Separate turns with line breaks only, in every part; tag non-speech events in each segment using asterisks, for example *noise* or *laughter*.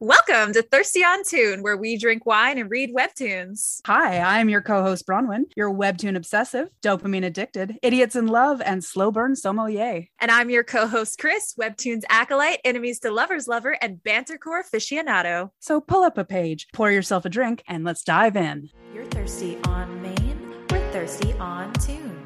Welcome to Thirsty on Tune, where we drink wine and read webtoons.
Hi, I'm your co host, Bronwyn, your webtoon obsessive, dopamine addicted, idiots in love, and slow burn sommelier.
And I'm your co host, Chris, webtoons acolyte, enemies to lovers lover, and bantercore aficionado.
So pull up a page, pour yourself a drink, and let's dive in.
You're thirsty on Maine, we're thirsty on Tune.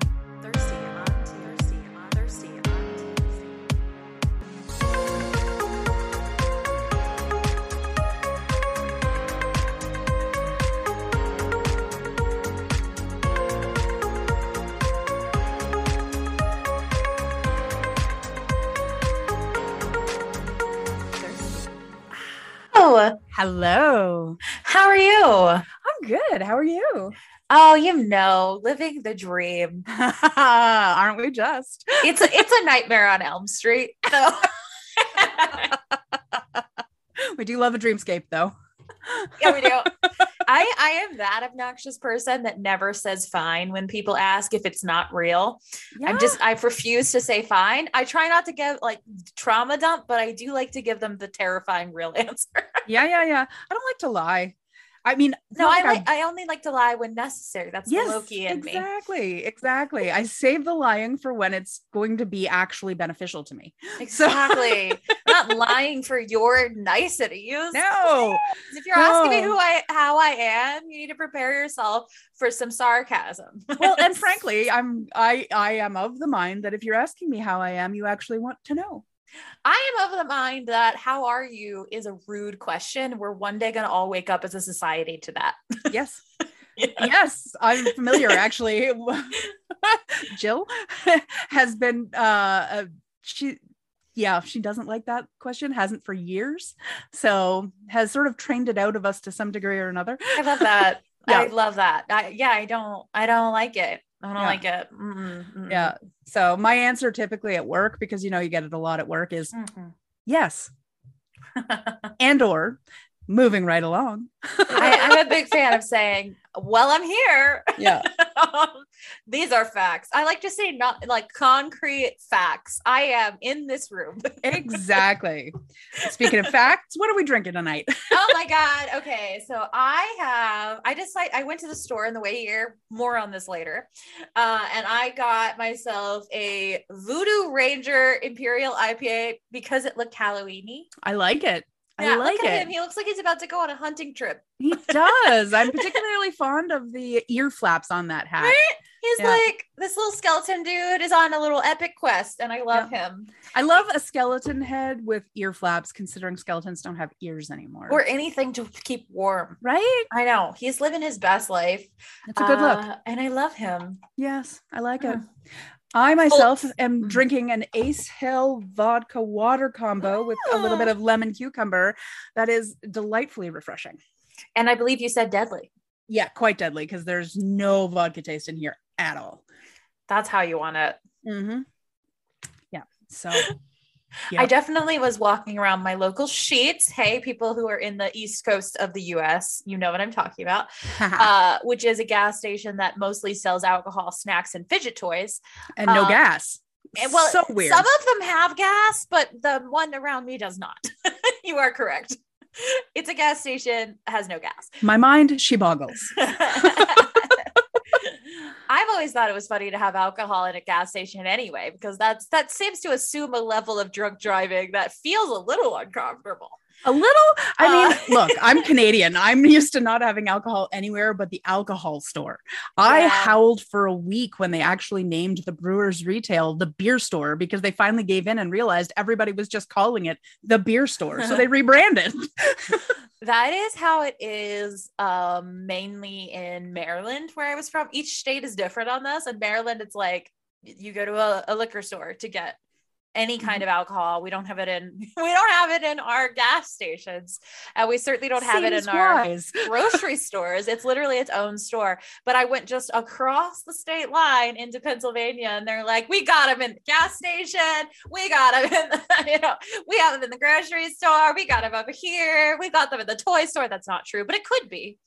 Hello.
how are you?
I'm good. How are you?
Oh, you know, living the dream. *laughs*
Aren't we just?
It's a, it's a nightmare on Elm Street. *laughs*
We do love a dreamscape, though.
yeah, we do. *laughs* I I am that obnoxious person that never says fine when people ask if it's not real. I'm just I refuse to say fine. I try not to give like trauma dump, but I do like to give them the terrifying real *laughs* answer.
yeah, yeah, yeah. I don't like to lie. I mean,
No, I
like
I only like to lie when necessary. That's the Loki in me.
exactly, exactly. I save the lying for when it's going to be actually beneficial to me. *laughs*
Exactly. *laughs* not lying for your niceties.
No,
If you're asking me who I how I am, you need to prepare yourself for some sarcasm.
well, and *laughs* frankly, I'm I I am of the mind that if you're asking me how I am, you actually want to know.
I am of the mind that how are you is a rude question. We're one day going to all wake up as a society to that.
Yes. *laughs* yes, I'm familiar *laughs* actually. *laughs* Jill has been uh uh, she yeah, she doesn't like that question, hasn't for years. So has sort of trained it out of us to some degree or another.
I love that.
Yeah.
I love that. I, yeah, I don't I don't like it. I don't
Yeah.
like it. Mm-mm, mm-mm.
Yeah. So my answer typically at work, because you know you get it a lot at work, is
Mhm.
yes. *laughs* And or moving right along.
I, I'm a big fan of saying, "Well, I'm here."
Yeah. *laughs*
These are facts. I like to say not like concrete facts. I am in this room. *laughs*
Exactly. Speaking of facts, what are we drinking tonight? *laughs*
oh my god. Okay, so I have. I decided I went to the store in the way here. More on this later. Uh, and I got myself a Voodoo Ranger Imperial IPA because it looked Halloweeny.
I like it. I like
look at
it.
him. He looks like he's about to go on a hunting trip.
He *laughs* does. I'm particularly fond of the ear flaps on that hat.
Right? He's
Yeah.
like this little skeleton dude is on a little epic quest, and I love him.
I love a skeleton head with ear flaps, considering skeletons don't have ears anymore.
Or anything to keep warm.
right?
I know he's living his best life.
It's a good look.
Uh, and I love him.
Yes, I like it.
Mm.
I myself am
Mm.
drinking an Ace Hill vodka water combo with a little bit
Ah.
of lemon cucumber that is delightfully refreshing.
And I believe you said deadly.
Yeah, quite deadly because there's no vodka taste in here at all.
That's how you want it.
Mm-hmm. Yeah. So *laughs*
I definitely was walking around my local Sheetz. Hey, people who are in the east coast of the US, you know what I'm talking about, *laughs* uh, which is a gas station that mostly sells alcohol, snacks, and fidget toys.
and no
uh,
gas.
And well,
so weird.
some of them have gas, but the one around me does not. *laughs* you are correct. It's a gas station, has no gas.
My mind, she boggles. *laughs*
I've always thought it was funny to have alcohol in a gas station anyway, because that's that seems to assume a level of drunk driving that feels a little uncomfortable.
A little. I mean,
Uh,
look, I'm *laughs* Canadian. I'm used to not having alcohol anywhere but the alcohol store. I
Yeah.
howled for a week when they actually named the Brewers Retail the beer store because they finally gave in and realized everybody was just calling it the beer store. So they *laughs* rebranded. *laughs*
That is how it is um, mainly in Maryland, where I was from. Each state is different on this. In Maryland, it's like you go to a, a liquor store to get any kind mm-hmm. of alcohol. We don't have it in *laughs* we don't have it in our gas stations. And we certainly don't have it
Seems
in our *laughs* grocery stores. It's literally its own store. But I went just across the state line into Pennsylvania, and they're like, "We got them in the gas station. We got them in, the, *laughs* you know, we have them in the grocery store. We got them over here. We got them in the toy store." That's not true, but it could be.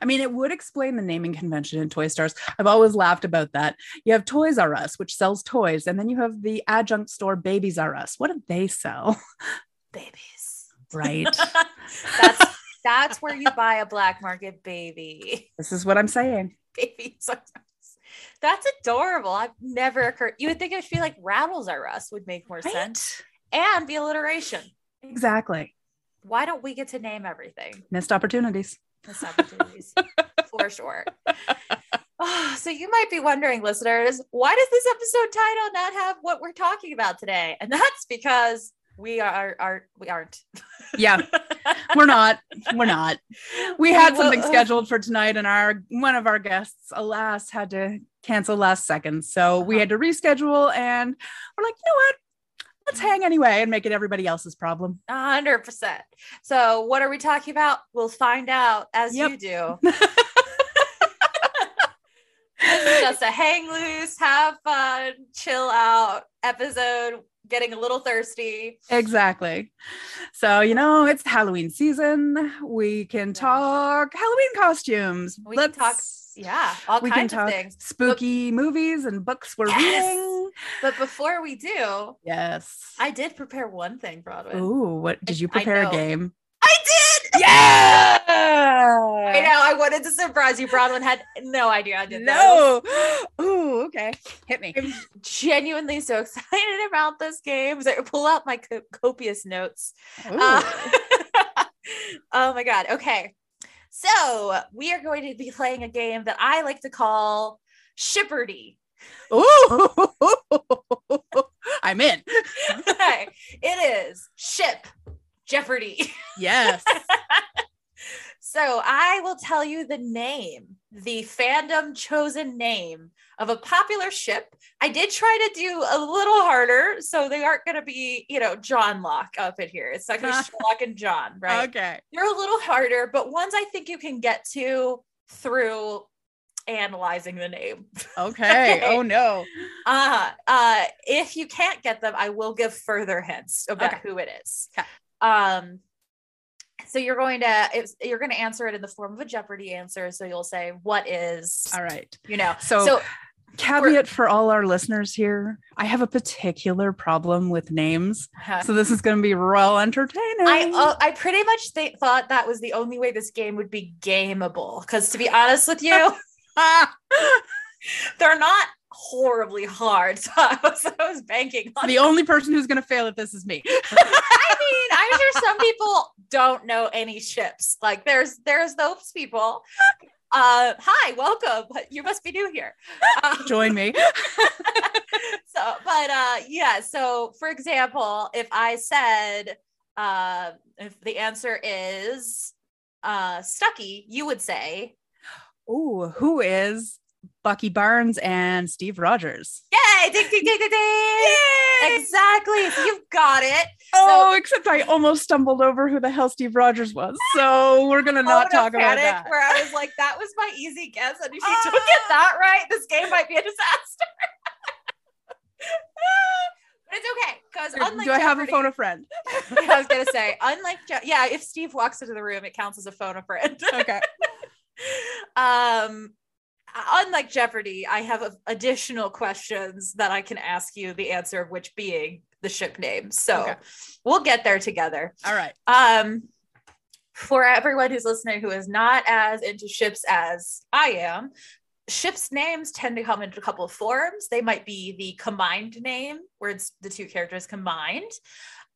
I mean, it would explain the naming convention in Toy Stars. I've always laughed about that. You have Toys R Us, which sells toys, and then you have the adjunct store Babies R Us. What do they sell? *laughs*
Babies.
Right. *laughs*
That's that's where you buy a black market baby.
this is what I'm saying. *laughs*
Babies. R Us. That's adorable. I've never occurred. You would think it should be like Rattles R Us would make more sense. And the alliteration.
Exactly.
Why don't we get to name everything?
Missed opportunities.
For sure. *laughs* Oh, so you might be wondering, listeners, why does this episode title not have what we're talking about today? And that's because we are are we aren't.
Yeah, *laughs* we're not. We're not. We had something scheduled for tonight, and our one of our guests, alas, had to cancel last second. So we
Uh-huh.
had to reschedule, and we're like, you know what? Let's hang anyway and make it everybody else's problem.
A hundred percent. So what are we talking about? We'll find out as
Yep.
you do. *laughs* this is just a hang loose, have fun, chill out episode, getting a little thirsty.
Exactly. So, you know, it's Halloween season. We can talk Halloween costumes.
We can talk Yeah, all
we can
kinds of
talk
things.
spooky movies and books we're
Yes.
reading.
But before we do,
Yes.
I did prepare one thing, Bronwyn.
Ooh, what did you prepare a game?
I did.
Yeah.
I know. I wanted to surprise you. Bronwyn had no idea I did
No. *gasps* Ooh, okay. Hit me.
I'm genuinely so *laughs* excited about this game. So I pull out my co- copious notes. Uh, *laughs* oh my god. Okay. So we are going to be *laughs* playing a game that I like to call Shipperdy.
Ooh. *laughs* I'm in.
Okay. it is ship Jeopardy.
Yes. *laughs*
So I will tell you the name, the fandom chosen name of a popular ship. I did try to do a little harder, so they aren't going to be, you know, Johnlock up in here. It's not going to be Sherlock and John, right?
Okay.
They're a little harder, but ones I think you can get to through analyzing the name. *laughs*
Okay.
Okay.
Oh no.
Uh, uh, if you can't get them, I will give further hints about
Okay.
who it is.
Okay.
Um, so you're going to it's, you're going to answer it in the form of a Jeopardy answer. So you'll say, "What is?"
All right.
You know.
So,
So
caveat for all our listeners here I have a particular problem with names.
uh,
So this is going to be real entertaining.
I uh, I pretty much th- thought that was the only way this game would be gameable. Because to be honest with you, *laughs* they're not horribly hard. *laughs* So I was, I was banking on
the only person who's going to fail at this is me. *laughs*
I mean, I'm sure some people don't know any ships. Like there's there's those people. Uh, hi, welcome. You must be new here. Uh,
Join me. *laughs*
so, but uh, yeah. So, for example, if I said, uh, if the answer is uh, Stucky, you would say,
Ooh, who is Bucky Barnes and Steve Rogers?
"Yay! Ding, ding, ding, ding, ding!" Exactly. So you've got it.
Oh, except I almost stumbled over who the hell Steve Rogers was. So we're going to not
of
talk about that.
Where I was like, that was my easy guess, and if you don't get that right, this game might be a disaster. *laughs* but it's okay because unlike
Do I have a phone a friend? *laughs*
I was gonna say, unlike Je- yeah, if Steve walks into the room, it counts as a phone a friend.
Okay. *laughs*
um, unlike Jeopardy, I have additional questions that I can ask you, the answer of which being the ship name. So
Okay.
we'll get there together.
All right.
Um, for everyone who's listening who is not as into ships as I am, ships' names tend to come in a couple of forms. They might be the combined name, where it's the two characters combined.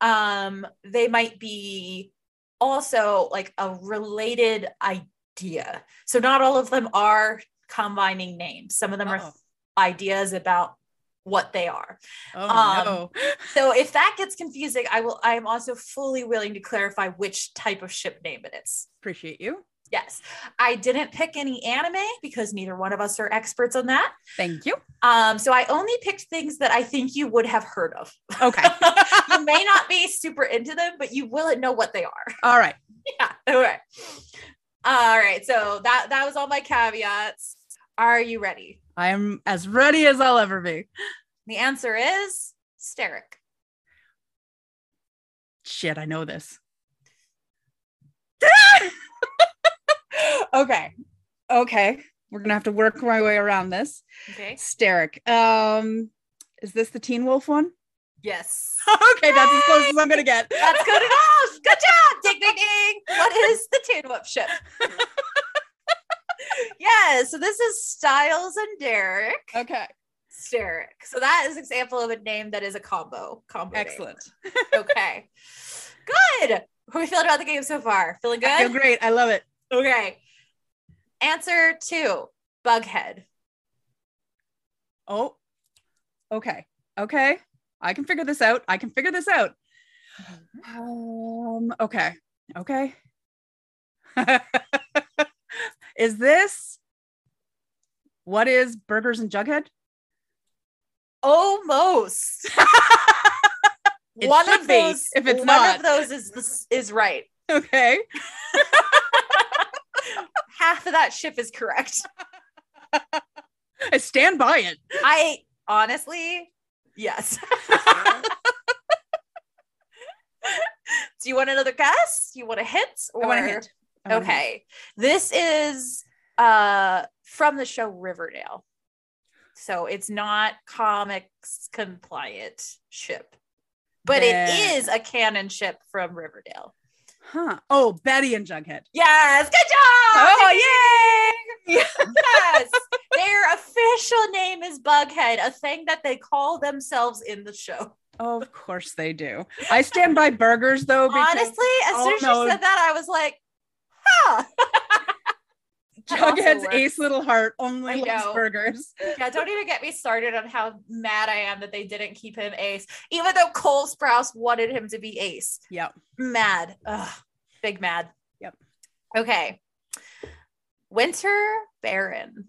Um, they might be also like a related idea. So not all of them are combining names. Some of them
Uh-oh.
are ideas about what they are.
Oh,
Um,
no.
So if that gets confusing, I will I am also fully willing to clarify which type of ship name it is.
Appreciate you.
Yes. I didn't pick any anime because neither one of us are experts on that.
Thank you.
Um, so I only picked things that I think you would have heard of.
Okay. *laughs*
you may not be super into them, but you will know what they are.
All right. *laughs*
Yeah. All right. All right. So that that was all my caveats. Are you ready?
I am as ready as I'll ever be.
The answer is Steric.
Shit, I know this. *laughs* okay. Okay. We're gonna have to work my way around this.
Okay.
Steric. Um, is this the Teen Wolf one?
Yes. *laughs*
okay, that's as close as I'm gonna get.
That's good enough. Good job. Ding ding ding. What is the Teen Wolf ship? *laughs* yeah, so this is Stiles and Derek.
Okay.
Steric. So that is an example of a name that is a combo. Combo.
Excellent. *laughs*
Okay. good. How are we feeling about the game so far? Feeling
I feel
good?
great. I love it.
Okay. Answer two. Bughead.
Oh, okay. Okay. I can figure this out. I can figure this out. Um, okay. Okay. *laughs* is this what is burgers and jughead?
Almost. *laughs* One of those.
if it's
one
not.
of those is this is right.
Okay. *laughs*
Half of that ship is correct.
I stand by it.
I honestly, yes. *laughs* Do you want another guess? You want a hint? Or
I want hit. I want a hit.
okay. This is uh from the show Riverdale. So it's not comics compliant ship. But
Then-
it is a canon ship from Riverdale.
Huh. Oh, Betty and Jughead.
Yes, good job.
Oh, yay! *laughs*
yes. Their official name is Bughead, a thing that they call themselves in the show.
Oh, of course they do. I stand by burgers though. Because
Honestly, as soon as you said that, I was like, huh. *laughs*
Jughead's ace little heart only
I
loves burgers. *laughs*
Yeah, don't even get me started on how mad I am that they didn't keep him ace, even though Cole Sprouse wanted him to be ace.
Yep.
Mad. Ugh, big mad.
Yep.
Okay. Winter Baron.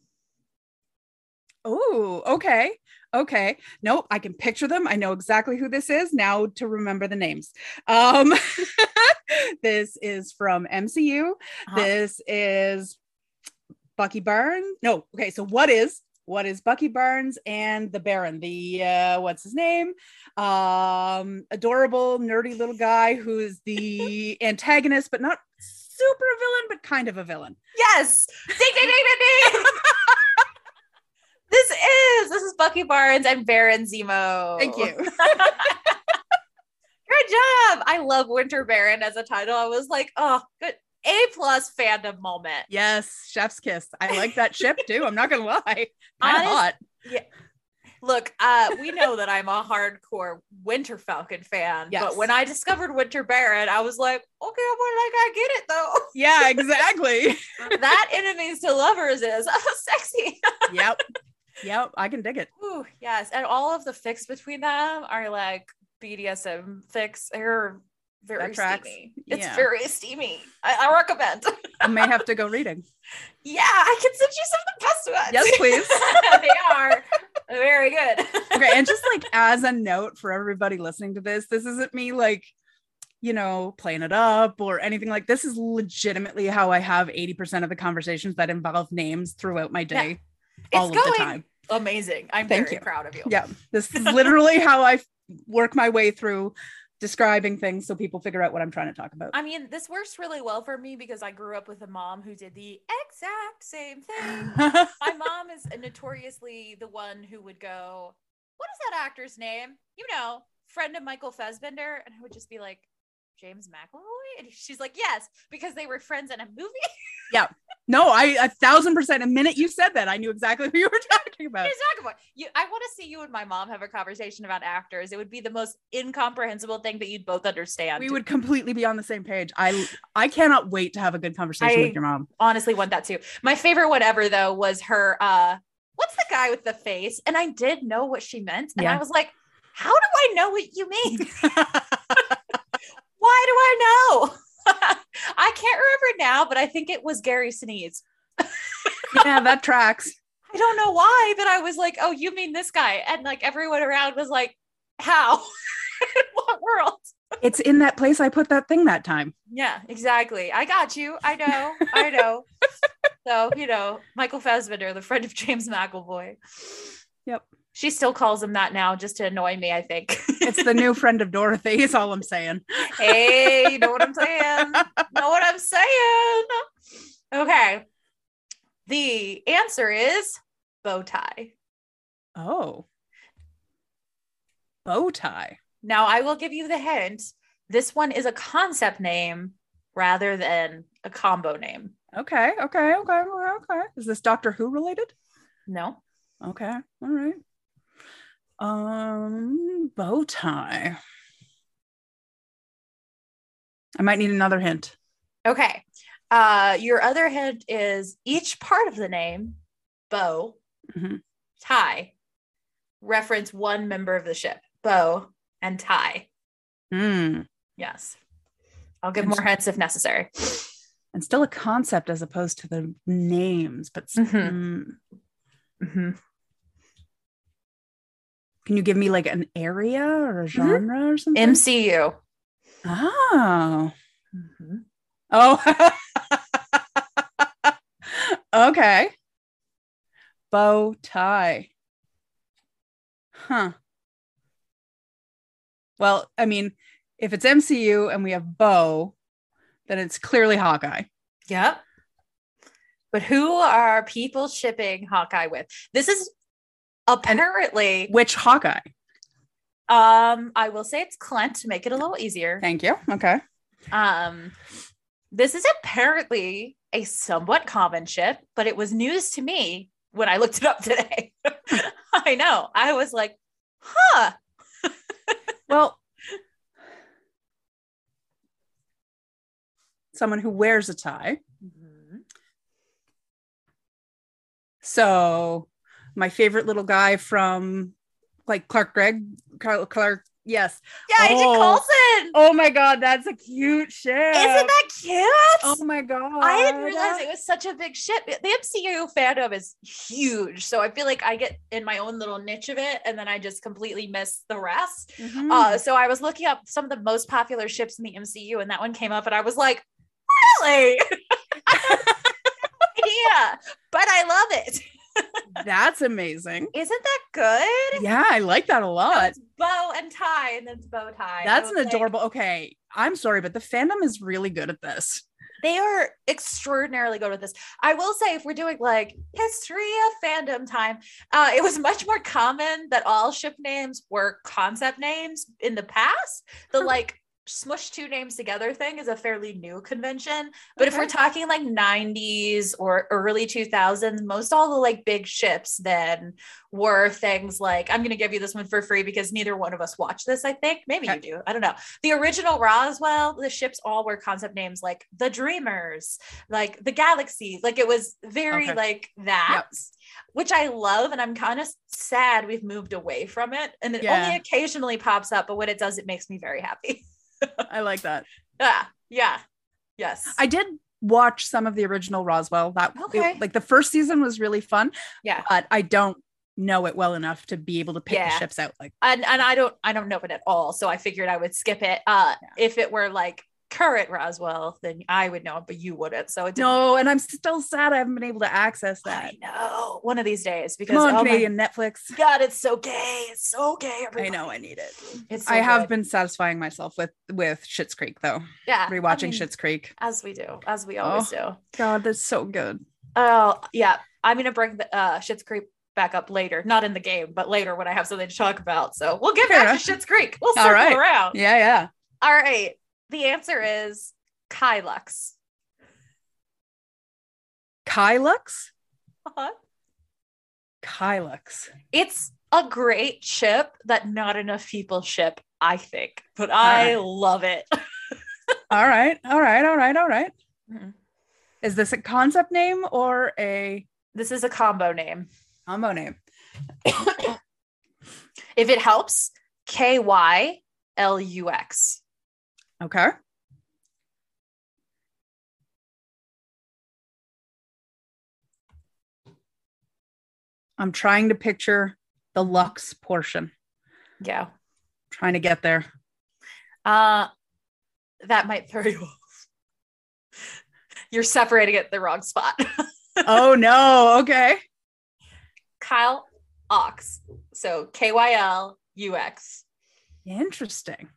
Oh, okay. Okay. Nope. I can picture them. I know exactly who this is now to remember the names. Um, *laughs* this is from MCU.
Uh-huh.
This is Bucky Barnes. No. Okay. So what is what is Bucky Barnes and the Baron? The uh, what's his name? Um, adorable, nerdy little guy who is the *laughs* antagonist, but not super villain, but kind of a villain.
Yes. Ding ding ding ding ding. this is this is Bucky Barnes and Baron Zemo.
Thank you. *laughs*
Good job. I love Winter Baron as a title. I was like, oh, good. A plus fandom moment.
Yes, chef's kiss. I like that ship too. I'm not gonna lie. Of *laughs*
Honest-
hot.
Look, uh, we know that I'm a hardcore Winter Falcon fan,
Yes.
but when I discovered Winter Baron, I was like, okay, I'm like, I get it though.
Yeah, exactly. *laughs*
that enemies to lovers is *laughs* sexy.
yep. Yep. I can dig it.
Ooh, yes, and all of the fics between them are like BDSM fics They're very steamy. It's
Yeah.
very steamy. I, I recommend.
I may have to go *laughs* reading.
yeah, I can send you some of the best ones.
Yes, please. *laughs*
they are very good.
Okay. And just like as a note for everybody listening to this, this isn't me like, you know, playing it up or anything like this is legitimately how I have 80% of the conversations that involve names throughout my day all
it's
of
going
the time.
amazing. I'm
Thank
very
you.
proud of you.
Yeah. This is *laughs* literally how I work my way through describing things so people figure out what I'm trying to talk about.
I mean, this works really well for me because I grew up with a mom who did the exact same thing. *laughs* My mom is notoriously the one who would go, What is that actor's name? You know, friend of Michael Fassbender. And I would just be like, James McAvoy? And she's like, Yes, because they were friends in a movie. *laughs* Yeah.
No, I a thousand percent. A minute you said that, I knew exactly who you were *laughs* talking about.
James McAvoy. You, I want to see you and my mom have a conversation about actors. It would be the most incomprehensible thing that you'd both understand.
We would completely be on the same page. I I cannot wait to have a good conversation
I-
with your mom.
honestly want that too. My favorite one ever though was her uh what's the guy with the face? And I did know what she meant. And I was like, how do I know what you mean? *laughs* Why do I know? *laughs* I can't remember now, but I think it was Gary Sinise.
yeah, that tracks. *laughs*
I don't know why, but I was like, oh, you mean this guy? And like everyone around was like, how? *laughs* What world?
It's in that place I put that thing that time.
Yeah, exactly. I got you. I know. I know. so, you know, Michael Fassbender, the friend of James McAvoy.
Yep.
She still calls him that now just to annoy me, I think.
It's the new friend of Dorothy, is all I'm saying.
hey, you know what I'm saying? *laughs* know what I'm saying? Okay. The answer is bow tie.
Oh. Bow tie.
Now, I will give you the hint. This one is a concept name rather than a combo name.
Okay, okay, okay, okay, okay. Is this Doctor Who related?
No.
Okay, all right. Um, bow tie. I might need another hint.
Okay. Uh, your other hint is each part of the name, bow,
Mhm.
tie, reference one member of the ship, bow and tie.
Hmm.
Yes. I'll give
And-
more hints if necessary.
And still a concept as opposed to the names, but s-
Mhm.
Can you give me like an area or a
Mhm.
genre or something?
MCU.
Oh.
Mhm.
Oh. *laughs* okay. Bow tie. Huh. Well, I mean, if it's MCU and we have bow, then it's clearly Hawkeye.
Yep. But who are people shipping Hawkeye with? This is apparently
Which Hawkeye?
um I will say it's Clint to make it a little easier.
Thank you. Okay.
Um this is apparently a somewhat common ship, but it was news to me when I looked it up today. *laughs* I know. I was like, huh. *laughs*
Well, someone who wears a tie. So, my favorite little guy from like Clark Gregg, Clark, Clark yes.
Yeah, Agent
Oh.
Coulson.
Oh my God, that's a cute ship.
Isn't that cute?
Oh my God.
I didn't realize it was such a big ship. The MCU fandom is huge. So I feel like I get in my own little niche of it and then I just completely miss the rest.
Mhm.
Uh, so I was looking up some of the most popular ships in the MCU and that one came up and I was like, really? *laughs* yeah, but I love it. *laughs*
that's amazing.
Isn't that good?
Yeah, I like that a
So
lot.
it's bow and tie and then it's bow tie.
That's an
was like,
adorable. Okay, I'm sorry, but the fandom is really good at this.
they are extraordinarily good at this. I will say, if we're doing like history of fandom time, uh, it was much more common that all ship names were concept names in the past. The *laughs* like smush two names together thing is a fairly new convention. But if we're talking like 90s or early 2000s, most all the like big ships then were things like I'm going to give you this one for free because neither one of us watched this, I think. Maybe you do. I don't know. The original Roswell, the ships all were concept names like the Dreamers, like the Galaxy. Like it was very
Okay.
like that. Which I love, and I'm kind of sad we've moved away from it. And it
Yeah.
only occasionally pops up, but when it does, it makes me very happy. *laughs*
I like that. *laughs*
Yeah, yeah, yes.
I did watch some of the original Roswell. That it-
Okay.
like the first season was really fun,
yeah,
but I don't know it well enough to be able to pick
Yeah.
the ships out. Like,
and and I don't I don't know it at all, so I figured I would skip it. Uh,
Yeah.
if it were like current Roswell, then I would know but you wouldn't. So it
no, and I'm still sad I haven't been able to access that.
I know one of these days because
Come on,
oh my
Canadian Netflix.
God, it's so gay. It's so gay.
I know I need it.
It's so
I have been satisfying myself with with Schitt's Creek though.
yeah
Rewatching
I mean,
Schitt's Creek.
as we do, as we always do.
God, that's so good.
Oh yeah, I'm gonna bring the uh, Schitt's Creek back up later, not in the game, but later when I have something to talk about. So we'll get
Fair
back
enough.
to Schitt's Creek. We'll circle
right.
around.
Yeah, yeah.
All right. The answer is Kylux.
Kylux?
Uh-huh.
Kylux.
It's a great ship that not enough people ship, I think, but I
right.
love it. *laughs*
All right, all right, all right, all right.
Mhm.
Is this a concept name or a
This is a combo name.
combo name? *coughs*
If it helps, K Y L U X.
Okay. I'm trying to picture the Lux portion.
Yeah.
Trying to get there.
Uh that might throw you off. You're separating it the wrong spot. *laughs*
Oh no. Okay.
Kyle Ox. So K Y L U X.
Interesting.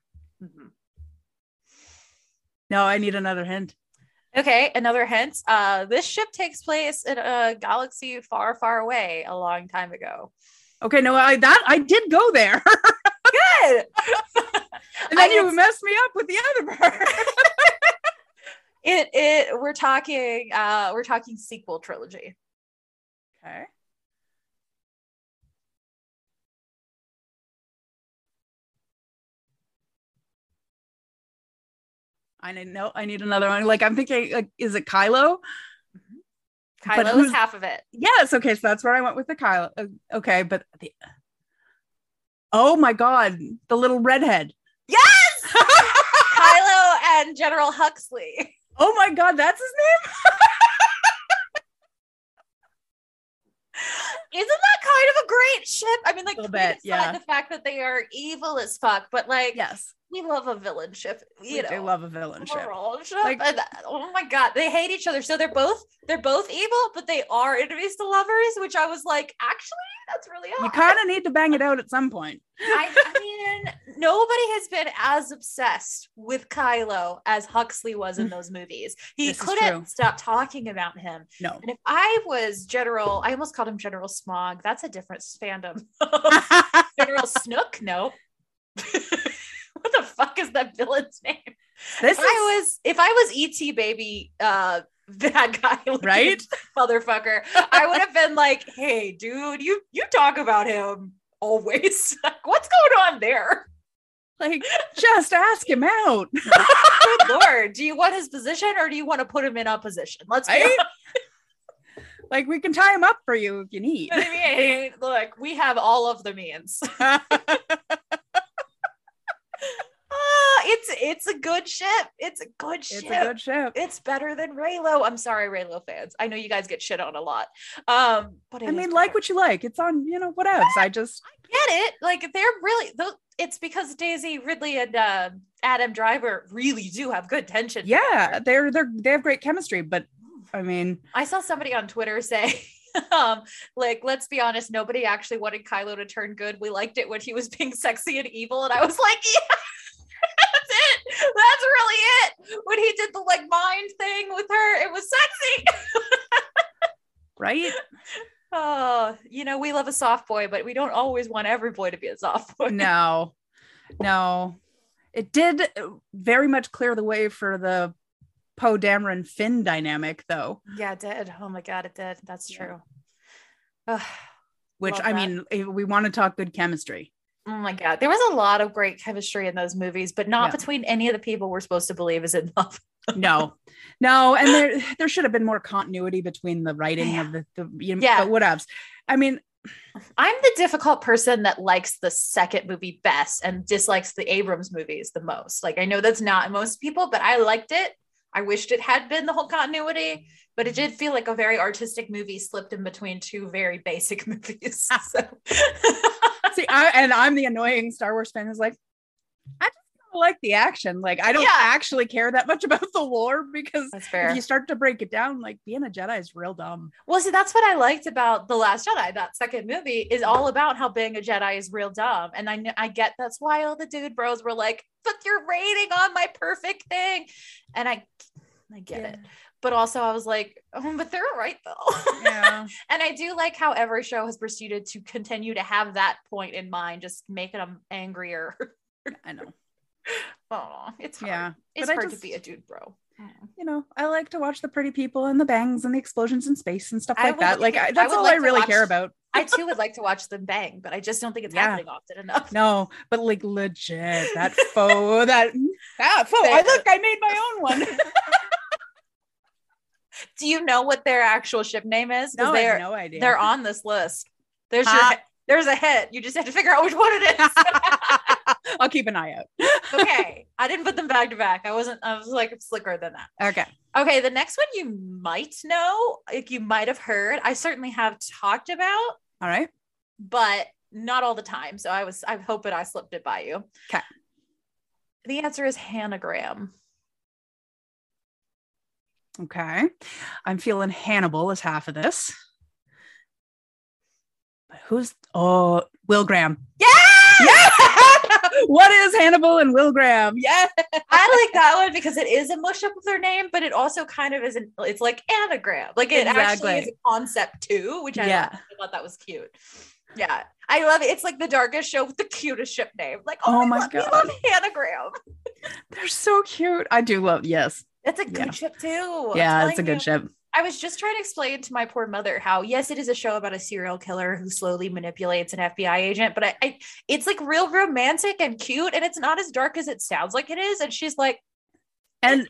No, I need another hint.
Okay, another hint. Uh, this ship takes place in a galaxy far, far away a long time ago.
Okay, no, I that I did go there. *laughs*
Good.
and then
I-
you messed me up with the other part. *laughs*
it it we're talking uh we're talking sequel trilogy.
okay. I need no. I need another one. Like I'm thinking, like, is it Kylo? But
Kylo is half of it.
Yes. Okay, so that's where I went with the Kylo. Uh, Okay, but the, oh my god, the little redhead.
Yes! *laughs* Kylo and General Huxley.
Oh my god, that's his name. *laughs*
Isn't that kind of a great ship? I mean, like,
Little bit, yeah.
the fact that they are evil as fuck, but like,
Yes,
we love a villain ship. You
we
know,
do love a villain ship.
ship.
Like-
and, oh my god, they hate each other. So they're both they're both evil, but they are enemies to lovers. Which I was like, actually, that's really
You kind of need to bang it out at some point.
I, I mean, nobody has been as obsessed with Kylo as Huxley was in mm. those movies. He
This
couldn't stop talking about him.
No.
And if I was General, I almost called him General Smog. That's a different fandom. *laughs* General Snook? No. *laughs* what the fuck is that villain's name?
this
If I was if I was ET baby uh *laughs* bad guy
Right?
motherfucker, I would have been like, hey dude, you you talk about him always. Like, what's going on there?
like just ask him out.
Good lord. Do you want his position or do you want to put him in a position? Let's
Right? Like we can tie him up for you if you need.
I mean, *laughs* look, we have all of the means. *laughs* Ah, it's it's a good ship. It's a good ship.
it's a good ship.
it's better than Reylo. I'm sorry, Reylo fans. I know you guys get shit on a lot. Um, but
I mean, like what you like. It's on, you know, whatevs. I just
get it. Like they're really tho- it's because Daisy Ridley and uh, Adam Driver really do have good tension.
yeah,
together.
they're they're they have great chemistry, but I mean,
I saw somebody on Twitter *laughs* say, um, like, let's be honest, nobody actually wanted Kylo to turn good. We liked it when he was being sexy and evil, and I was *laughs* like, yeah. That's it. That's really it. When he did the like mind thing with her, it was sexy.
right? *laughs*
Oh, you know, we love a soft boy, but we don't always want every boy to be a soft boy.
No. No. It did very much clear the way for the Poe Dameron Finn dynamic though,
Yeah, it did. Oh my god, it did. That's
Yeah.
true. Ugh.
which
Love
I
that.
mean, we want to talk good chemistry.
Oh my god, there was a lot of great chemistry in those movies, but not
Yeah.
between any of the people we're supposed to believe is in love. *laughs*
No. No, and there there should have been more continuity between the writing of the, the you know,
Yeah.
but whatevs. I mean,
I'm the difficult person that likes the second movie best and dislikes the Abrams movies the most. Like I know that's not most people, but I liked it. I wished it had been the whole continuity, but it did feel like a very artistic movie slipped in between two very basic *laughs* movies. So
see, I and I'm the annoying Star Wars fan who's like, I just like the action. Like I don't
Yeah.
actually care that much *laughs* about the lore because
that's fair.
if you start to break it down, like being a Jedi is real dumb.
Well, see, that's what I liked about The Last Jedi. That second movie is all about how being a Jedi is real dumb. And I I get that's why all the dude bros were like, but you're rating on my perfect thing. And I I get it. But also I was like, oh, but they're right though.
Yeah. *laughs*
and I do like how every show has proceeded to continue to have that point in mind, just making them angrier.
I know. *laughs*
oh, it's hard.
Yeah.
It's
but I
hard
just-
to be a dude bro.
you know, I like to watch the pretty people and the bangs and the explosions in space and stuff like
would
that.
like
I,
I
that's
would
all
like
I really
watch-
care about. *laughs*
I too *laughs* would like to watch them bang, but I just don't think it's
Yeah.
happening often enough.
No, but like legit, that faux, that mm, that faux. I look, I made my own one.
Do you know what their actual ship name is?
no, I
they're
have no idea.
they're on this list. There's your there's a hit. You just have to figure out which one it is. *laughs*
I'll keep an eye out. *laughs*
okay. I didn't put them back to back. I wasn't I was like slicker than that.
Okay.
Okay, the next one you might know, like you might have heard. I certainly have talked about,
All right.
but not all the time. So I was I'm hoping I slipped it by you.
Okay.
The answer is Hannigram.
Okay. I'm feeling Hannibal is half of this. But who's oh Will Graham.
Yeah!
Yeah! What is Hannibal and Will Graham? Yeah.
I like that one because it is a mush up of their name, but it also kind of isn't. It's like anagram. Like it actually is a concept too, which I,
Yeah.
I thought that was cute. Yeah, I love it. It's like the darkest show with the cutest ship name. Like, oh,
Oh my
love, we love anagram.
They're so cute. I do love, yes.
That's a good
Yeah.
ship too.
Yeah, it's a
telling
good
you.
ship.
I was just trying to explain to my poor mother how yes, it is a show about a serial killer who slowly manipulates an FBI agent, but I, I it's like real romantic and cute, and it's not as dark as it sounds like it is. And she's like,
And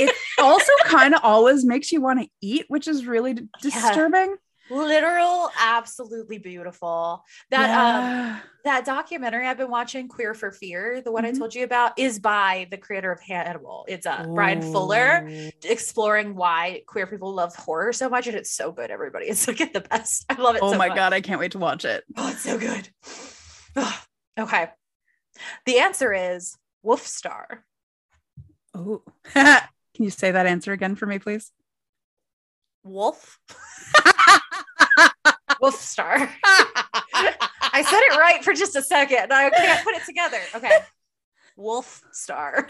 it also *laughs* kind of always makes you want to eat, which is really d- disturbing.
Literal, absolutely beautiful. That um that documentary I've been watching, Queer for Fear, the one
Mhm.
I told you about, is by the creator of Hannibal. It's uh, Bryan Fuller exploring why queer people love horror so much, and it's so good. Everybody, it's like the best. I love it.
Oh
so
my
much.
god, I can't wait to watch it.
Oh, it's so good. Okay. The answer is Wolf Star.
Oh. *laughs* Can you say that answer again for me, please?
Wolf. *laughs* Wolf Star. *laughs* I said it right for just a second. I can't put it together. Okay. Wolf Star.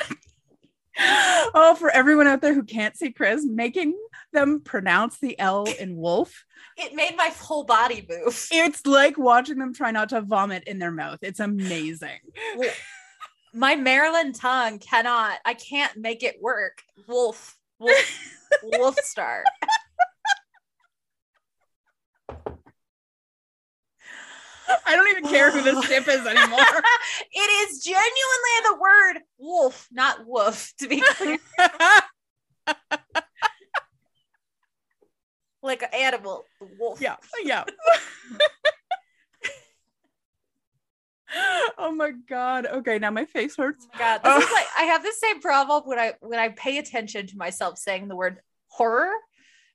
*laughs*
oh, for everyone out there who can't see Chris, making them pronounce the L in wolf,
It made my whole body move.
it's like watching them try not to vomit in their mouth. It's amazing.
My Maryland tongue cannot, I can't make it work. Wolf. Wolf. Wolf Star. *laughs* *laughs*
I don't even care who this ship is anymore. *laughs*
it is genuinely the word wolf, not woof, to be clear. *laughs* like an animal. Wolf.
yeah, yeah. oh my god. Okay, now my face hurts.
Oh my god. This is oh. like I have the same problem when I when I pay attention to myself saying the word horror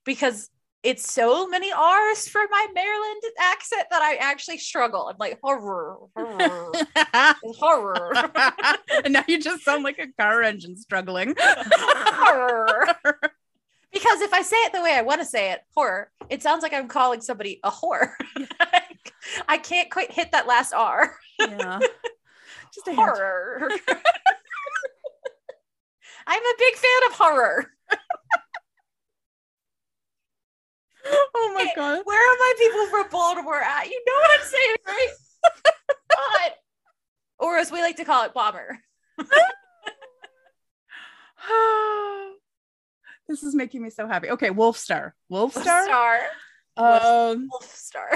because it's so many R's for my Maryland accent that I actually struggle. I'm like horror, horror, *laughs* horror,
and now you just sound like a car engine struggling.
horror. *laughs* Because if I say it the way I want to say it, horror, it sounds like I'm calling somebody a whore. *laughs* I can't quite hit that last R.
yeah. Just a.
Horror. I'm a big fan of horror. *laughs*
Oh my
Hey,
god.
Where are my people from Baltimore at? You know what I'm saying, right? God. Or as we like to call it, bomber. *sighs*
this is making me so happy. Okay, Wolf Star. Wolf
Wolf
Star.
Star.
Um.
Wolf Star.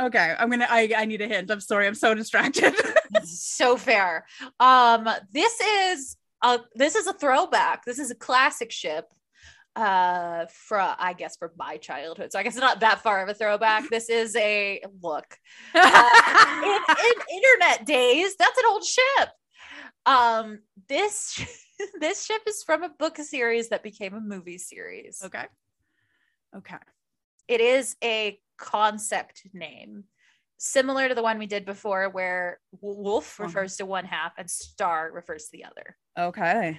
Okay, I'm gonna. I I need a hint. I'm sorry. I'm so distracted. *laughs*
so fair. Um, this is a this is a throwback. This is a classic ship. Uh, from I guess from my childhood. So I guess it's not that far of a throwback. This is a look. Uh, in, *laughs* in internet days, that's an old ship. Um, this *laughs* this ship is from a book series that became a movie series.
okay. Okay.
It is a concept name, similar to the one we did before, where wolf
Uh-huh.
refers to one half and star refers to the other.
Okay.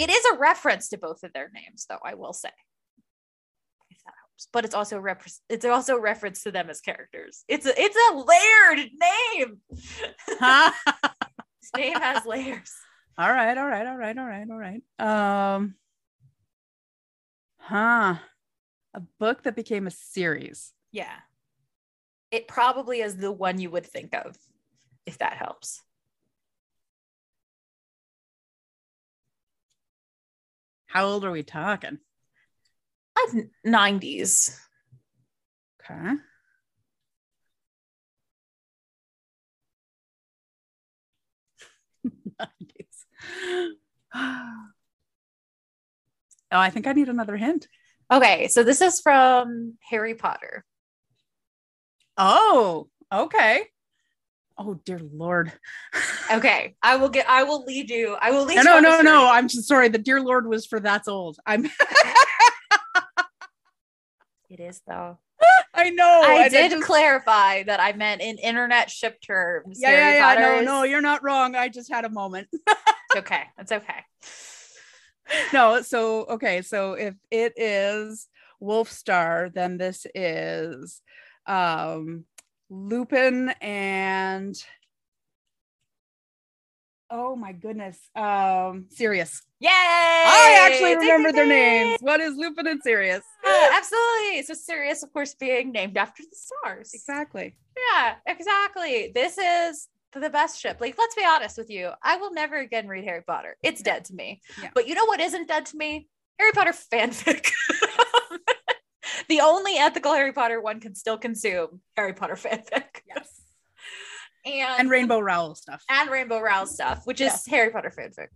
It is a reference to both of their names, though I will say, if that helps. But it's also rep- it's also a reference to them as characters. It's a it's a layered name. *laughs* This name has layers.
All right, all right, all right, all right, all right. Um. Huh. A book that became a series.
Yeah. It probably is the one you would think of, if that helps.
How old are we talking?
Like 90s.
Okay. *laughs* Nineties. *gasps* oh, I think I need another hint.
Okay, so this is from Harry Potter.
Oh, okay. Oh dear lord.
Okay, I will get I will lead you. I will lead
No,
you
no, no, no. I'm just sorry. The dear lord was for that's old. I'm *laughs*
It is though.
I know.
I
and
did
just-
clarify that I meant in internet ship terms.
yeah,
Harry
yeah, yeah.
Potter
No, no, you're not wrong. I just had a moment. *laughs*
It's okay. It's okay.
no, so okay, so if it is Wolf Star, then this is um Lupin and oh my goodness. Um, Sirius.
Yay!
I actually remember
ding,
their
ding.
names. What is Lupin and Sirius?
Yeah, absolutely. So Sirius, of course, being named after the stars.
Exactly.
Yeah, exactly. This is the best ship. Like, let's be honest with you. I will never again read Harry Potter. It's
Yeah.
dead to me.
Yeah.
But you know what isn't dead to me? Harry Potter fanfic. *laughs* the only ethical Harry Potter one can still consume Harry Potter *laughs* fanfic.
Yes.
And
And Rainbow Rowell stuff.
and Rainbow Rowell stuff, which is Harry Potter fanfic.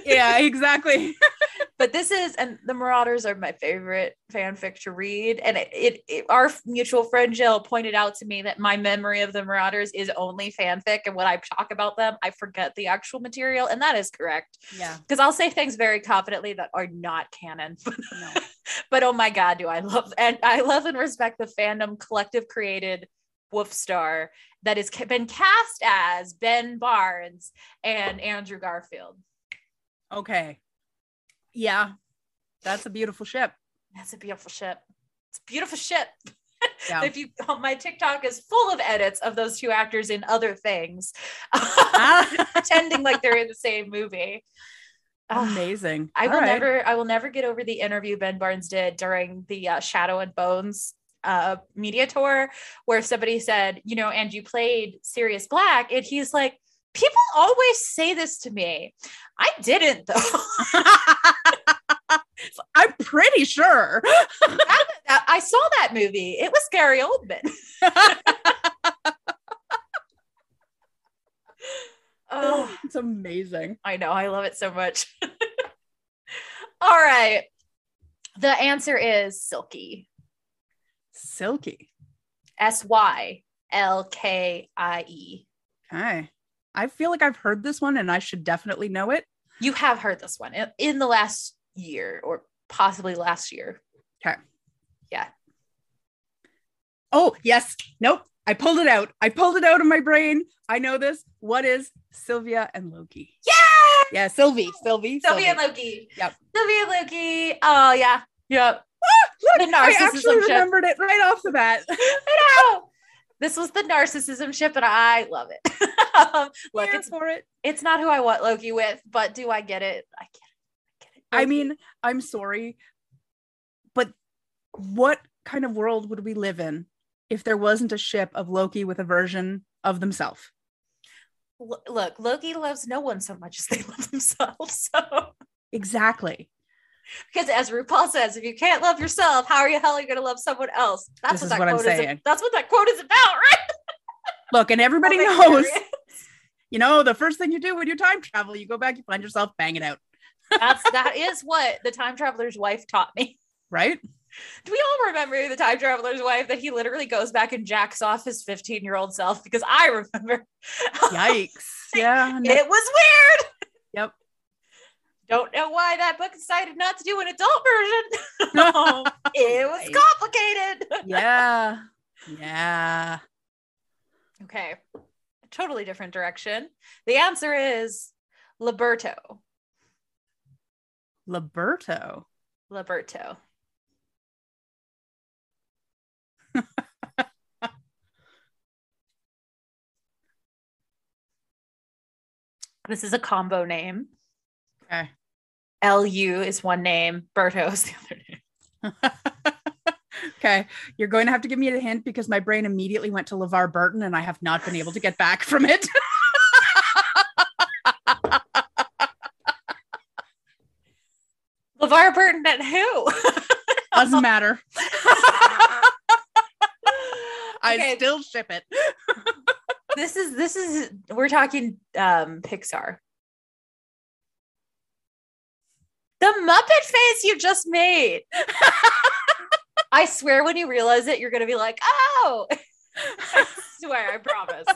*laughs*
yeah, exactly. *laughs*
but this is and the Marauders are my favorite fanfic to read. And it, it, it- our mutual friend Jill pointed out to me that my memory of the Marauders is only fanfic, and when I talk about them, I forget the actual material, and that is correct
Yeah.
because I'll say things very confidently that are not canon. *laughs*
No.
but oh my god, do I love and I love and respect the fandom collective created Wolf Star that has been cast as Ben Barnes and Andrew Garfield.
Okay. Yeah. That's a beautiful ship.
That's a beautiful ship. It's a beautiful ship. *laughs*
Yeah.
If you, my TikTok is full of edits of those two actors in other things, *laughs* pretending like they're in the same movie. Ah,
Amazing.
I will
right.
never, I will never get over the interview Ben Barnes did during the uh, Shadow and Bones uh, media tour, where somebody said, you know, and you played Sirius Black, and he's like, people always say this to me. I didn't though. *laughs* *laughs*
I'm pretty sure. *laughs*
I I saw that movie. It was Gary Oldman. Oh, oh,
it's amazing.
I know. I love it so much. All right. The answer is Sylkie.
Sylkie.
S Y L K I E.
Okay. I feel like I've heard this one and I should definitely know it.
You have heard this one in, the last year or possibly last year.
Okay.
Yeah.
Oh, yes. Nope. I pulled it out. I pulled it out of my brain. I know this. What is Sylvia and Loki?
Yeah.
Yeah, Sylvie. Sylvie.
Sylvia and Loki.
Yep.
Sylvia and Loki. Oh, yeah. Yep.
Look, I actually remembered it right off the bat. *laughs*
I know. This was the narcissism ship, and I love it. *laughs* um, look,
Here
it's
for it.
it's not who I want Loki with, but do I get it? I get it. I get it.
I mean, I'm sorry, but what kind of world would we live in if there wasn't a ship of Loki with a version of themselves?
L- look, Loki loves no one so much as they *laughs* love themselves. So,
Exactly.
Because as RuPaul says, if you can't love yourself, how are you hell are you going to love someone else? That's
This
what
is
that
what I'm
quote is.
saying.
That's what that quote is about, right?
Look, and *laughs* everybody knows, you know, the first thing you do when you time travel, you go back, you find yourself banging out,
That's that *laughs* is what the time traveler's wife taught me.
right?
Do we all remember the time traveler's wife that he literally goes back and jacks off his 15 year old self? Because I remember.
Yikes. Yeah. *laughs* no-
It was weird. Don't know why that book decided not to do an adult version. no, *laughs* *laughs* it was complicated.
yeah. *laughs* Yeah.
Okay, totally different direction. The answer is Luberto.
Luberto.
Luberto. this is a combo name.
Okay.
LU is one name, Berto is the other name. *laughs*
okay. You're going to have to give me a hint because my brain immediately went to LeVar Burton and I have not been able to get back from it. *laughs*
LeVar Burton and who? *laughs*
Doesn't matter. I
Okay.
still ship it.
this is this is we're talking um Pixar. The Muppet face you just made. *laughs* I swear when you realize it, you're gonna be like, oh *laughs* I swear, I promise.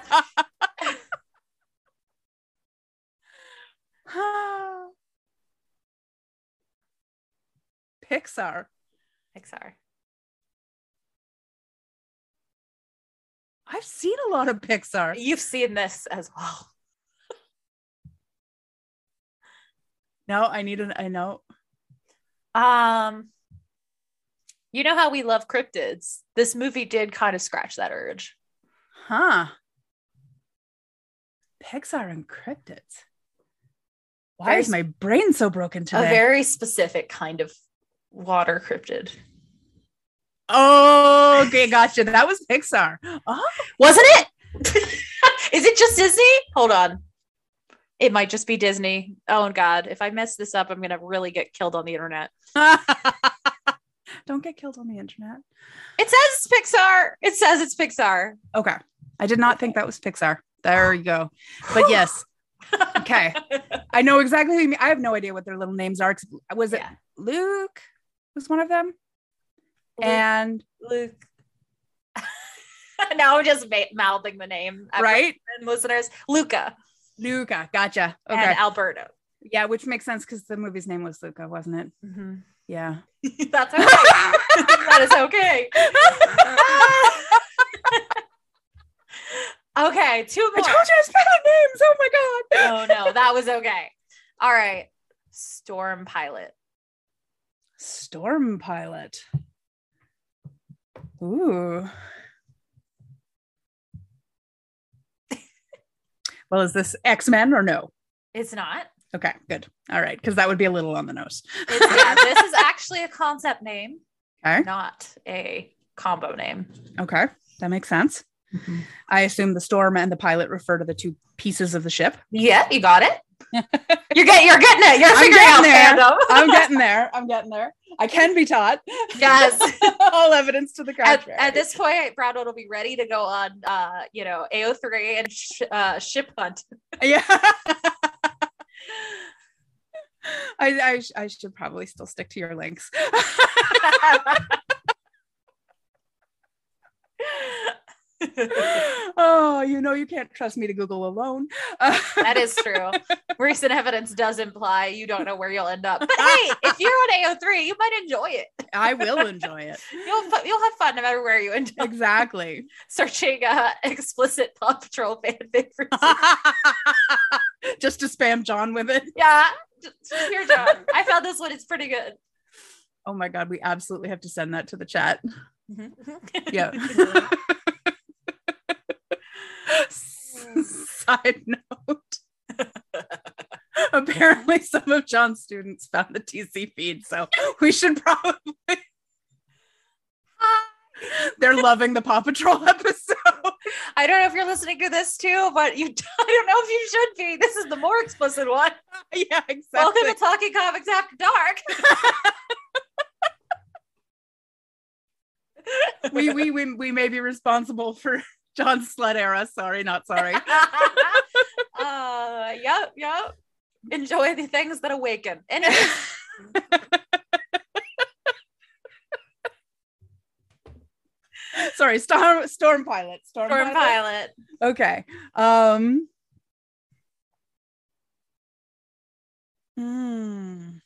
*laughs*
Pixar.
Pixar.
I've seen a lot of Pixar.
You've seen this as well.
No, I need an I know.
Um you know how we love cryptids. This movie did kind of scratch that urge.
Huh. Pixar and cryptids. Why
Very
is my brain so broken today?
A very specific kind of water cryptid.
oh, okay, gotcha. That was Pixar. *laughs* Oh,
Wasn't it? *laughs* Is it just Disney? Hold on. It might just be Disney. Oh God. If I mess this up, I'm gonna really get killed on the internet. *laughs*
don't get killed on the internet.
It says it's Pixar. It says it's Pixar.
Okay, I did not think that was Pixar. There you go. But yes, okay. *laughs* I know exactly. Who you mean. I have no idea what their little names are. Was it
Yeah.
Luke? Was one of them?
Luke-
And
Luke. *laughs* now I'm just ma- mouthing the name.
right,
And listeners, Luca
Luca. Gotcha. Okay.
and Alberto.
yeah, which makes sense because the movie's name was Luca, wasn't it?
Mhm.
Yeah. *laughs*
That's okay. *laughs* that is okay. *laughs* okay, two more.
I told you I spelled names. Oh my god.
Oh no, that was okay. All right. Storm pilot.
Storm pilot. Ooh. Well, is this X Men or no?
It's not.
Okay, good. All right, because that would be a little on the nose.
It's, yeah, *laughs* this is actually a concept name,
Okay.
not a combo name.
Okay, that makes sense. Mm-hmm. I assume the storm and the pilot refer to the two pieces of the ship.
Yeah, you got it. You're getting you're getting it. You're figuring out
getting there.
fandom.
I'm getting there. I'm getting there. I can be taught.
Yes. *laughs*
All evidence to the
at,
contrary.
at this point, Bronwyn will be ready to go on, uh, you know, AO3 and sh- uh, ship hunt.
yeah. *laughs* I, I, I should probably still stick to your links. *laughs* *laughs* oh, you know, you can't trust me to Google alone.
that is *laughs* true. Recent evidence does imply you don't know where you'll end up. But hey, if *laughs* you're on AO3, you might enjoy it.
I will enjoy it.
You'll you'll have fun no matter where you end up.
Exactly.
Searching uh, explicit Paw Patrol fanfic for
Just to spam John with it.
yeah. Here, John. I found this one. It's pretty good.
Oh my God, we absolutely have to send that to the chat. Yeah. *laughs* Side note. *laughs* Apparently, some of John's students found the TC feed, so we should probably. *laughs* They're loving the Paw Patrol episode.
I don't know if you're listening to this too, but you I don't know if you should be. This is the more explicit one.
yeah, exactly.
Welcome to Talking Comics After Dark.
we, we we we may be responsible for John's sled era. Sorry, not sorry. *laughs*
uh yep, yep. Enjoy the things that awaken. Anyway, *laughs*
sorry, storm storm pilot. Storm,
Storm
pilot.
Pilot.
Okay. Um hmm.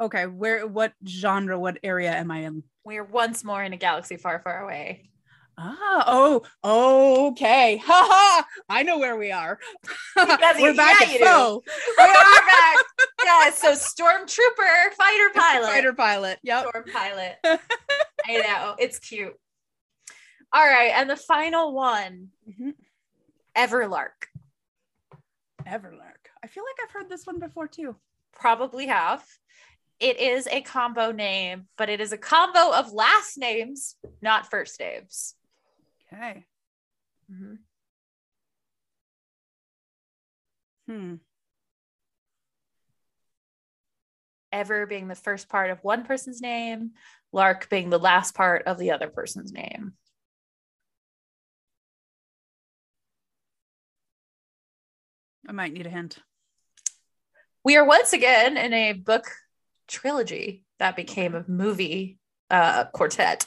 Okay, where what genre, what area am I in?
We're once more in a galaxy far, far away.
Ah, oh, okay. Ha ha. I know where we are.
Yes, *laughs*
We're back
yeah,
at foe.
We are back. yeah, so Stormtrooper, fighter *laughs* pilot.
Fighter pilot. Yep.
Storm pilot. I know. It's cute. All right. And the final one,
Mhm.
Everlark.
Everlark. I feel like I've heard this one before too.
Probably have. It is a combo name, but it is a combo of last names, not first names.
Okay.
Mhm.
Hmm.
Ever being the first part of one person's name, Lark being the last part of the other person's name.
I might need a hint.
We are once again in a book trilogy that became a movie uh, quartet.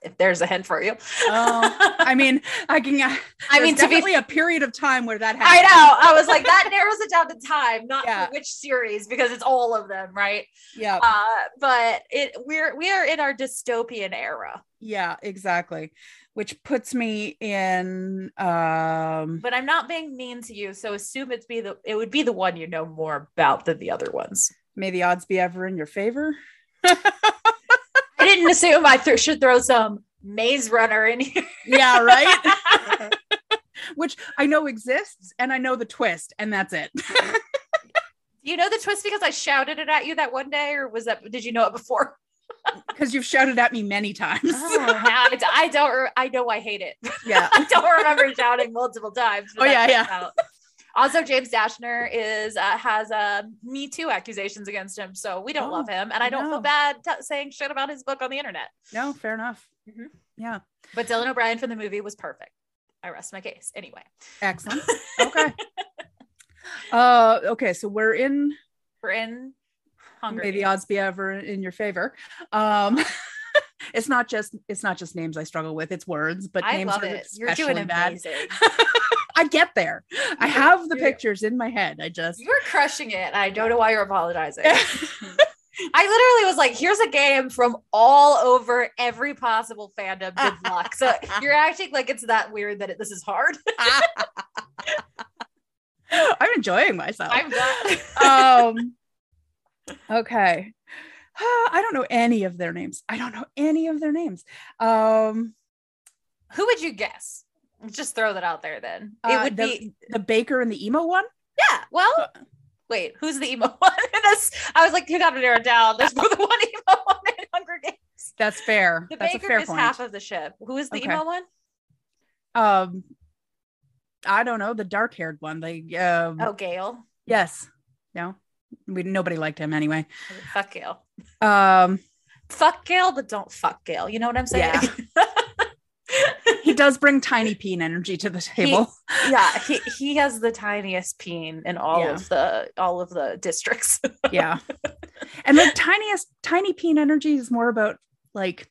If there's a hint for you.
Oh, I mean, I can. Uh, *laughs*
I mean, to be
definitely a period of time where that happened.
I know. I was like, that *laughs* narrows it down to time, not
Yeah.
which series, because it's all of them, right?
Yeah.
Uh, but it we're we are in our dystopian era.
Yeah. Exactly. Which puts me in. Um.
But I'm not being mean to you, so assume it's be the it would be the one you know more about than the other ones.
May the odds be ever in your favor. *laughs*
I didn't assume I th- should throw some Maze Runner in here.
Yeah. Right. *laughs* which I know exists and I know the twist, and that's it. *laughs*
you know the twist because I shouted it at you that one day, or was that did you know it before?
Because you've shouted at me many times.
Oh, I, I don't. I know I hate it.
yeah.
I don't remember shouting multiple times.
Oh,
that
yeah,
out. Also, James Dashner is uh, has uh, Me Too accusations against him, so we don't
Oh,
love him, and I don't
no.
feel bad t- saying shit about his book on the internet.
No, fair enough.
Mhm.
Yeah.
But Dylan O'Brien from the movie was perfect. I rest my case. Anyway,
Excellent. *laughs* Okay. uh okay, so we're in
we're in Hunger.
may the odds be ever in your favor. Um *laughs* it's not just it's not just names I struggle with, it's words, but
I
names
love
are
it. You're doing
bad.
amazing. *laughs*
I get there. I have the
You-
pictures in my head. I just
You're crushing it. I don't know why you're apologizing. *laughs* I literally was like, here's a game from all over every possible fandom. Good luck. So *laughs* you're acting like it's that weird that it, this is hard.
I'm enjoying myself.
I'm glad.
um okay *sighs* i don't know any of their names i don't know any of their names um
Who would you guess? Just throw that out there then. It
uh,
would
the,
be,
the baker and the emo one
yeah. Well, wait, who's the emo *laughs* one? *laughs* I was like, you got to narrow it down. There's more than one *laughs* emo one in Hunger Games.
that's fair
The
that's a
baker
fair
is
point
half of the ship. Who is the
Okay.
emo one?
um i don't know the dark haired one they um
Oh, Gale.
yes no we nobody liked him anyway
Fuck Gale.
um
Fuck Gale, but don't fuck Gale. You know what I'm saying?
Yeah. *laughs* he does bring tiny peen energy to the table
yeah he, he has the tiniest peen in all
Yeah.
of the all of the districts
yeah and the tiniest tiny peen energy is more about like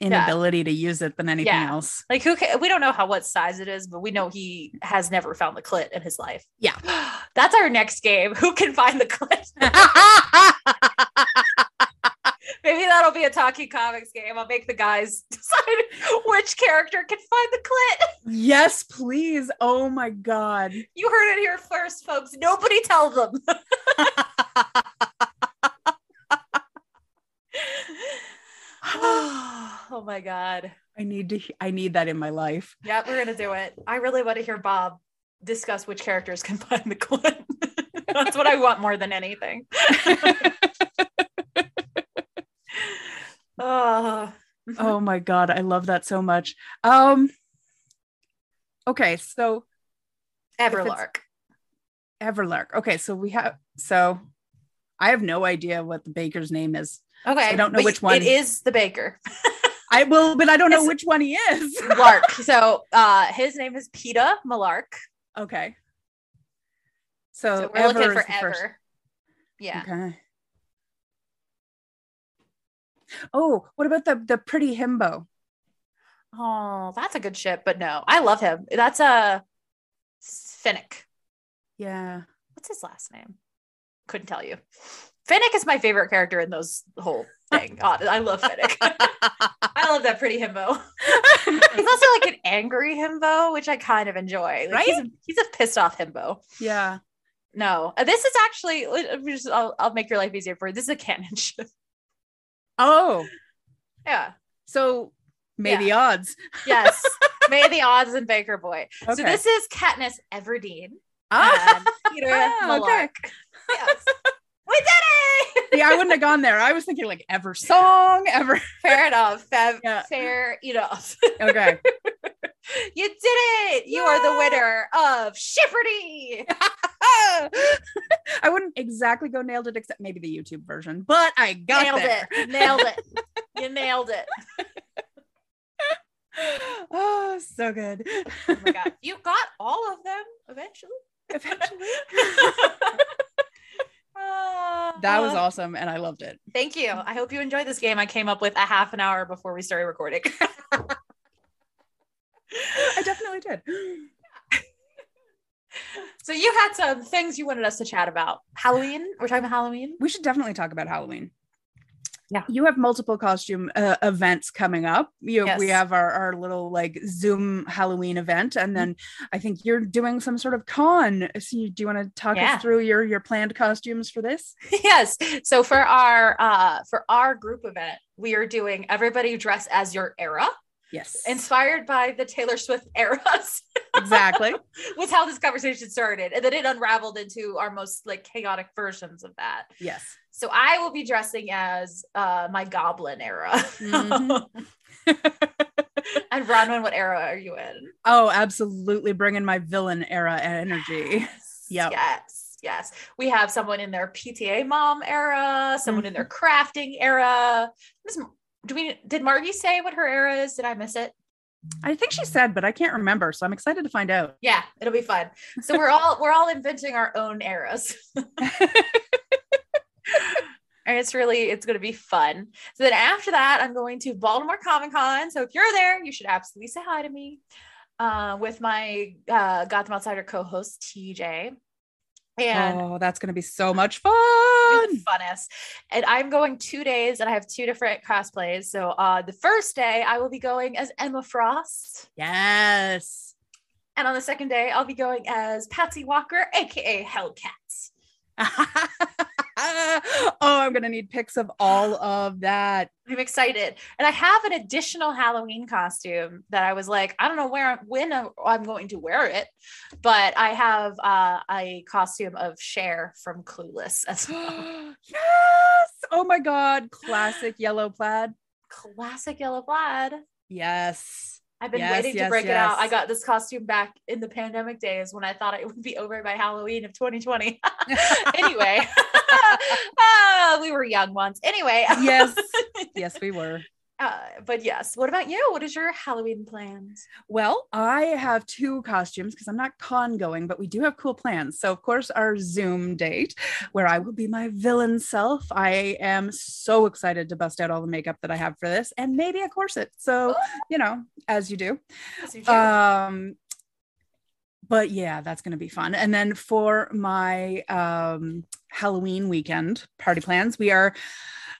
inability to use it than anything
Yeah.
else.
Like who can, we don't know how what size it is but we know he has never found the clit in his life.
Yeah. *gasps*
that's our next game. *laughs* Who can find the clit? *laughs* Maybe that'll be a talking comics game. I'll make the guys *laughs* decide which character can find the clit.
Yes please. Oh my god.
You heard it here first folks. Nobody tell them *sighs* *sighs* *sighs* oh my god
i need to i need that in my life
Yeah, we're gonna do it. I really want to hear Bob discuss which characters can *laughs* find the clip. *laughs* That's what I want more than anything. *laughs* oh,
oh my god i love that so much um okay so
Everlark.
everlark okay so we have so i have no idea what the baker's name is
Okay,
I don't know which one.
It is the baker,
i will but i don't know which one he is *laughs*
Lark. so uh, his name is Peeta Mellark.
okay so,
So we're
Ever
looking for Ever. Yeah.
Okay. Oh, what about the the pretty himbo?
Oh, that's a good ship, but no, I love him. That's a Finnick.
Yeah.
what's his last name? Couldn't tell you. Finnick is my favorite character in those whole thing. *laughs* I love Finnick. *laughs* I love that pretty himbo. *laughs* He's also like an angry himbo, which I kind of enjoy. Like, He's, a, he's a pissed off himbo.
yeah.
No, uh, this is actually. let me just- I'll, I'll make your life easier for you. This is a canon ship.
Oh,
Yeah.
so may the odds.
Yes. May the odds and Baker Boy.
Okay.
So this is Katniss Everdeen
ah,
and Peeta
Ah, okay.
Yes. We did it!
yeah, I wouldn't have gone there. I was thinking like ever song, ever. *laughs*
Fair enough. Fair,
Yeah.
fair enough.
Okay. *laughs*
you did it. You are the winner of Shipperty. *laughs*
I wouldn't exactly go nailed it, except maybe the YouTube version, but I got
nailed
there.
it. Nailed it. You nailed it.
oh, so good.
Oh my god. You got all of them eventually.
Eventually.
Uh,
That was awesome, and I loved it.
Thank you. I hope you enjoyed this game. I came up with a half an hour before we started recording. *laughs*
I definitely did. *laughs*
so you had some things you wanted us to chat about. Halloween. We're talking about Halloween.
We should definitely talk about Halloween.
Yeah.
You have multiple costume uh, events coming up. You, We have our, our little like Zoom Halloween event,
Mm-hmm.
and then I think you're doing some sort of con. So, you, do you want to talk
Yeah.
us through your your planned costumes for this? *laughs*
yes. So for our uh for our group event, we are doing everybody dress as your era.
Yes.
inspired by the Taylor Swift eras. *laughs*
exactly.
was how this conversation started. And then it unraveled into our most like chaotic versions of that.
Yes.
So I will be dressing as uh, my goblin era.
Mhm. *laughs* *laughs*
and Bronwyn, what era are you in?
oh, absolutely. Bringing my villain era energy.
Yes.
Yep.
Yes. Yes. We have someone in their PTA mom era, someone in their
Mm-hmm.
crafting era. This, do we did Margie say what her era is? Did I miss it?
I think she said, but I can't remember. So I'm excited to find out.
Yeah, it'll be fun. So we're *laughs* all we're all inventing our own eras. *laughs* And it's really it's going to be fun. So then after that, I'm going to Baltimore Comic Con. So if you're there, you should absolutely say hi to me uh, with my uh, Gotham Outsider co-host TJ. And
oh, that's going to be so much fun.
funnest. And I'm going two days, and I have two different cosplays. So uh, the first day, I will be going as Emma Frost,
Yes.
and on the second day, I'll be going as Patsy Walker, aka Hellcat. *laughs*
oh, I'm going to need pics of all of that.
I'm excited. And I have an additional Halloween costume that I was like, I don't know where when I'm going to wear it, but I have uh, a costume of Cher from Clueless as well. *gasps*
yes. Oh my God. Classic yellow plaid.
Classic yellow plaid.
Yes.
I've been
Yes,
waiting to
yes,
break it out. I got this costume back in the pandemic days when I thought it would be over by Halloween of 2020. *laughs* anyway, Ah, *laughs* *laughs* we were young once. Anyway,
yes. Yes, we were.
Uh, but yes. What about you? What is your Halloween plans?
Well, I have two costumes because I'm not con going, but we do have cool plans. So, of course, our Zoom date where I will be my villain self. I am so excited to bust out all the makeup that I have for this and maybe a corset. So, you know, as you do.
Yes, you do.
Um, but yeah, that's going to be fun. And then for my um, Halloween weekend party plans, we are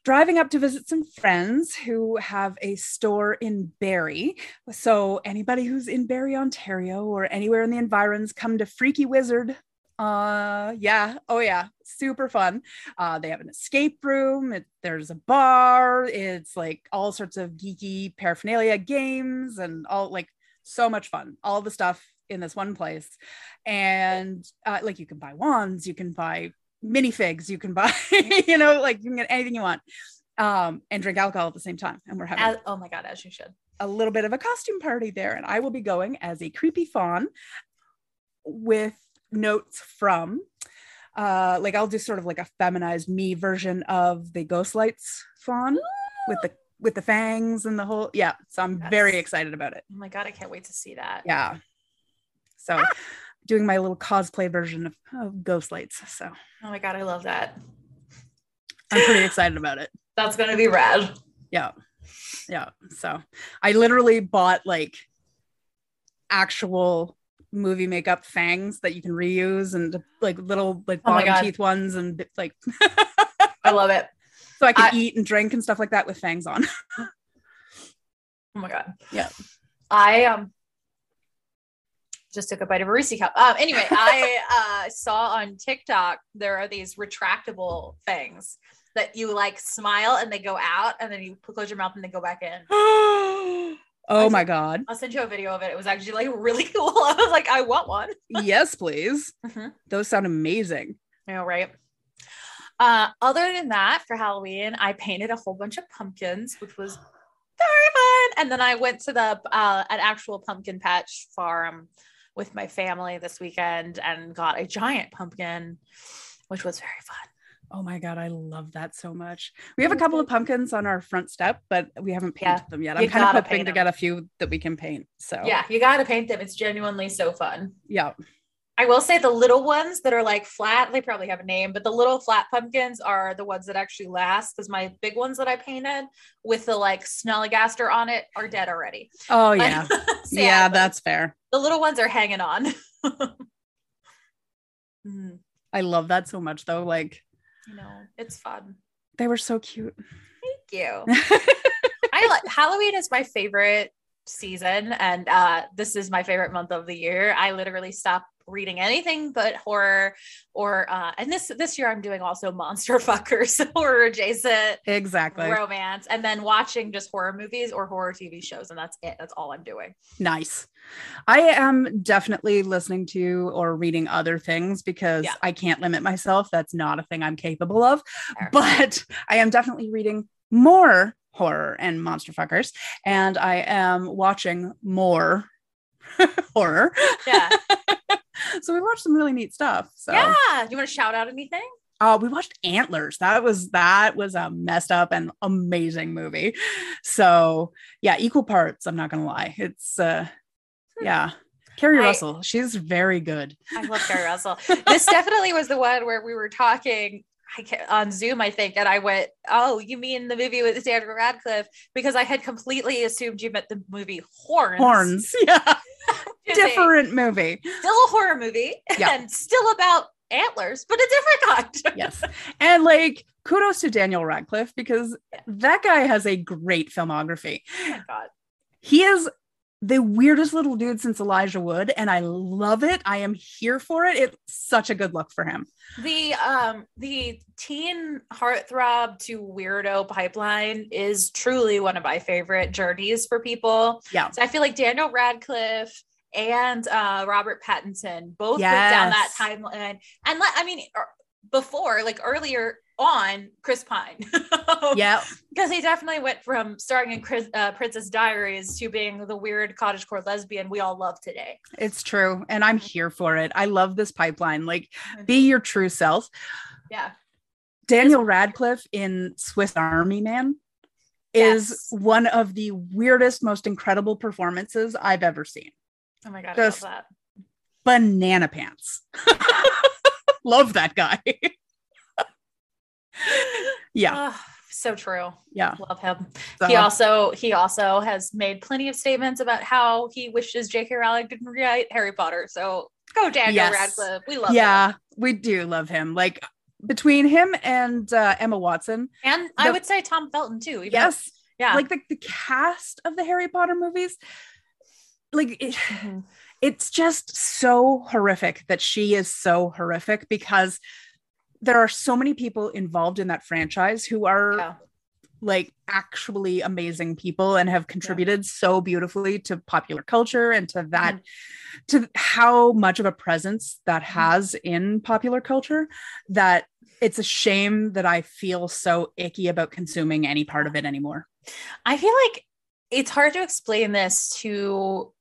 driving up to visit some friends who have a store in Barrie. So anybody who's in Barrie, Ontario, or anywhere in the environs, come to Freaky Wizard. Uh, yeah, oh yeah, super fun. Uh, they have an escape room. It, there's a bar. It's like all sorts of geeky paraphernalia, games, and all like so much fun. All the stuff in this one place, and uh, like you can buy wands, you can buy minifigs, you can buy, *laughs* you know, like you can get anything you want, um, and drink alcohol at the same time. And we're having
As- oh my god, as you should.
a little bit of a costume party there, and I will be going as a creepy fawn with notes from. Uh, like I'll do sort of like a feminized me version of the Ghost Lights fawn with the with the fangs and the whole yeah. So I'm very excited about it.
Oh my god, I can't wait to see that.
Yeah. So doing my little cosplay version of, of Ghost Lights. So
Oh my god, I love that.
I'm pretty excited about it. *laughs*
That's gonna be rad.
Yeah. Yeah. So I literally bought like actual movie makeup fangs that you can reuse and like little like
Oh
bottom teeth ones and like *laughs*
I love it.
so I can
I-
eat and drink and stuff like that with fangs on. *laughs*
Oh my god.
Yeah.
I um just took a bite of a Reese cup. Um, anyway, I *laughs* uh, saw on TikTok there are these retractable things that you like smile and they go out, and then you close your mouth and they go back in. *gasps*
oh my god.
I'll send you a video of it. It was actually like really *laughs* cool. I was like, I want one.
yes, please.
Mhm.
Those sound amazing.
I know, right? Uh, other than that, for Halloween, I painted a whole bunch of pumpkins, which was very fun. And then I went to the uh, an actual pumpkin patch farm with my family this weekend and got a giant pumpkin, which was very fun.
Oh my god, I love that so much. We have a mm-hmm. couple of pumpkins on our front step, but we haven't
Yeah,
painted them yet. I'm kind of hoping to get a few that we can paint. So
Yeah, you got to paint them. It's genuinely so fun.
yeah.
I will say the little ones that are like flat, they probably have a name, but the little flat pumpkins are the ones that actually last because my big ones that I painted with the like snollygaster on it are dead already.
Oh yeah. *laughs*
Sad,
yeah, that's fair.
the little ones are hanging on. *laughs* Mhm.
I love that so much though. Like
You know, it's fun.
they were so cute.
Thank you. *laughs* I like Halloween is my favorite season and uh this is my favorite month of the year. I literally stop reading anything but horror or uh and this this year I'm doing also monster *laughs* fuckers horror adjacent
Exactly.
romance and then watching just horror movies or horror TV shows and that's it. That's all I'm doing.
Nice. I am definitely listening to or reading other things because
Yeah.
I can't limit myself. That's not a thing I'm capable of.
Fair.
But I am definitely reading more horror and monster fuckers. And I am watching more *laughs* horror.
Yeah. *laughs*
So we watched some really neat stuff. So
Yeah. Do you want to shout out anything?
uh, we watched Antlers. That was that was a messed up and amazing movie. So yeah, equal parts. I'm not gonna lie. It's uh yeah. Carrie
I-
Russell, she's very good.
I love Keri Russell. *laughs* This definitely was the one where we were talking on Zoom, I think, and I went, "Oh, you mean the movie with Daniel Radcliffe?" Because I had completely assumed you meant the movie Horns.
Horns, *laughs* yeah,
which is a-
different movie.
still a horror movie,
Yeah.
and still about antlers, but a different kind. *laughs*
Yes, and like kudos to Daniel Radcliffe because that guy has a great filmography.
oh my god.
He is the weirdest little dude since Elijah Wood, and I love it. I am here for it. It's such a good look for him.
The um the teen heartthrob to weirdo pipeline is truly one of my favorite journeys for people.
Yeah.
So I feel like Daniel Radcliffe and uh Robert Pattinson both went down that timeline. And let, I mean er, before, like earlier on, Chris Pine. *laughs*
Yeah,
Because he definitely went from starring in Chris, uh, Princess Diaries to being the weird cottagecore lesbian we all love today.
it's true, and I'm here for it. I love this pipeline. Like, be your true self.
Yeah.
Daniel Radcliffe in Swiss Army Man is
Yes.
one of the weirdest, most incredible performances I've ever seen.
Oh my God.
Just-
I love that.
Banana pants. *laughs* love that guy. Yeah,
Ah, so true.
yeah.
Love him.
So,
he also he also has made plenty of statements about how he wishes J.K. Rowling didn't write Harry Potter. So go Daniel
Yes.
Radcliffe. We love
yeah,
him.
we do love him. Like between him and uh, Emma Watson,
And I would say Tom Felton too.
yes,
Yeah.
like the, the cast of the Harry Potter movies, like it,
Mhm.
it's just so horrific that she is so horrific because there are so many people involved in that franchise who are
Yeah.
like actually amazing people and have contributed so beautifully to popular culture and to that mm-hmm. to how much of a presence that mm-hmm. has in popular culture that it's a shame that I feel so icky about consuming any part of it anymore.
I feel like it's hard to explain this to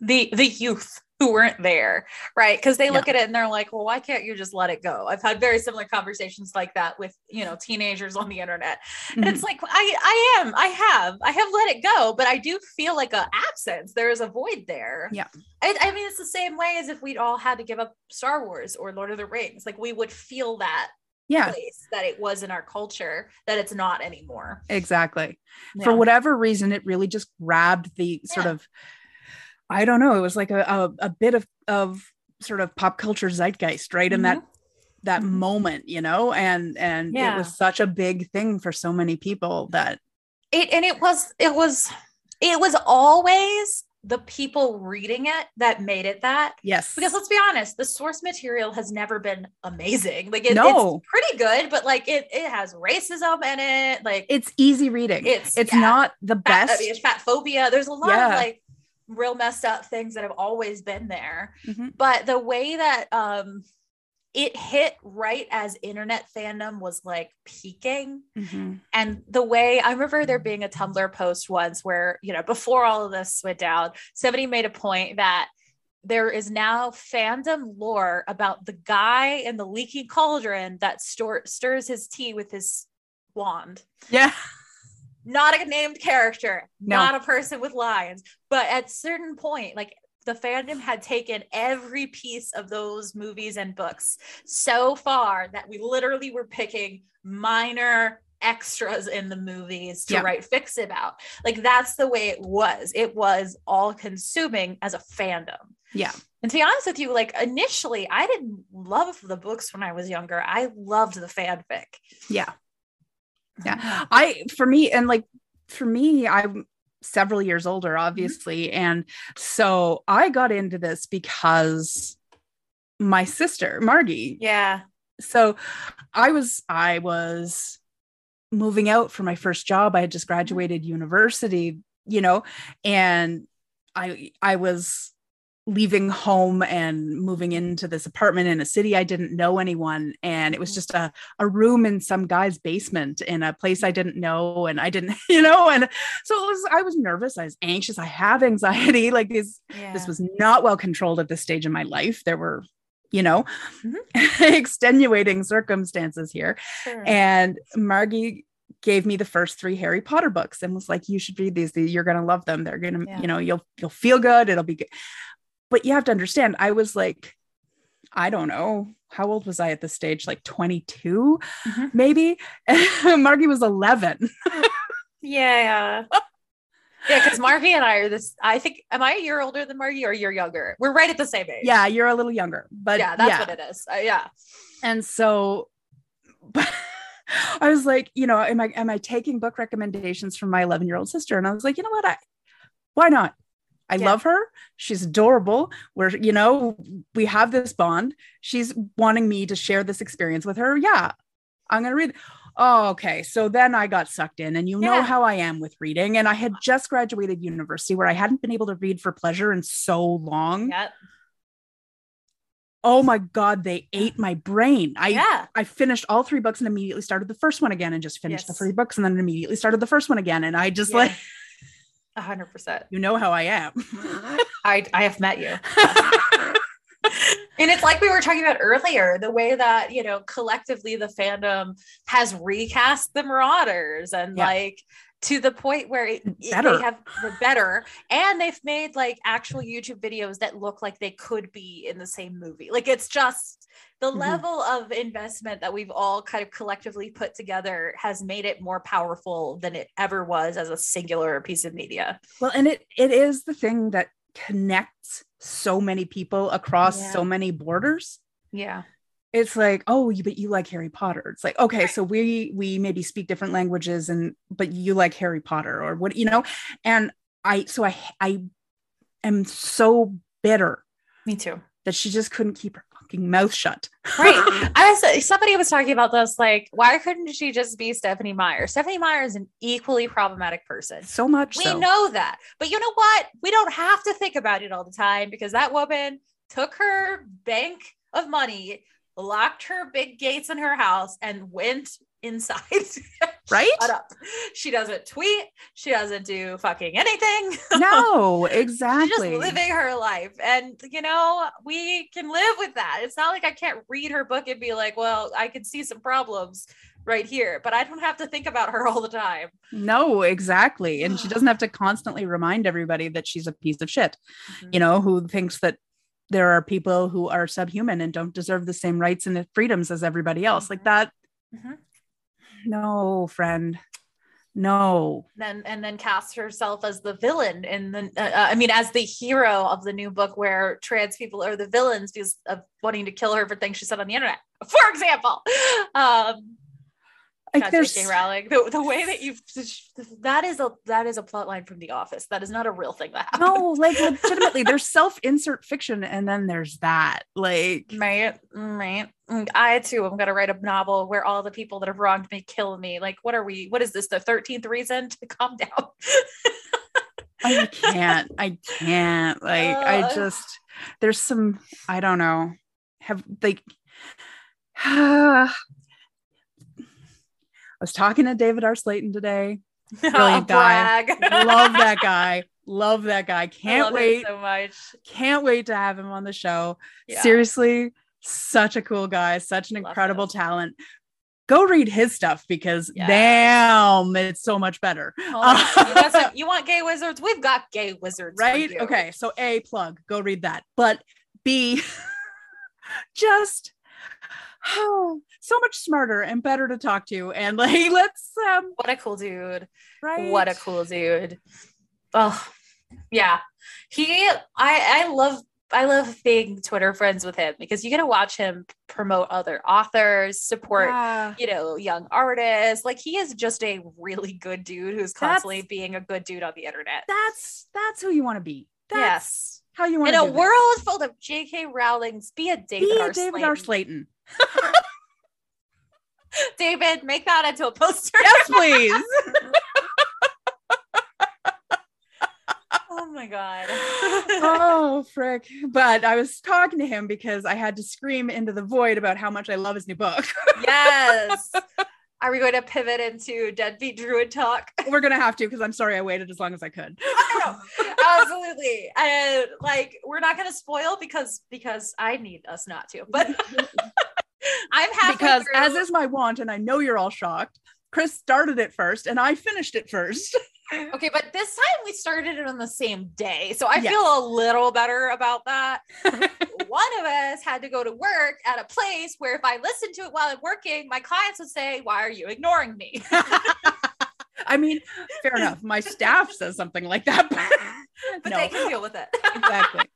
the the youth who weren't there, right? Because they look at it and they're like, "Well, why can't you just let it go?" I've had very similar conversations like that with you know teenagers on the internet,
Mm-hmm.
it's like I I am I have I have let it go, but I do feel like a absence. There is a void there.
Yeah.
I, I mean, it's the same way as if we'd all had to give up Star Wars or Lord of the Rings. Like we would feel that
yeah,
place that it was in our culture that it's not anymore.
exactly. For whatever reason, it really just grabbed the sort
Yeah.
of, I don't know, it was like a, a, a bit of, of sort of pop culture zeitgeist, right? In that that
Mhm.
moment, you know, and and it was such a big thing for so many people that
it and it was it was it was always the people reading it that made it that
yes,
because let's be honest the source material has never been amazing like it,
No.
it's pretty good but like it it has racism in it like
it's easy reading.
it's
it's
yeah,
not the
fat,
best.
I mean, it's fat phobia there's a lot
Yeah.
of like real messed up things that have always been there
Mhm.
but the way that um it hit right as internet fandom was like peaking
Mhm.
and the way I remember there being a Tumblr post once where, you know, before all of this went down, somebody made a point that there is now fandom lore about the guy in the leaky cauldron that stor- stirs his tea with his wand.
Yeah.
Not a named character,
No.
not a person with lines, but at certain point, like the fandom had taken every piece of those movies and books so far that we literally were picking minor extras in the movies to
Yeah.
write fics about. Like that's the way it was. It was all consuming as a fandom.
Yeah.
And to be honest with you, like initially, I didn't love the books when I was younger. I loved the fanfic.
Yeah. Yeah. I for me and like for me, I'm several years older, mm-hmm. obviously. And so I got into this because my sister, Margie,
Yeah.
so i was i was moving out for my first job i had just mm-hmm. graduated university you know and i i was leaving home and moving into this apartment in a city i didn't know anyone. And it was just a, a room in some guy's basement in a place i didn't know and i didn't *laughs* you know and so it was i was nervous i was anxious i have anxiety. *laughs* Like this
Yeah.
this was not well controlled at this stage in my life. There were you know
Mhm. *laughs*
extenuating circumstances here.
Sure.
and margie gave me the first three harry potter books and was like you should read these. You're going to love them. They're going to
Yeah.
you know you'll you'll feel good. It'll be good but you have to understand i was like i don't know how old was i at this stage like 22
Mhm.
maybe *laughs* margie was 11
Yeah. *laughs* Yeah, because Margie and I are this. I think, am I a year older than Margie or you're younger? We're right at the same age.
yeah you're a little younger but
yeah, that's
yeah.
what it is. Uh, yeah.
and so but *laughs* i was like you know am i am i taking book recommendations from my 11 year old sister and i was like you know what i why not i
Yeah.
love her. She's adorable. We're you know we have this bond. She's wanting me to share this experience with her. Yeah i'm gonna read. Oh okay. So then i got sucked in and you know how i am with reading. And i had just graduated university where i hadn't been able to read for pleasure in so long.
Yeah.
oh my god they ate my brain. I
yeah.
I finished all three books and immediately started the first one again and just finished the three books and then immediately started the first one again. And I just
Yeah.
like,
A hundred percent.
you know how I am. *laughs*
I I have met you. *laughs* And it's like we were talking about earlier, the way that, you know, collectively the fandom has recast the Marauders and
Yeah.
like to the point where it, it- they have the better and they've made like actual YouTube videos that look like they could be in the same movie. Like it's just the
Mhm.
level of investment that we've all kind of collectively put together has made it more powerful than it ever was as a singular piece of media.
well, and it it is the thing that connects so many people across
Yeah.
so many borders.
Yeah.
It's like, oh, you, but you like Harry Potter. It's like, okay, so we we maybe speak different languages and but you like Harry Potter or what, you know? And I so I I am so bitter
Me too.
that she just couldn't keep her fucking mouth shut.
Right. *laughs* I was somebody was talking about this, like, why couldn't she just be Stephenie Meyer? Stephenie Meyer is an equally problematic person.
so much
We
so.
know that. But you know what? We don't have to think about it all the time because that woman took her bank of money, locked her big gates in her house, and went inside. *laughs*
right?
Shut up. She doesn't tweet. She doesn't do fucking anything. *laughs*
no,
She's just
exactly.
living her life. And, you know, we can live with that. It's not like I can't read her book and be like, well, I can see some problems right here, but I don't have to think about her *laughs* all the time.
No, exactly. And she doesn't have to constantly remind everybody that she's a piece of shit, you know, who thinks that there are people who are subhuman and don't deserve the same rights and freedoms as everybody else. Like
Mhm.
that.
Mhm.
No, friend. No.
Then and then cast herself as the villain in the. Uh, uh, I mean, as the hero of the new book, where trans people are the villains because of wanting to kill her for things she said on the internet, for example. Um,
Like
God,
there's
J.K. Rowling, the, the way that you've that is a that is a plot line from The Office. That is not a real thing that happened.
no, like legitimately, there's *laughs* self-insert fiction, and then there's that. Like,
Right, right. Mm, I too am gonna write a novel where all the people that have wronged me kill me. Like, what are we? What is this? The thirteenth reason to *laughs* calm down?
I can't. I can't. Like, I
Uh.
just there's some. I don't know. Have like. *sighs* I was talking to David R. Slayton today. *laughs* Brilliant *laughs* guy. Love that guy. Love that guy. Can't wait.
so much.
Can't wait to have him on the show.
Yeah.
Seriously, such a cool guy, such an
Love
incredible
him.
talent. Go read his stuff because
Yes.
damn, it's so much better.
Oh you, *laughs* some- you want gay wizards? We've got gay wizards,
right? Okay, so A plug, go read that. But B, *laughs* just oh, so much smarter and better to talk to. And like, *laughs* let's um,
What a cool dude.
right?
What a cool dude. Oh, yeah. He I I love I love being Twitter friends with him because you get to watch him promote other authors, support
Yeah.
you know, young artists. Like he is just a really good dude who's constantly being a good dude on the internet.
That's that's who you want to be. That's
yes.
how you want
In
to
a world full of J.K. Rowling's, be a David
Be
R.
a David
Slayton.
R. Slayton. *laughs*
David, make that into a poster.
Yes, please. *laughs*
my god. *laughs* *laughs*
oh frick but i was talking to him because i had to scream into the void about how much i love his new book
yes. *laughs* Are we going to pivot into deadbeat druid talk?
we're gonna have to because i'm sorry i waited as long as i could
Absolutely. And like we're not gonna spoil because because I need us not to. But I'm happy
because as is my want and i know you're all shocked chris started it first and i finished it first
okay, but this time we started it on the same day. So I
Yes.
feel a little better about that. *laughs* One of us had to go to work at a place where if I listened to it while I'm working, my clients would say, Why are you ignoring me? *laughs*
i mean fair enough my staff says something like that but, *laughs*
But
no
they can deal with it.
exactly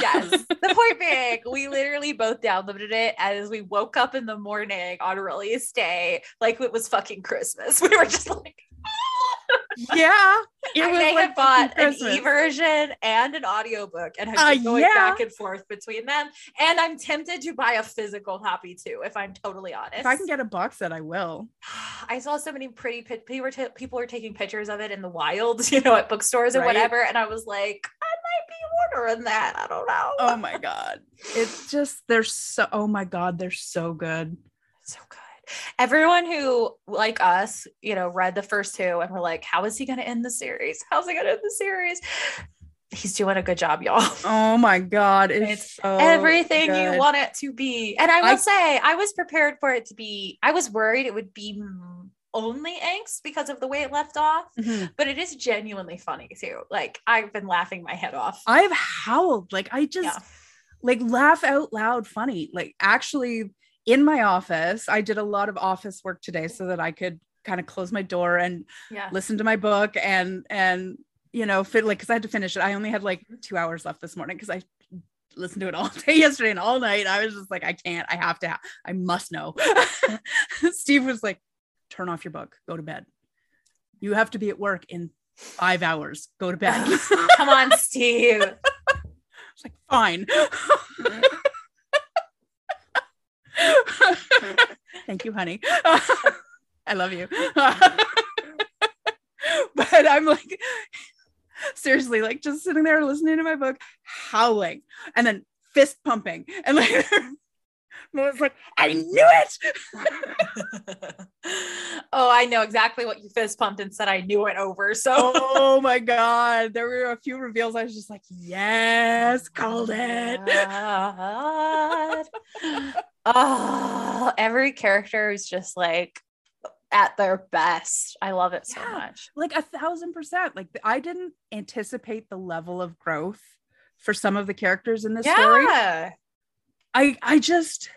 yes. The point being, we literally both downloaded it as we woke up in the morning on release day, like it was fucking Christmas. We were just like,
yeah it
I
was
may
like
have bought
fucking
an e version and an audiobook and have
Uh,
going
yeah.
back and forth between them. And I'm tempted to buy a physical copy too, if I'm totally honest.
if i can get a box set i will *sighs*
I saw so many pretty people were people were taking pictures of it in the wild, *laughs* you know, at bookstores or
Right.
whatever, and I was like, I might be ordering that. I don't know.
oh my god it's just they're so oh my god they're so good
so good. Everyone who, like us, you know, read the first two and were like, "How is he going to end the series? How's he going to end the series?" He's doing a good job, y'all.
oh my god it's,
It's
so
Everything you want it to be, and I will
I-
say, I was prepared for it to be. I was worried it would be only angst because of the way it left off,
Mhm.
but it is genuinely funny too. Like I've been laughing my head off.
I've howled like I just
Yeah.
like laugh out loud funny. Like actually in my office, I did a lot of office work today so that I could kind of close my door and
Yeah.
listen to my book and and you know fit like because I had to finish it. I only had like mm-hmm. two hours left this morning because I listened to it all *laughs* day yesterday and all night. I was just like, I can't. I have to. Ha- I must know. *laughs* Steve was like, turn off your book. Go to bed. You have to be at work in five hours. Go to bed. *laughs*
Come on, Steve.
It's like, fine. *laughs* Thank you, honey. *laughs* I love you. *laughs* but I'm like, seriously, like just sitting there listening to my book, howling, and then fist pumping. And like, I was like, I knew it. *laughs*
oh, I know exactly what you fist pumped and said I knew it over. So
oh *laughs* my God. There were a few reveals. I was just like, yes, called it. *laughs*
Oh, every character is just like at their best. I love it so
Yeah.
much.
like a thousand percent like i didn't anticipate the level of growth for some of the characters in this story
Yeah.
I i just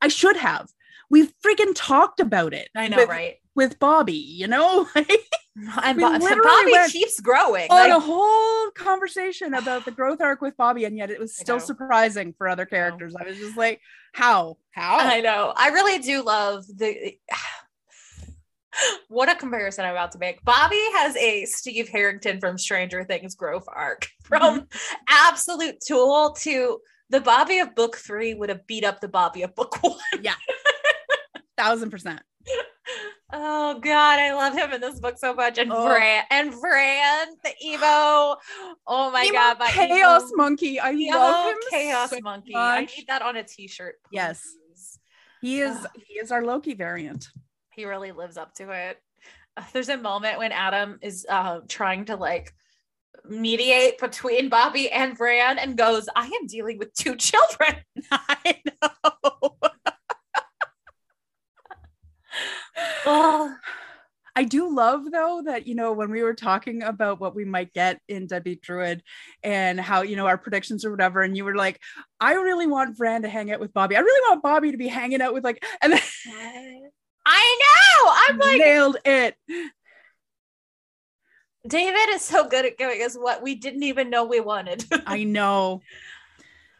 i should have We've freaking talked about it
I know,
with,
right?
with bobby you know *laughs* like,
And
We
Bo- Bobby keeps growing.
on
Like,
a whole conversation about the growth arc with bobby and yet it was still surprising for other characters i was just like how how
I know. I really do love the. *sighs* What a comparison I'm about to make. Bobby has a Steve Harrington from Stranger Things growth arc *laughs* from mm-hmm. absolute tool to the Bobby of book three would have beat up the Bobby of book *laughs* one. yeah.
thousand percent
Oh God, I love him in this book so much. And
Oh.
Bran and Bran, the Evo. Oh my
Emo
God, my
chaos
Evo-
monkey i
Evo
love him
chaos
so
monkey. I
much.
need that on a t-shirt.
Yes. he is
Ugh.
he is our loki variant
he really lives up to it. There's a moment when Adam is uh, trying to like mediate between Bobby and Bran and goes, I am dealing with two children. *laughs*
i know *laughs*
Oh,
I do love though that you know when we were talking about what we might get in Deadbeat Druid and how you know our predictions or whatever, and you were like, I really want Bran to hang out with Bobby. I really want Bobby to be hanging out with like, and then
I know. I'm like,
nailed it.
David is so good at giving us what we didn't even know we wanted. *laughs*
I know.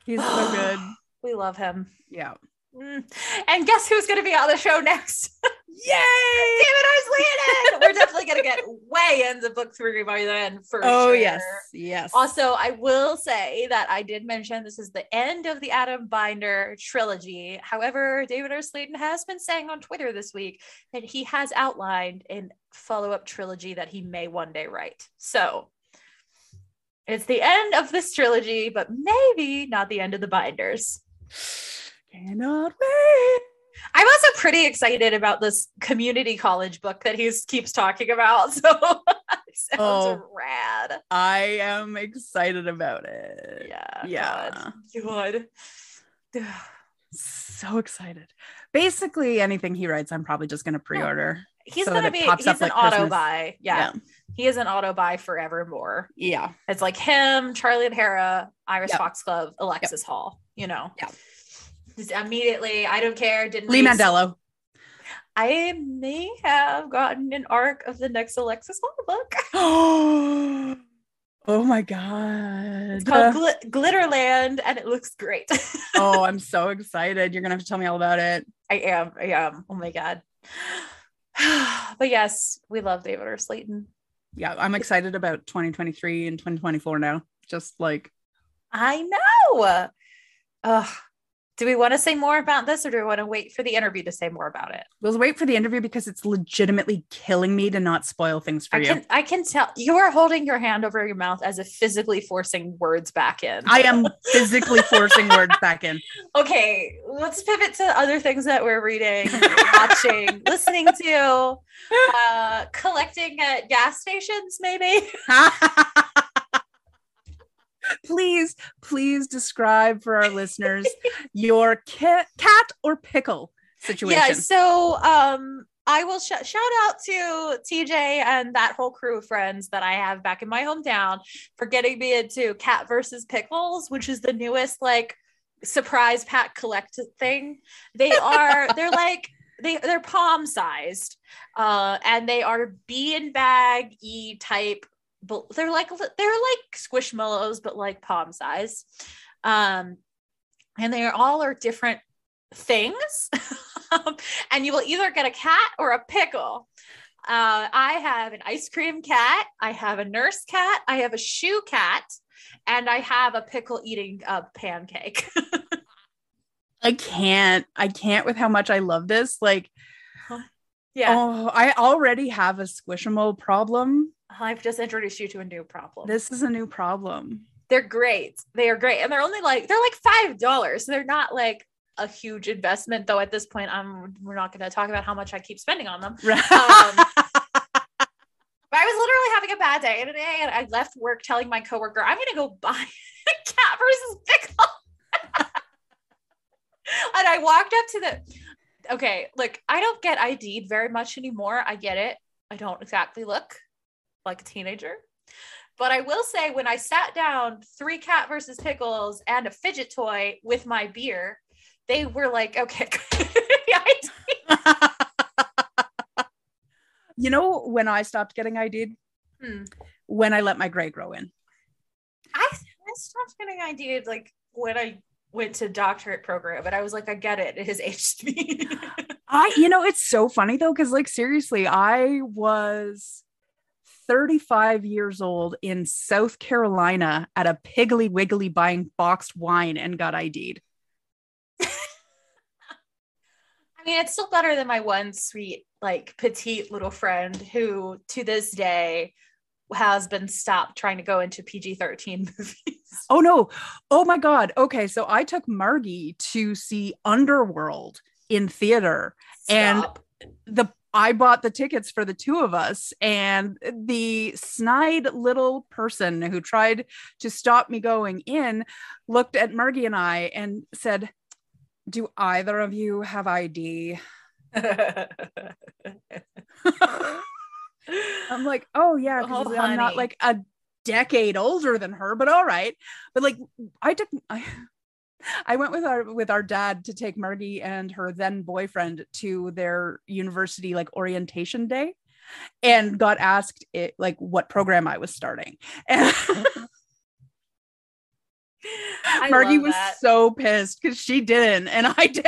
He's so *gasps* good.
we love him.
Yeah.
Mm. And guess who's going to be on the show next? *laughs*
Yay!
David R. Slayton. We're definitely going to get way into book three by then for sure.
Oh
sure.
yes. Yes.
Also, I will say that I did mention this is the end of the Adam Binder trilogy. However, David R. Slayton has been saying on Twitter this week that he has outlined a follow up trilogy that he may one day write. So it's the end of this trilogy, but maybe not the end of the Binders.
Cannot wait.
I'm also pretty excited about this community college book that he keeps talking about. *laughs* So it sounds
Oh.
rad.
I am excited about it.
Yeah.
Yeah.
God. God. *sighs*
So excited. Basically, anything he writes, I'm probably just going to pre-order.
He's
So
gonna be he's an
like
auto
Christmas.
buy. Yeah. He is an auto buy forevermore.
Yeah.
It's like him, Charlie Adhara, Iris
Yep.
Foxglove, Alexis Hall, you know.
Yeah.
Just immediately, I don't care. Didn't
Lee
read-
Mandelo.
I may have gotten an arc of the next Alexis Hall book. *gasps* *gasps*
oh my god.
It's called Gl- Glitterland and it looks great. *laughs*
oh, I'm so excited. You're gonna have to tell me all about it.
I am. I am. Oh my God. *sighs* but yes, we love David R. Slayton.
Yeah, I'm excited about 2023 and 2024 now. Just like
I know. Ugh. Do we want to say more about this or do we want to wait for the interview to say more about it?
we'll wait for the interview because it's legitimately killing me to not spoil things for
I
you.
can I can tell you are holding your hand over your mouth as if physically forcing words back in.
I am physically forcing words back in. *laughs*
okay, let's pivot to other things that we're reading, watching, *laughs* listening to, uh, collecting at gas stations, maybe. *laughs*
please, please describe for our listeners your cat, cat or pickle situation.
Yeah, so um I will sh- shout out to TJ and that whole crew of friends that I have back in my hometown for getting me into Cat versus Pickles, which is the newest like surprise pack collect thing. They are *laughs* they're like they they're palm sized, uh, and they are bee and bag e type. But they're like they're like squishmallows, but like palm size. Um, and they are all are different things. *laughs* And you will either get a cat or a pickle. Uh, I have an ice cream cat, I have a nurse cat, I have a shoe cat, and I have a pickle eating uh, pancake. *laughs*
I can't. I can't with how much I love this. Like,
yeah,
oh, I already have a squishmallow problem.
I've just introduced you to a new problem.
This is a new problem.
they're great. They are great, and they're only like they're like five dollars. So they're not like a huge investment, though. At this point, I'm we're not going to talk about how much I keep spending on them. But um, *laughs* I was literally having a bad day today, and I left work telling my coworker, "I'm gonna go buy a cat versus pickle." *laughs* and I walked up to the. Okay, look, I don't get ID'd very much anymore. I get it. I don't exactly look like a teenager, but I will say when I sat down, three cat versus pickles and a fidget toy with my beer, they were like, "Okay." *laughs* *laughs*
you know when I stopped getting ID'd?
Hmm.
When I let my gray grow in.
I, I stopped getting ID'd like when I went to doctorate program, but I was like, I get it. It has aged me. *laughs*
I, you know, it's so funny though, because like seriously, I was 35 years old in South Carolina at a Piggly Wiggly buying boxed wine and got ID'd. *laughs*
I mean, it's still better than my one sweet, like petite little friend who to this day has been stopped trying to go into PG 13 *laughs* movies.
Oh no. Oh my God. Okay. So I took Margie to see Underworld in theater. And- the I bought the tickets for the two of us, and the snide little person who tried to stop me going in looked at Margie and I and said, Do either of you have ID? *laughs* I'm like, Oh, yeah, 'cause
Oh,
I'm not like a decade older than her, but all right. But like, I took, I, I went with our with our dad to take Margie and her then boyfriend to their university like orientation day. and got asked it, like what program I was starting. *laughs* *laughs* And Margie was so pissed because she didn't and I *laughs* did.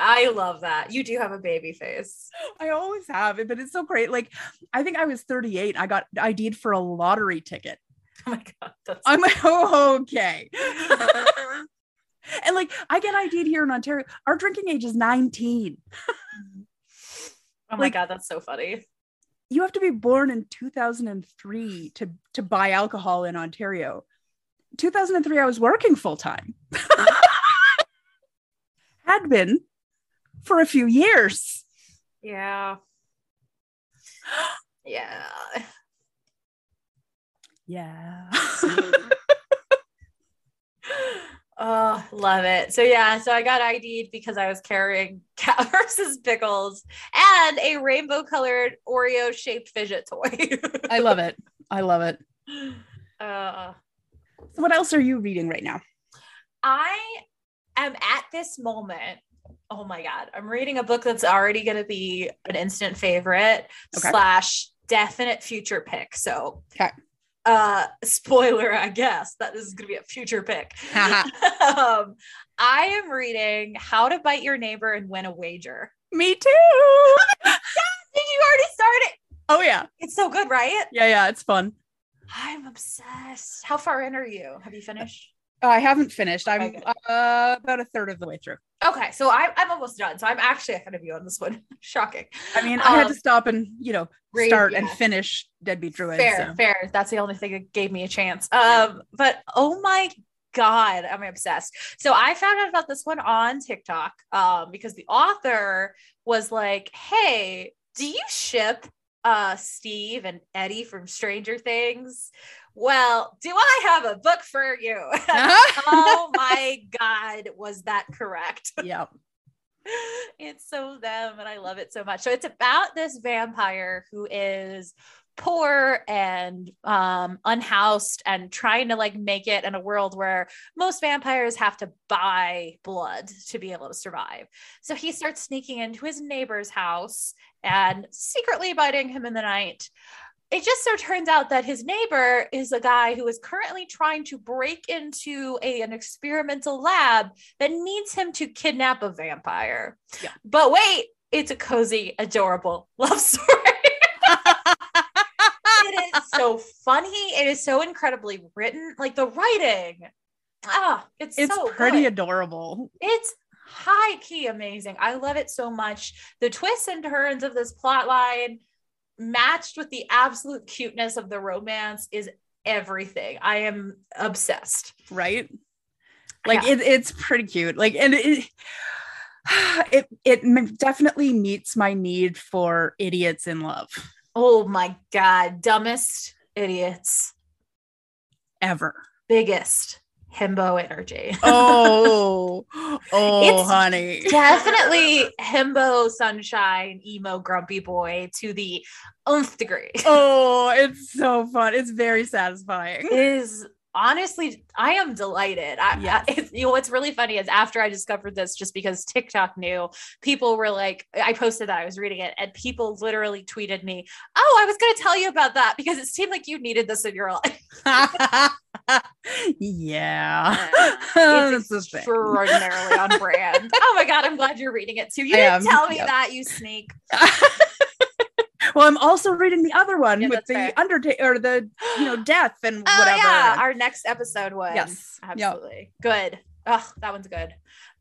I love that. You do have a baby face.
I always have it, but it's so great. Like I think I was 38. I got ID'd for a lottery ticket.
Oh my god, that's
I'm like, oh, okay. And like I get ID'd here in Ontario. Our drinking age is 19.
oh my
like-
god, that's so funny.
You have to be born in 2003 to to buy alcohol in Ontario. 2003, I was working full time. *laughs* Had been for a few years.
Yeah. *gasps* Yeah.
Yeah. *laughs* *laughs*
Oh, love it. So yeah, so I got ID'd because I was carrying cat *laughs* versus pickles and a rainbow colored Oreo shaped fidget toy.
I love it. I love it. *laughs*
uh,
So what else are you reading right now?
I am at this moment. Oh my god, I'm reading a book that's already going to be an instant favorite
Okay.
slash definite future pick. So,
Okay.
Uh, spoiler, I guess that this is going to be a future pick. *laughs* um, I am reading How to Bite Your Neighbor and Win a Wager.
Me too. *laughs*
Did you already start it?
Oh yeah.
It's so good, right?
Yeah, yeah, it's fun.
I'm obsessed. How far in are you? Have you finished?
I haven't finished. I'm
Okay.
uh, about a third of the way through.
Okay, so I'm, I'm almost done. So I'm actually ahead of you on this one. *laughs* Shocking.
I mean, I had
Um,
to stop and you know start and finish Deadbeat Druid.
fair,
so.
fair. That's the only thing that gave me a chance. Um, but oh my god, I'm obsessed. So I found out about this one on TikTok um, because the author was like, "Hey, do you ship uh Steve and Eddie from Stranger Things?" Well, do I have a book for you? *laughs* oh my god, was that correct? *laughs*
Yep.
it's so them and I love it so much. So it's about this vampire who is poor and um unhoused and trying to like make it in a world where most vampires have to buy blood to be able to survive. So he starts sneaking into his neighbor's house and secretly biting him in the night. It just so turns out that his neighbor is a guy who is currently trying to break into a, an experimental lab that needs him to kidnap a vampire.
Yeah.
But wait, it's a cozy, adorable love *laughs* story. it is so funny. It is so incredibly written. Like the writing. Ah, it's
It's
so
pretty
good.
adorable.
It's high key amazing. I love it so much. The twists and turns of this plot line matched with the absolute cuteness of the romance is everything. I am obsessed.
right? Like
Yeah.
it, it's pretty cute. Like and it *sighs* it it definitely meets my need for idiots in love
Oh my god, dumbest idiots,
ever.
biggest himbo energy.
Oh, oh, *laughs*
It's
honey.
Definitely himbo sunshine emo grumpy boy to the nth degree.
Oh, it's so fun. It's very satisfying.
is honestly i am delighted. I,
Yes.
I- it's, you know what's really funny is after i discovered this just because tiktok knew people were like i posted that i was reading it and people literally tweeted me oh i was going to tell you about that because it seemed like you needed this in your life. *laughs*
Yeah. *laughs*
it's
That's
extraordinarily on brand. *laughs* Oh my god i'm glad you're reading it too. You
I
didn't
am,
tell me
yep.
that you sneak
well, I'm also reading the other one
Yeah,
with
fair.
the undertaker or the you know death and
oh
whatever.
yeah our next episode one
Yes. Yep.
absolutely good oh that one's good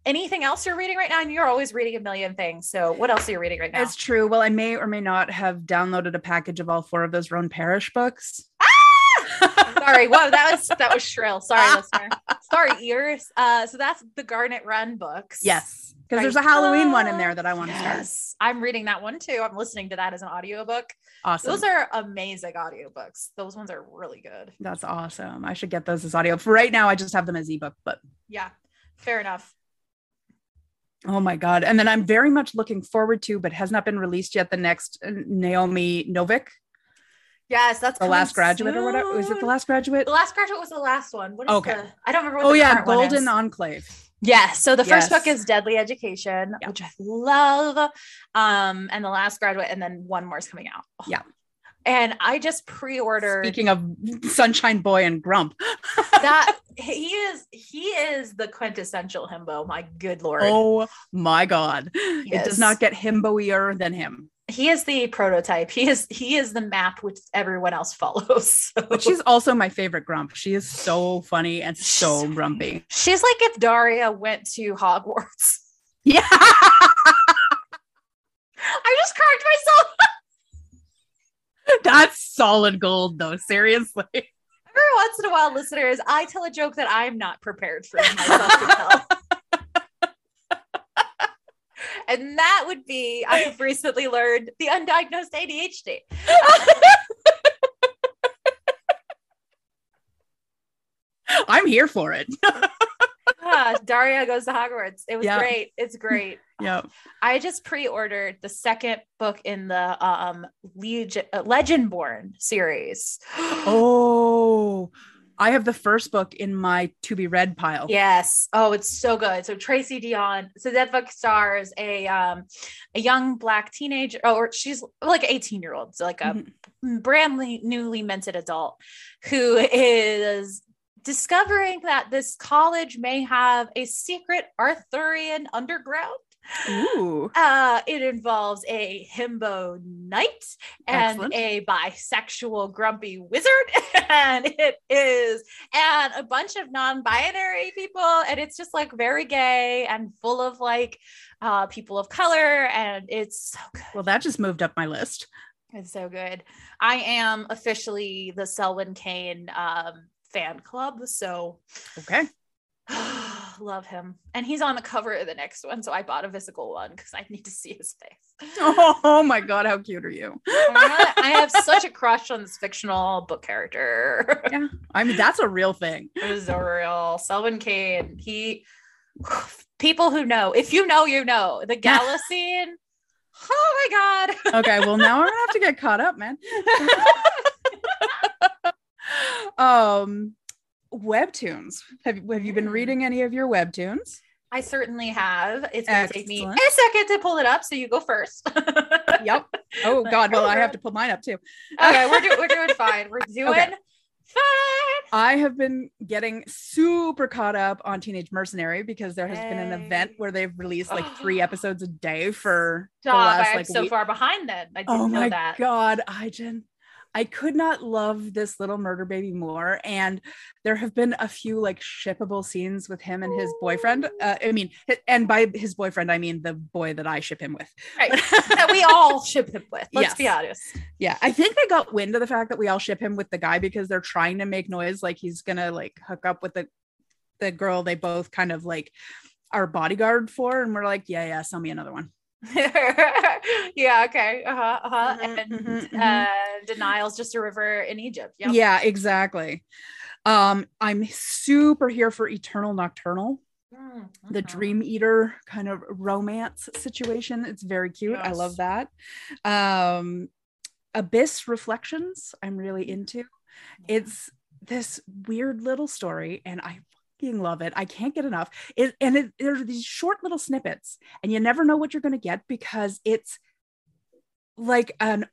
anything else you're reading right now and you're always reading a million things so what else are you reading right now
It's true. Well, I may or may not have downloaded a package of all four of those Roan Parrish books. Ah! *laughs*
sorry. Whoa that was that was shrill. Sorry *laughs* listener. Sorry ears. Uh so that's the garnet run books.
Yes, because there's a Halloween one in there that I want to start.
yes. I'm reading that one too. I'm listening to that as an audiobook.
Awesome.
those are amazing audiobooks. Those ones are really good.
That's awesome. I should get those as audio. For right now, I just have them as ebook, but
yeah. Fair enough.
Oh my god! And then I'm very much looking forward to, but has not been released yet. The next uh, Naomi Novik,
yes that's
the last graduate or whatever. Was it the last graduate?
the last graduate was the last one what is
Okay.
the i don't remember what
Oh yeah, Golden
is.
Enclave.
Yeah. So the first book is Deadly Education,
Yeah.
which I love. Um, and the last graduate, and then one more is coming out.
Yeah.
And I just pre-ordered
Speaking of Sunshine Boy and Grump. *laughs*
that he is he is the quintessential himbo. My good lord.
Oh my god. It
Yes.
does not get himboier than him.
He is the prototype. He is he is the map which everyone else follows. *laughs* So-
But she's also my favorite grump. She is so funny and so
She's-
grumpy.
she's like if Daria went to Hogwarts. *laughs*
Yeah.
I just cracked myself.
That's solid gold though. Seriously.
Every once in a while, listeners, I tell a joke that I'm not prepared for myself to tell. *laughs* and that would be I have *laughs* recently learned the undiagnosed ADHD. *laughs*
I'm here for it. *laughs*
Ah, Daria goes to Hogwarts. It was
Yeah.
great. It's great.
Yeah.
I just pre-ordered the second book in the um Legion uh, Legendborn series. *gasps*
Oh, I have the first book in my to be read pile.
Yes. Oh, it's so good. So Tracy Deonn. So that book stars a um a young black teenager, or she's like 18 year old, so like a
Mhm.
brand newly minted adult who is discovering that this college may have a secret Arthurian underground.
Ooh.
Uh, it involves a himbo knight and
Excellent.
a bisexual grumpy wizard, *laughs* and it is and a bunch of non-binary people, and it's just like very gay and full of like uh, people of color, and it's so good.
Well, that just moved up my list.
It's so good. I am officially the Selwyn Kane um, fan club, so
Okay. *sighs* *sighs*
love him. And he's on the cover of the next one, so I bought a physical one because I need to see his face.
Oh my god, how cute are you?
I I have such a crush on this fictional book character.
Yeah. I mean, that's a real thing. *laughs*
it was a real Selwyn Kane. He people who know, if you know, you know the *laughs* gala scene. Oh my god.
Okay, well now I'm gonna have to get caught up, man. *laughs* um webtoons. Have, have you been reading any of your webtoons?
I certainly have. It's gonna take me a second to pull it up, so you go first. *laughs*
Yep. Oh god, well I have *laughs* to pull mine up too.
Okay, we're doing *laughs* we're doing fine. We're doing
Okay.
fine.
I have been getting super caught up on Teenage Mercenary because there has been an event where they've released like three *gasps* episodes a day for the
Stop.
last
I'm
like
so
week.
far behind then. I didn't
Oh
know
my
that.
god, I just I could not love this little murder baby more. And there have been a few like shippable scenes with him and his boyfriend. Uh, I mean, and by his boyfriend, I mean the boy that I ship him with.
Right. *laughs* that we all ship him with. Let's be honest.
Yeah, I think they got wind of the fact that we all ship him with the guy because they're trying to make noise like he's gonna like hook up with the the girl they both kind of like are bodyguard for, and we're like, yeah, yeah, sell me another one. *laughs*
yeah, okay. Uh-huh. Uh-huh.
Mhm,
and
mhm, mhm.
uh denial's just a river in Egypt. Yep.
Yeah, exactly. Um, I'm super here for Eternal Nocturnal.
Mm,
the
mhm.
dream eater kind of romance situation it's very cute i love that um abyss reflections i'm really into it's this weird little story and i fucking love it i can't get enough it and it, there's these short little snippets and you never know what you're going to get because it's like an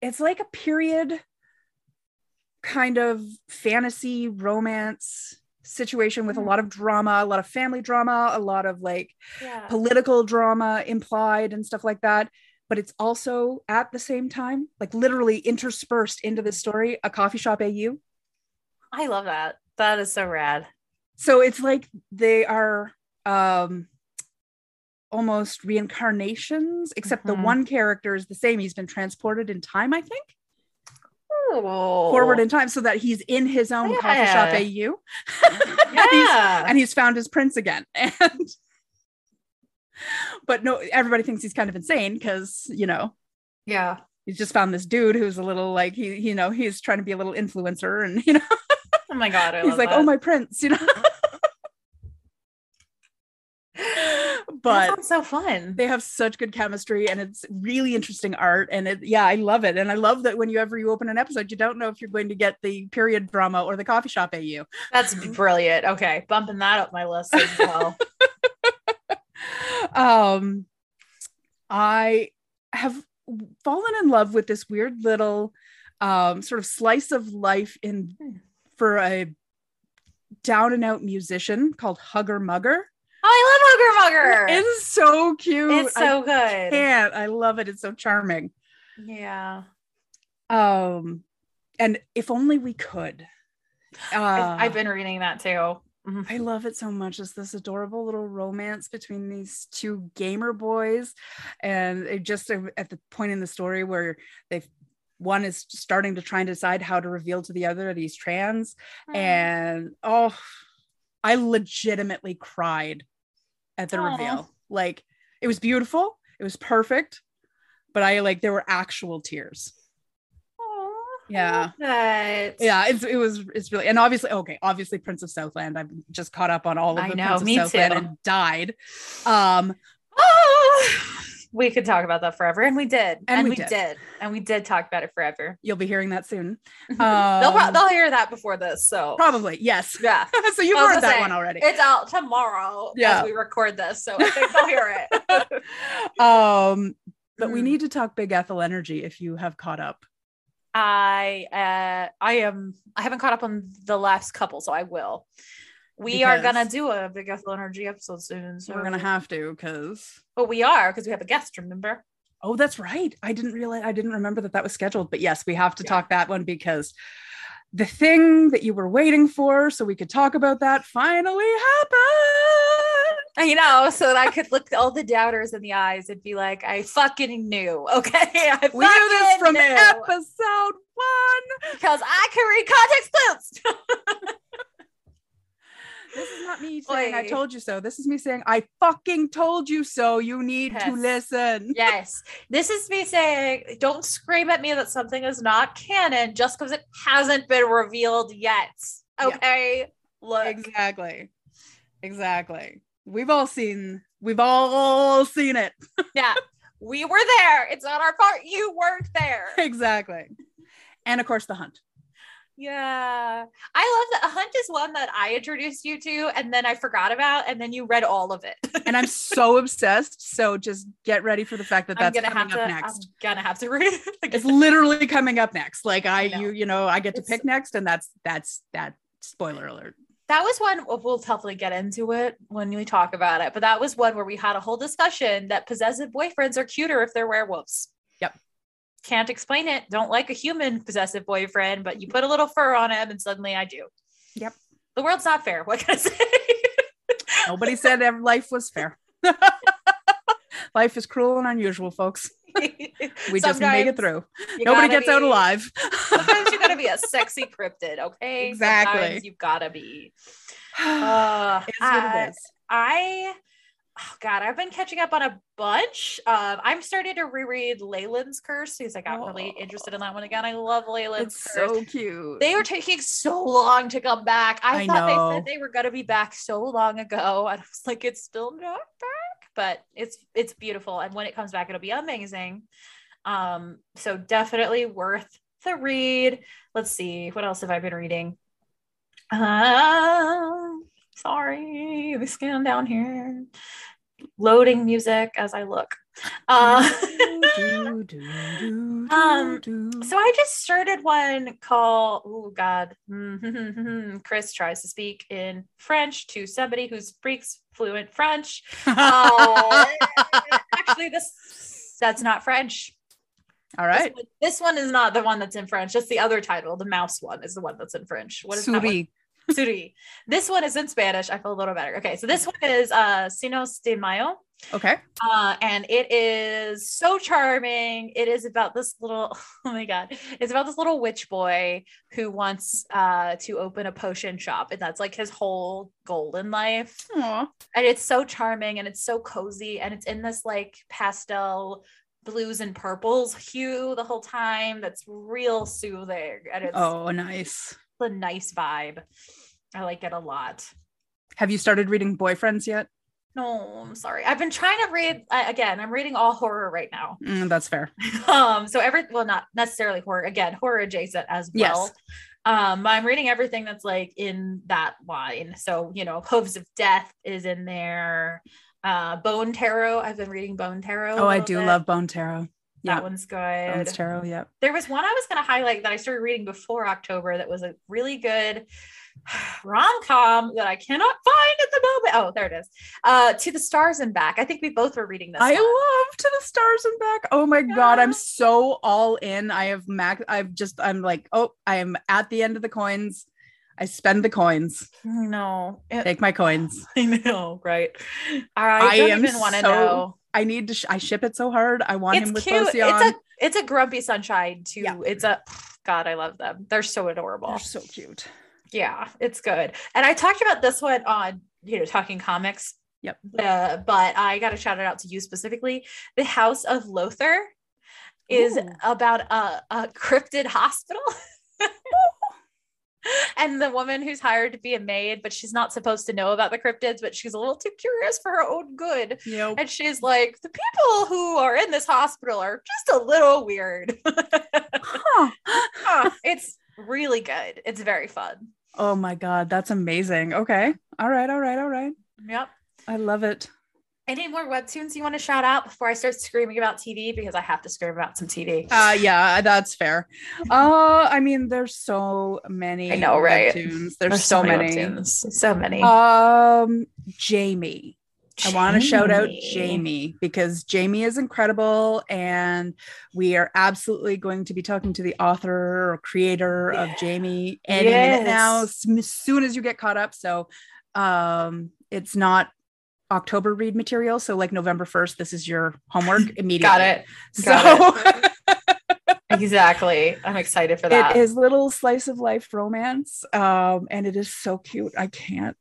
it's like a period kind of fantasy romance situation with a
Mm.
lot of drama, a lot of family drama, a lot of like
yeah.
political drama implied and stuff like that. But it's also at the same time, like literally interspersed into the story, a coffee shop AU.
I love that. That is so rad.
So it's like they are um almost reincarnations, except the
Mhm.
one character is the same. He's been transported in time, I think,
Oh.
forward in time, so that he's in his own coffee shop
Yeah.
AU. *laughs* And he's-
Yeah.
and he's found his prince again *laughs* and but no everybody thinks he's kind of insane because you know
yeah.
he's just found this dude who's a little like he you know he's trying to be a little influencer and *laughs* you know
Oh my god. I
he's like
that.
oh my prince you know *laughs* but
so fun.
they have such good chemistry and it's really interesting art and it yeah i love it and i love that whenever you open an episode you don't know if you're going to get the period drama or the coffee shop au
That's brilliant. Okay, bumping that up my list as well. *laughs*
um i have fallen in love with this weird little um sort of slice of life in
Hmm.
For a down and out musician called hugger mugger
Oh, I love Hugger Mugger.
it's so cute
It's so
I
good.
can't i love it it's so charming
Yeah.
um and if only we could uh,
I've, been reading that too. Mhm.
I love it so much. It's this adorable little romance between these two gamer boys, and it just uh, at the point in the story where they one is starting to try and decide how to reveal to the other that he's trans, and oh, I legitimately cried at the
Aw.
reveal. Like it was beautiful, it was perfect, but I like there were actual tears. Yeah. Yeah, it's it was it's really and obviously okay, obviously Prince of Southland. I've just caught up on all of
I
the
know,
Prince of
me
Southland
too.
and died. Um
Ah, we could talk about that forever, and we did,
And
and,
we
we,
did.
did. and we did talk about it forever.
you'll be hearing that soon. *laughs*
they'll pro-
Um,
they'll hear that before this, so
Probably, yes.
yeah, *laughs*
so you've heard that
say,
one already.
it's out tomorrow
Yeah.
as we record this, so I think they'll hear it. *laughs*
um, but we
Mm.
need to talk Big Ethel Energy if you have caught up.
I uh I am I haven't caught up on the last couple, so I will. We are gonna do a big Ethel Energy episode soon. So
We're gonna have to because
but we are because we have a guest, remember?
oh, that's right. I didn't realize I didn't remember that that was scheduled. But yes, we have to
Yeah.
talk that one because the thing that you were waiting for, so we could talk about that, finally happened.
You know, so that I could look all the doubters in the eyes and be like, I fucking knew. *laughs* Okay. I
We knew this from
knew.
episode one.
because I can read context clues. *laughs*
This is not me saying I told you so. This is me saying I fucking told you so. You need to listen.
yes. This is me saying, don't scream at me that something is not canon just because it hasn't been revealed yet.
Yeah.
Okay. Look.
Exactly. Exactly. We've all seen we've all seen it. *laughs*
Yeah. We were there. It's not our part. You weren't there.
exactly. And of course the hunt.
Yeah. I love that. Hunt is one that I introduced you to and then I forgot about, and then you read all of it. *laughs*
And I'm so obsessed. So just get ready for the fact that that's
gonna
coming
have
up
to.
next.
I'm gonna have to read it.
It's literally coming up next. Like I,
I
you, you know, I get to
It's-
pick next, and that's that's that spoiler alert.
that was one we'll definitely get into it when we talk about it. But that was one where we had a whole discussion that possessive boyfriends are cuter if they're werewolves. Can't explain it. Don't like a human possessive boyfriend, but you put a little fur on him and suddenly I do.
Yep.
The world's not fair. *laughs* What can I say?
Nobody said life was fair. *laughs* life is cruel and unusual, folks. *laughs* We just make it through. Nobody gets out alive.
Sometimes you gotta be a sexy cryptid, okay?
Exactly.
Sometimes you gotta be. *sighs* Uh, I- I, oh God, I've been catching up on a bunch. Um, I'm starting to reread Leyland's Curse because I got really
Oh.
interested in that one again. I love Leyland's
It's
Curse.
so cute.
they were taking so long to come back. I,
I
thought
know.
they said they were going to be back so long ago, and I was like, it's still not back, but it's it's beautiful, and when it comes back, it'll be amazing. Um, so definitely worth the read. Let's see, what else have I been reading? Um, sorry, me scan down here. Loading music as I look. Uh, *laughs* Um. So I just started one called oh god. *laughs* Chris tries to speak in French to somebody who speaks fluent French. *laughs* Uh, actually, this that's not French.
All right.
This one, this one is not the one that's in French. That's the other title. The mouse one is the one that's in French. What is that one?
Suri.
This one is in Spanish. I feel a little better. Okay, so this one is uh Sinos de Mayo.
Okay.
Uh, and it is so charming. It is about this little, *laughs* oh my God, it's about this little witch boy who wants uh, to open a potion shop. And that's like his whole goal in life.
Aw.
And it's so charming and it's so cozy. And it's in this like pastel blues and purples hue the whole time. That's real soothing. And it's
Oh, nice.
A nice vibe. I like it a lot.
Have you started reading Boyfriends yet?
No, I'm sorry. I've been trying to read uh, again. I'm reading all horror right now.
Mm, that's fair. *laughs*
um, so every well, not necessarily horror. Again, horror adjacent as well.
Yes.
Um, I'm reading everything that's like in that line. So you know, Hooves of Death is in there. Uh, Bone Tarot. I've been reading Bone Tarot.
Oh, I do
bit.
love Bone Tarot.
That
Yeah,
one's good.
Bones Tarot. Yep.
There was one I was going to highlight that I started reading before October that was a really good *sighs* rom com that I cannot find at the moment. Oh, there it is. Uh, To the Stars and Back. I think we both were reading this.
I
one.
love to the stars and back. Oh my god, I'm so all in. I have max. I've just. I'm like, oh, I am at the end of the coins. I spend the coins.
No. It-
Take my coins. *laughs*
I know, right? I,
I
don't
am
even want to
so
know.
I need to. Sh- I ship it so hard. I want
It's
him with
cute.
Bosie
It's a it's a grumpy sunshine too.
Yeah.
It's a God, I love them. They're so adorable.
They're so cute.
yeah, it's good. And I talked about this one on, you know, talking comics.
Yep.
Uh, but I got to shout it out to you specifically. The House of Lothar is
Ooh.
about a, a cryptid hospital. *laughs* *laughs* and the woman who's hired to be a maid, but she's not supposed to know about the cryptids, but she's a little too curious for her own good.
Yep.
And she's like, the people who are in this hospital are just a little weird.
Huh. *laughs*
it's really good. It's very fun.
Oh my god, that's amazing. Okay. All right. All right. All right.
Yep.
I love it.
Any more webtoons you want to shout out before I start screaming about TV? Because I have to scream about some TV.
Uh yeah, that's fair. Uh I mean there's so many
I know, right?
webtoons. There's, so, many.
webtoons. So many.
Um Jamie. I want to shout out
Jamie.
Jamie because Jamie is incredible and we are absolutely going to be talking to the author or creator of Jamie any minute now as soon as you get caught up so um it's not October read material so like November 1st this is your homework *laughs* immediately
Got it.
so
Got *laughs* Exactly. I'm excited for that.
it is little slice of life romance um and it is so cute i can't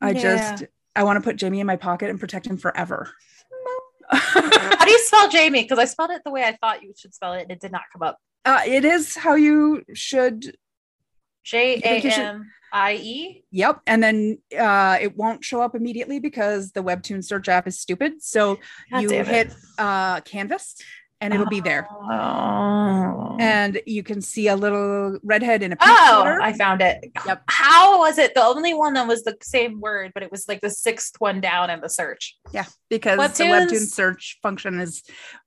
i
Yeah.
just i want to put jamie in my pocket and protect him forever
How do you spell Jamie? Because I spelled it the way I thought you should spell it, and it did not come up.
uh, it is how you should
J A
think you should-
M I E.
yep and then uh it won't show up immediately because the webtoon search app is stupid so
God
you hit uh canvas and it'll be there
Oh.
and you can see a little redhead in a pink
Oh. I found it.
Yep.
How was it the only one that was the same word, but it was like the sixth one down in the search?
yeah because the webtoon search function is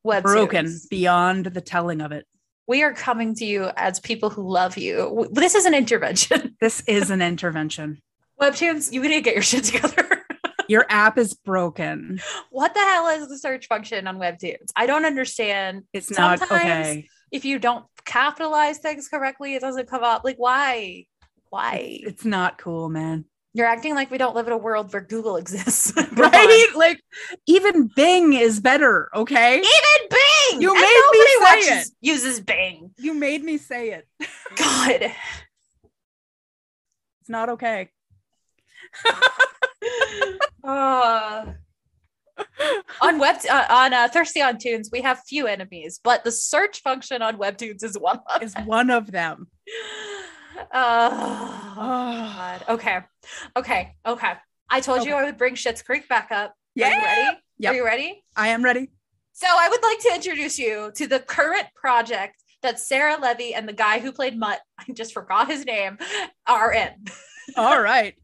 Webtoons.
broken beyond the telling of it
We are coming to you as people who love you. This is an intervention. *laughs*
this is an intervention
Webtoons, you need to get your shit together. *laughs*
your app is broken
what the hell is the search function on Webtoons? I don't understand.
it's not
Sometimes
okay
If you don't capitalize things correctly, it doesn't come up. Like, why? Why?
it's, not cool man
You're acting like we don't live in a world where Google exists. On. *laughs*
right like even bing is better okay
Even Bing.
You
And
made me say
watches- Uses Bing.
you made me say it. *laughs* *laughs*
God.
it's not okay.
Uh, *laughs* on web uh, on uh, thirsty on tunes we have few enemies but the search function on webtoons is one of
is one of them.
Oh, *sighs*
oh,
God. okay. Okay. Okay. I told you i would bring Schitt's Creek back up. Are you
yeah.
ready?
Yep.
are you ready?
I am ready
so i would like to introduce you to the current project that sarah levy and the guy who played mutt *laughs* i just forgot his name are in *laughs*
all right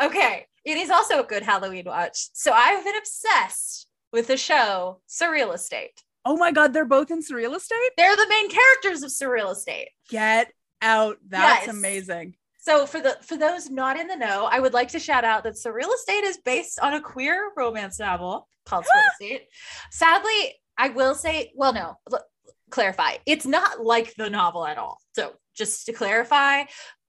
Okay. It is also a good Halloween watch. So I've been obsessed with the show Surreal Estate.
oh my god they're both in surreal estate
They're the main characters of Surreal Estate.
get out that's
Yes.
amazing
So for the for those not in the know, I would like to shout out that Surreal Estate is based on a queer romance novel called Surreal ah! Estate. Sadly, I will say, well, no, look, clarify. It's not like the novel at all. So just to clarify,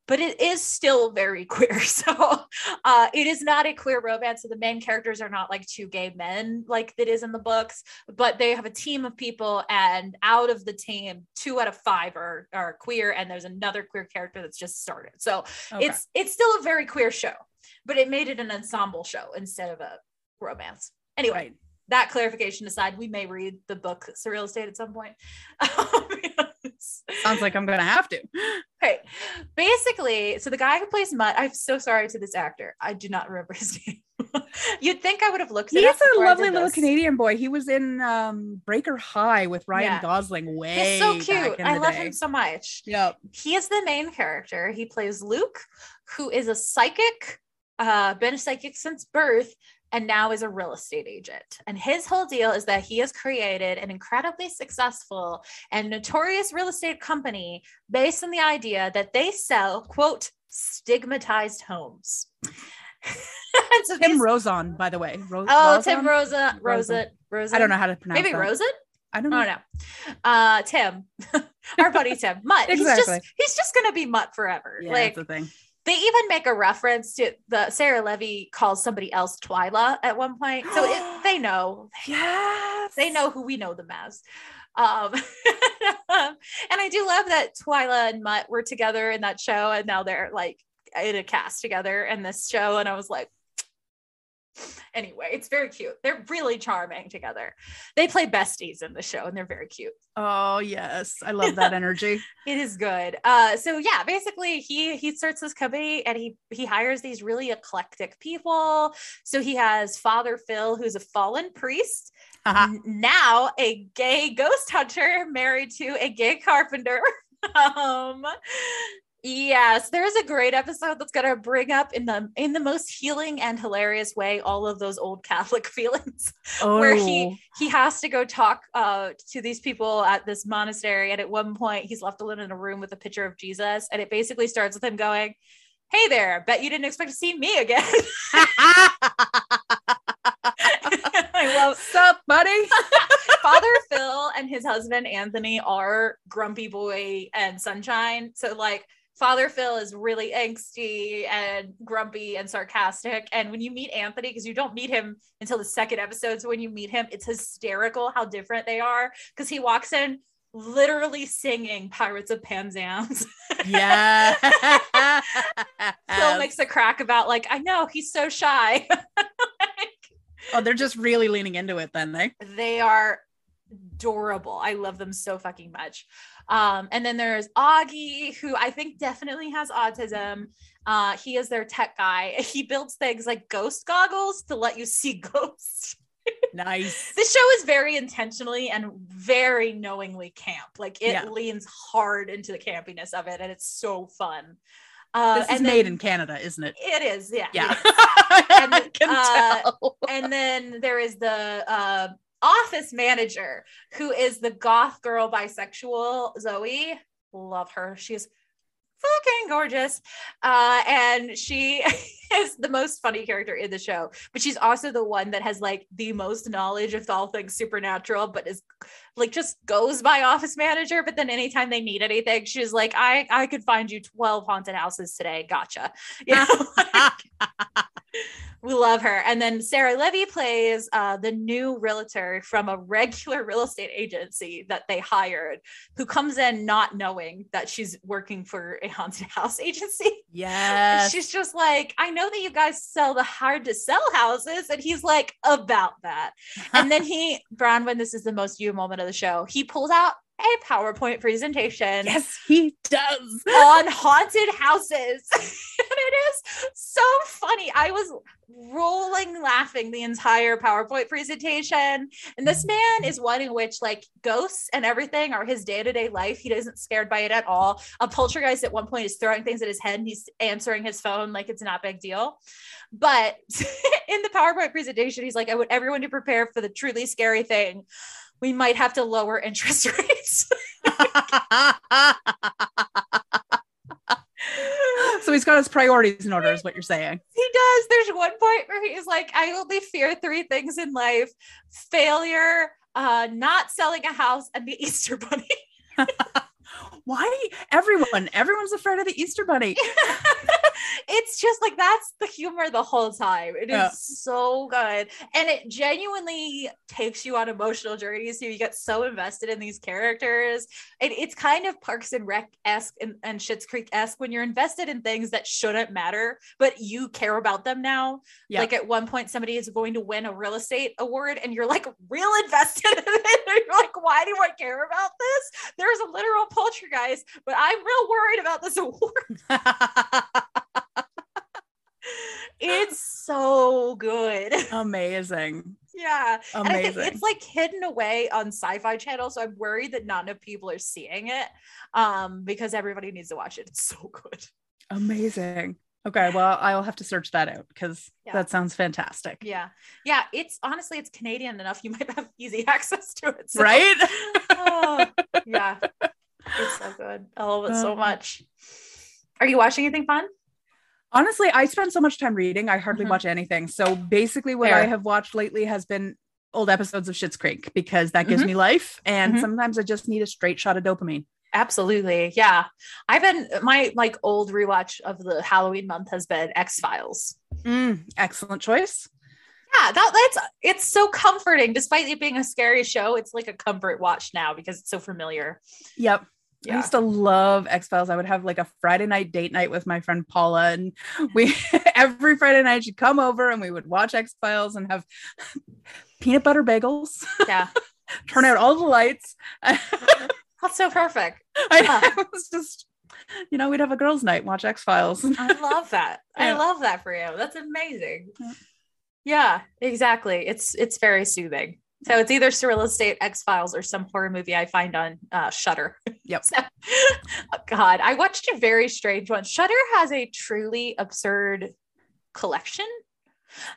but it is still very *laughs* queer. So uh, it is not a queer romance. So the main characters are not like two gay men like it is in the books, but they have a team of people, and out of the team, two out of five are are queer, and there's another queer character that's just started. So
Okay.
it's it's still a very queer show, but it made it an ensemble show instead of a romance. Anyway,
right
that clarification aside, we may read the book Surreal Estate at some point. *laughs*
Sounds like i'm gonna have to *laughs*
Okay. Basically, so the guy who plays Mutt, I'm so sorry to this actor. I do not remember his *laughs* name. You'd think I would have looked.
He's a lovely little
this.
Canadian boy. He was in um, Breaker High with Ryan
Yeah.
Gosling way
He's so cute. I love
day.
him so much.
Yep.
He is the main character. He plays Luke, who is a psychic, uh, been a psychic since birth, and now is a real estate agent. And his whole deal is that he has created an incredibly successful and notorious real estate company based on the idea that they sell, quote, stigmatized homes. *laughs* So
Tim
these-
Rosen, by the way. Ro-
oh,
Rosen?
Tim Rosa. Rosa, Rosa.
I don't know how to pronounce
it.
Maybe.
Rosen?
I don't
Oh
know.
no. Uh Tim. *laughs* Our buddy Tim. Mutt. He's
Exactly.
just he's just gonna be Mutt forever.
Yeah,
like
that's the thing.
They even make a reference to the Sarah Levy calls somebody else Twyla at one point. So it, *gasps* they know.
Yes.
They know who we know them as. Um *laughs* and I do love that Twyla and Mutt were together in that show and now they're like in a cast together in this show. And I was like, anyway, it's very cute. They're really charming together. They play besties in the show and they're very cute.
Oh yes, I love that energy. *laughs*
It is good. Uh, so yeah, basically he he starts this company and he he hires these really eclectic people. So he has Father Phil, who's a fallen priest,
Uh-huh.
now a gay ghost hunter married to a gay carpenter. *laughs* um yes there's a great episode that's going to bring up in the in the most healing and hilarious way all of those old catholic *laughs* feelings
oh,
where he he has to go talk uh to these people at this monastery and at one point he's left alone in a room with a picture of jesus and it basically starts with him going hey there bet you didn't expect to see me again *laughs* *laughs* i love
Sup, buddy?
father phil and his husband anthony are grumpy boy and sunshine so like father phil is really angsty and grumpy and sarcastic and when you meet anthony because you don't meet him until the second episode so when you meet him it's hysterical how different they are because he walks in literally singing pirates of Penzance
yeah.
phil makes a crack about like i know he's so shy *laughs*
oh, they're just really leaning into it then, they.
they are adorable. I love them so fucking much. Um, and then there's Augie, who I think definitely has autism. Uh, he is their tech guy. *laughs* He builds things like ghost goggles to let you see *laughs* ghosts.
Nice.
This show is very intentionally and very knowingly camp. Like it
Yeah.
leans hard into the campiness of it, and it's so fun. Uh,
This is
and then-
made in Canada, isn't it?
It is, yeah.
Yeah. *laughs*
it is.
I can
uh, and then there is the uh, office manager who is the goth girl bisexual Zoe. Love her. She's fucking gorgeous. Uh, and she *laughs* is the most funny character in the show, but she's also the one that has like the most knowledge of all things supernatural, but is like just goes by office manager. But then anytime they need anything, she's like, I, I could find you 12 haunted houses today. Gotcha. *laughs* You know? *laughs* We love her. And then Sarah Levy plays uh, the new realtor from a regular real estate agency that they hired, who comes in not knowing that she's working for a haunted house *laughs* agency.
Yeah.
She's just like, I know that you guys sell the hard to sell houses. And he's like, about that. And then he, *laughs* Bronwyn, this is the most you moment of the show. He pulls out a PowerPoint presentation
yes, he does.
on haunted houses. *laughs* *laughs* it is so funny. I was rolling laughing the entire PowerPoint presentation. And this man is one in which like ghosts and everything are his day-to-day life. He isn't scared by it at all. A poltergeist at one point is throwing things at his head and he's answering his phone like it's not a big deal. But *laughs* in the PowerPoint presentation, he's like, I want everyone to prepare for the truly scary thing. We might have to lower interest *laughs* rates.
So he's got his priorities in order, is what you're saying.
He does. There's one point where he's like, I only fear three things in life failure, uh, not selling a house, and the *laughs* Easter Bunny. *laughs*
Why everyone? Everyone's afraid of the Easter Bunny. *laughs*
it's just like that's the humor the whole time. It is
Yeah.
so good. And it genuinely takes you on emotional journeys. So you get so invested in these characters. It, it's kind of Parks and Rec esque and, and Schitt's Creek esque when you're invested in things that shouldn't matter, but you care about them now.
Yeah.
Like at one point, somebody is going to win a real estate award, and you're like real invested *laughs* in it. And you're like, why do I care about this? There's a literal poltergeist, but I'm real worried about this award. *laughs* *laughs* It's so so good. *laughs*
Amazing.
yeah. And I think
Amazing.
it's like hidden away on sci-fi channel. So I'm worried that not enough people are seeing it. Um, because everybody needs to watch it. It's so good.
Amazing. Okay, well, I'll have to search that out because
Yeah.
that sounds fantastic.
Yeah. Yeah. It's honestly it's Canadian enough. You might have easy *laughs* access to it. so-
Right?
Oh, yeah. It's so good. I love it so
Uh,
much. Are you watching anything fun?
Honestly, I spend so much time reading, I hardly
Mhm.
watch anything. So basically, what
Fair.
I have watched lately has been old episodes of Schitt's Creek because that gives
Mhm.
me life. And
Mhm.
sometimes I just need a straight shot of dopamine.
Absolutely. Yeah. I've been my like old rewatch of the Halloween month has been X Files.
Mm, excellent choice.
Yeah, that, that's it's so comforting. Despite it being a scary show, it's like a comfort watch now because it's so familiar.
Yep. I used to love X Files. I would have like a Friday night date night with my friend Paula, and we *laughs* every Friday night she'd come over and we would watch X Files and have *laughs* peanut butter bagels,
Yeah. *laughs*
turn out all the lights. Mm-hmm.
That's so perfect.
I it was just, you know, we'd have a girls' night, watch X Files.
I love that. I
Yeah.
love that for you. That's amazing.
Yeah.
Yeah, exactly. It's it's very soothing. So it's either Surreal Estate, X Files, or some horror movie I find on uh, Shudder. *laughs*
Yep.
So, oh, God, I watched a very strange one. Shudder has a truly absurd collection.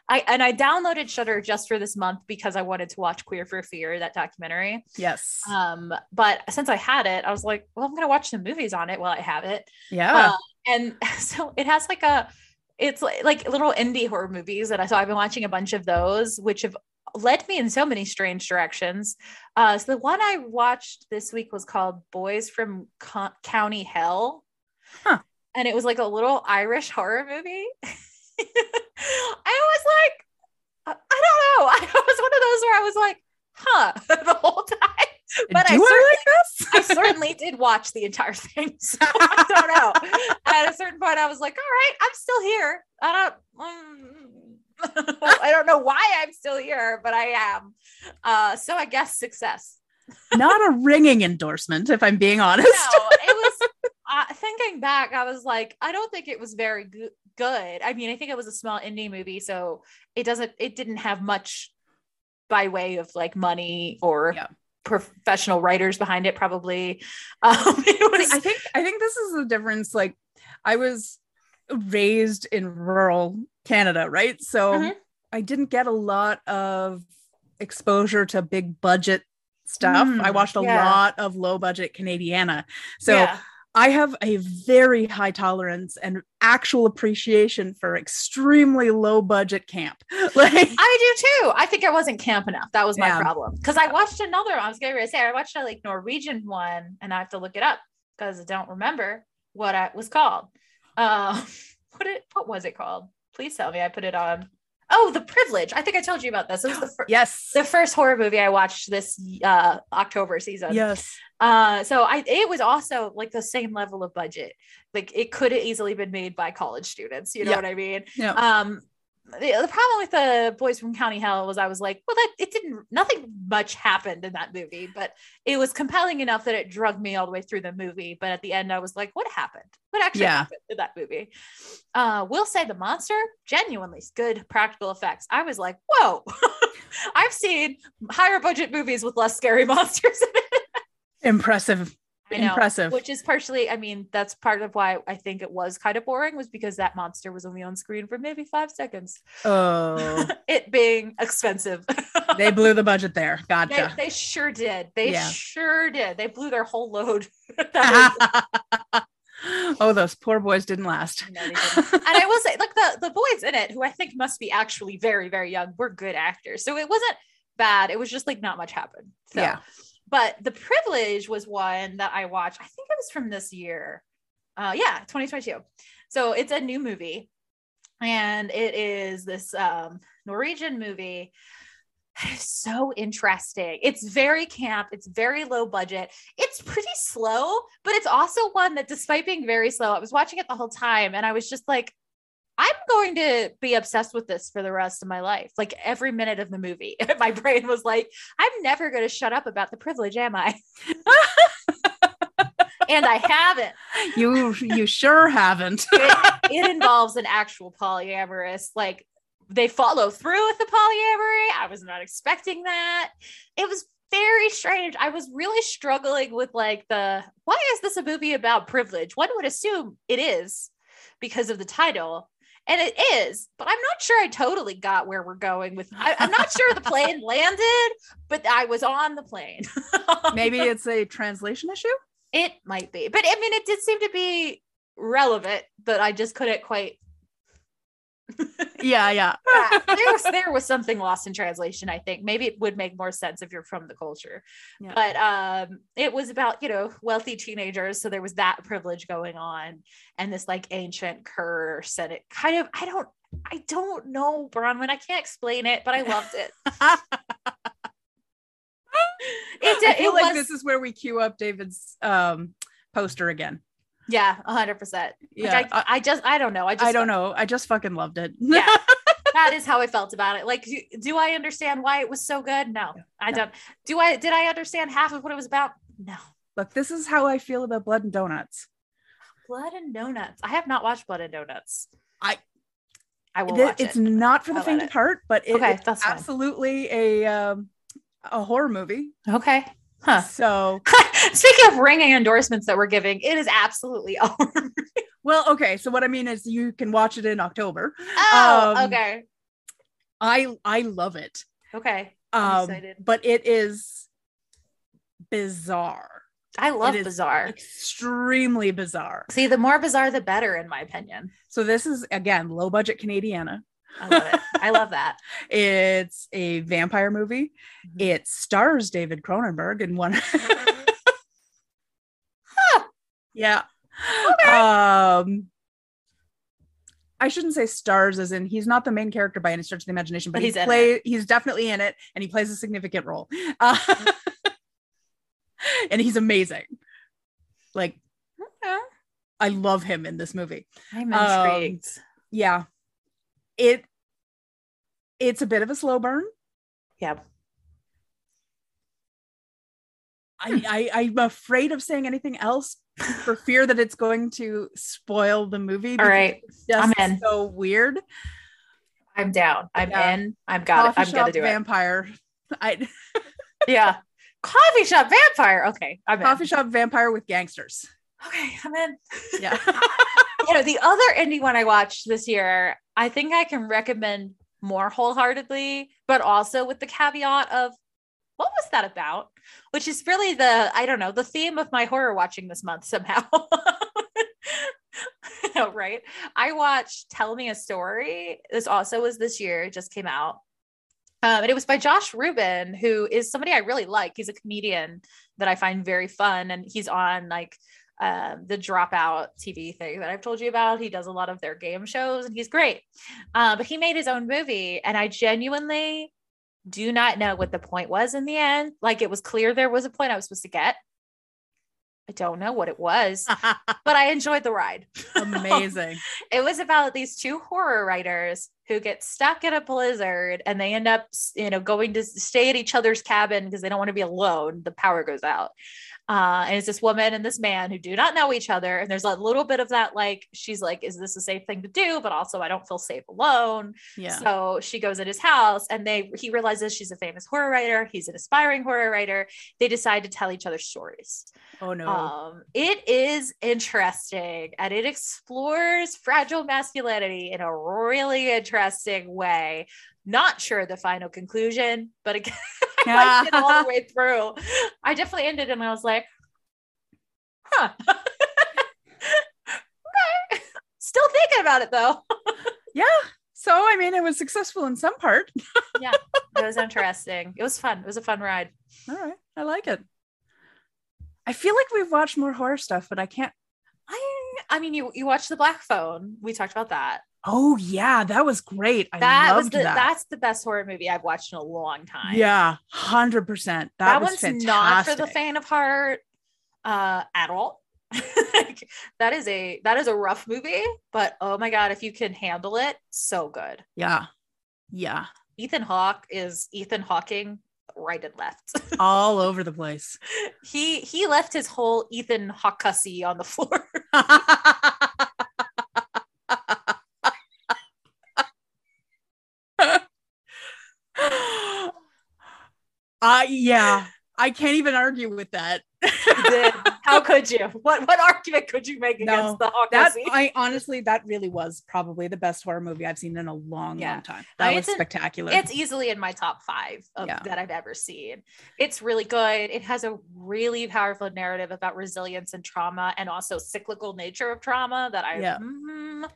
I and I downloaded Shudder just for this month because I wanted to watch Queer for Fear, that documentary.
Yes.
Um, but since I had it, I was like, well, I'm gonna watch the movies on it while I have it.
yeah.
Uh, and *laughs* so it has like a it's like, like little indie horror movies that I so I've been watching a bunch of those which have led me in so many strange directions. Uh so the one I watched this week was called Boys from Co- County Hell.
Huh.
And it was like a little Irish horror movie. *laughs* I was like I I don't know. *laughs* I was one of those where I was like, huh, *laughs* the whole time. But
Do
I
I,
certainly
like?
I certainly did watch the entire thing. So I don't know. At a certain point, I was like, all right, I'm still here. I don't um, *laughs* I don't know why I'm still here, but I am. Uh, so I guess success. *laughs*
Not a ringing endorsement, if I'm being honest.
No, it was uh, thinking back, I was like, I don't think it was very go- good. I mean, I think it was a small indie movie, so it doesn't it didn't have much by way of like money or
Yeah.
professional writers behind it probably. *laughs* Um, it was
I think I think this is the difference. Like, I was raised in rural Canada, right? So
Mhm.
I didn't get a lot of exposure to big budget stuff.
Mm,
I watched a
yeah.
lot of low budget Canadiana. So
yeah.
I have a very high tolerance and actual appreciation for extremely low budget camp. *laughs* Like,
I do too. I think I wasn't camp enough. That was my
Yeah.
problem. Because I watched another. I was going to say I watched a like Norwegian one, and I have to look it up because I don't remember what it was called. Um, *laughs* what it what was it called? Please tell me. I put it on. Oh, The Privilege. I think I told you about this. It was the first.
yes.
The first horror movie I watched this uh, October season.
yes.
Uh, so I it was also like the same level of budget. Like it could have easily been made by college students. You know
Yeah.
what I mean?
Yeah.
Um, the, the problem with the boys from County Hell was I was like, well, that it didn't. Nothing much happened in that movie, but it was compelling enough that it drugged me all the way through the movie. But at the end, I was like, what happened? What actually
Yeah.
happened in that movie? Uh, will say the monster genuinely good practical effects. I was like, whoa. *laughs* I've seen higher budget movies with less scary *laughs* monsters in it.
Impressive.
I know,
Impressive.
Which is partially, I mean, that's part of why I think it was kind of boring, was because that monster was only on screen for maybe five seconds.
oh, *laughs*
it being expensive.
they blew the budget there. *laughs*
they,
Gotcha.
they sure did. They
Yeah.
sure did. They blew their whole load. *laughs*
Oh, those poor boys didn't last.
No, they didn't. and I will say, like the the boys in it, who I think must be actually very very young, were good actors. So it wasn't bad. It was just like not much happened. So,
Yeah.
But the privilege was one that I watched. I think it was from this year. Uh, yeah, 2022. So it's a new movie, and it is this um, Norwegian movie. It's so interesting. It's very camp. It's very low budget. It's pretty slow, but it's also one that, despite being very slow, I was watching it the whole time, and I was just like, I'm going to be obsessed with this for the rest of my life. Like every minute of the movie, *laughs* my brain was like, I'm never going to shut up about the privilege, am I? *laughs* and I haven't.
You you sure haven't. *laughs*
It, it involves an actual polyamorous, like they follow through with the polyamory. I was not expecting that. It was very strange. I was really struggling with like the why is this a movie about privilege? One would assume it is because of the title. And it is, but I'm not sure I totally got where we're going with. I, I'm not sure the plane *laughs* landed, but I was on the plane. *laughs*
Maybe it's a translation issue.
it might be, but I mean, it did seem to be relevant, but I just couldn't quite
Yeah, yeah. *laughs*
yeah, there was there was something lost in translation i think maybe it would make more sense if you're from the culture
Yeah.
but um it was about you know wealthy teenagers so there was that privilege going on and this like ancient curse and it kind of i don't i don't know bronwyn i can't explain it but i loved it *laughs* it,
I feel
it
like
was
this is where we queue up David's um poster again.
Yeah 100% Like,
Yeah,
I, I just i don't know. I just
I don't know. I just fucking loved it.
yeah. *laughs* That is how i felt about it. Like do, do i understand why it was so good? No i
No.
don't. Do i did i understand half of what it was about? No.
Look, this is how I feel about Blood and Donuts.
blood and donuts. I have not watched blood and donuts.
I-
i will
It-
watch
it's
it.
not for the faint of heart, but it,
Okay,
it's
that's fine.
absolutely a um, a horror movie.
okay. Huh.
So, *laughs*
speaking of ringing endorsements that we're giving it is absolutely *laughs* movie.
well, okay. So what I mean is, you can watch it in October.
oh
Um,
okay
I I love it.
okay
Um,
excited.
but it is bizarre,
i love
it
bizarre
extremely bizarre.
see the more bizarre the better in my opinion
So this is again low budget Canadiana.
i love it i love that *laughs*
It's a vampire movie.
Mhm.
It stars David Cronenberg in one. Yeah. Um I shouldn't say stars as in he's not the main character by any stretch of the imagination, but,
But he's in
play he's definitely in it and he plays a significant role. Uh, *laughs* and he's amazing. Like
Okay.
I love him in this movie.
i'm
Um,
intrigued
Yeah. It it's a bit of a slow burn.
yeah
I, *laughs* I I'm afraid of saying anything else for fear that it's going to spoil the movie.
all
because
right
it's just
I'm in.
so weird.
i'm down i'm
Yeah.
in i've got it
Coffee
i'm gonna
shop
do it
vampire. I *laughs*
yeah coffee shop vampire okay i'm in.
coffee shop vampire with gangsters.
okay i'm in
Yeah. *laughs*
you know the other indie one i watched this year i think i can recommend more wholeheartedly but also with the caveat of what was that about which is really the i don't know the theme of my horror watching this month somehow *laughs* right i watched tell me a story this also was this year it just came out um, and it was by Josh Ruben, who is somebody I really like. He's a comedian that I find very fun, and he's on like um, the Dropout TV thing that I've told you about. He does a lot of their game shows, and he's great. Uh, but he made his own movie, and I genuinely do not know what the point was in the end. Like it was clear there was a point I was supposed to get. I don't know what it was, *laughs* but I enjoyed the ride.
Amazing. *laughs*
It was about these two horror writers who get stuck in a blizzard and they end up, you know, going to stay at each other's cabin because they don't want to be alone. The power goes out. Uh, and it's this woman and this man who do not know each other. And there's a little bit of that, like, she's like, is this a safe thing to do? But also, I don't feel safe alone.
Yeah.
So she goes at his house and they he realizes she's a famous horror writer. He's an aspiring horror writer. They decide to tell each other stories.
oh no.
Um, it is interesting and it explores fragile masculinity in a really interesting way. Not sure the final conclusion, but *laughs* again, I it all the *laughs* way through. I definitely ended and I was like, huh. *laughs* okay. Still thinking about it though.
yeah. So I mean it was successful in some part. Yeah.
It was interesting. It was fun. It was a fun ride.
All right. I like it. I feel like we've watched more horror stuff, but I can't
I I mean you you watched the black phone. We talked about that.
Oh yeah, that was great. I
that
loved
was the
that.
that's the best horror movie I've watched in a long time.
Yeah, hundred percent. That,
That,
was
one's
fantastic.
not for the faint of heart uh at all. *laughs* Like, that is a that is a rough movie, but oh my god, if you can handle it, so good.
Yeah, yeah,
Ethan Hawke is Ethan Hawking right and left. *laughs*
all over the place.
he he left his whole Ethan Hawkussy on the floor. *laughs*
yeah, I can't even argue with that.
How could you? What what argument could you make
No,
against the Hawkeye
that
scene?
I honestly, that really was probably the best horror movie I've seen in a long,
Yeah.
long time.
I
That
mean,
was
it's
spectacular.
It's easily in my top five of,
Yeah.
that I've ever seen. It's really good. It has a really powerful narrative about resilience and trauma, and also cyclical nature of trauma that I
Yeah.
mm,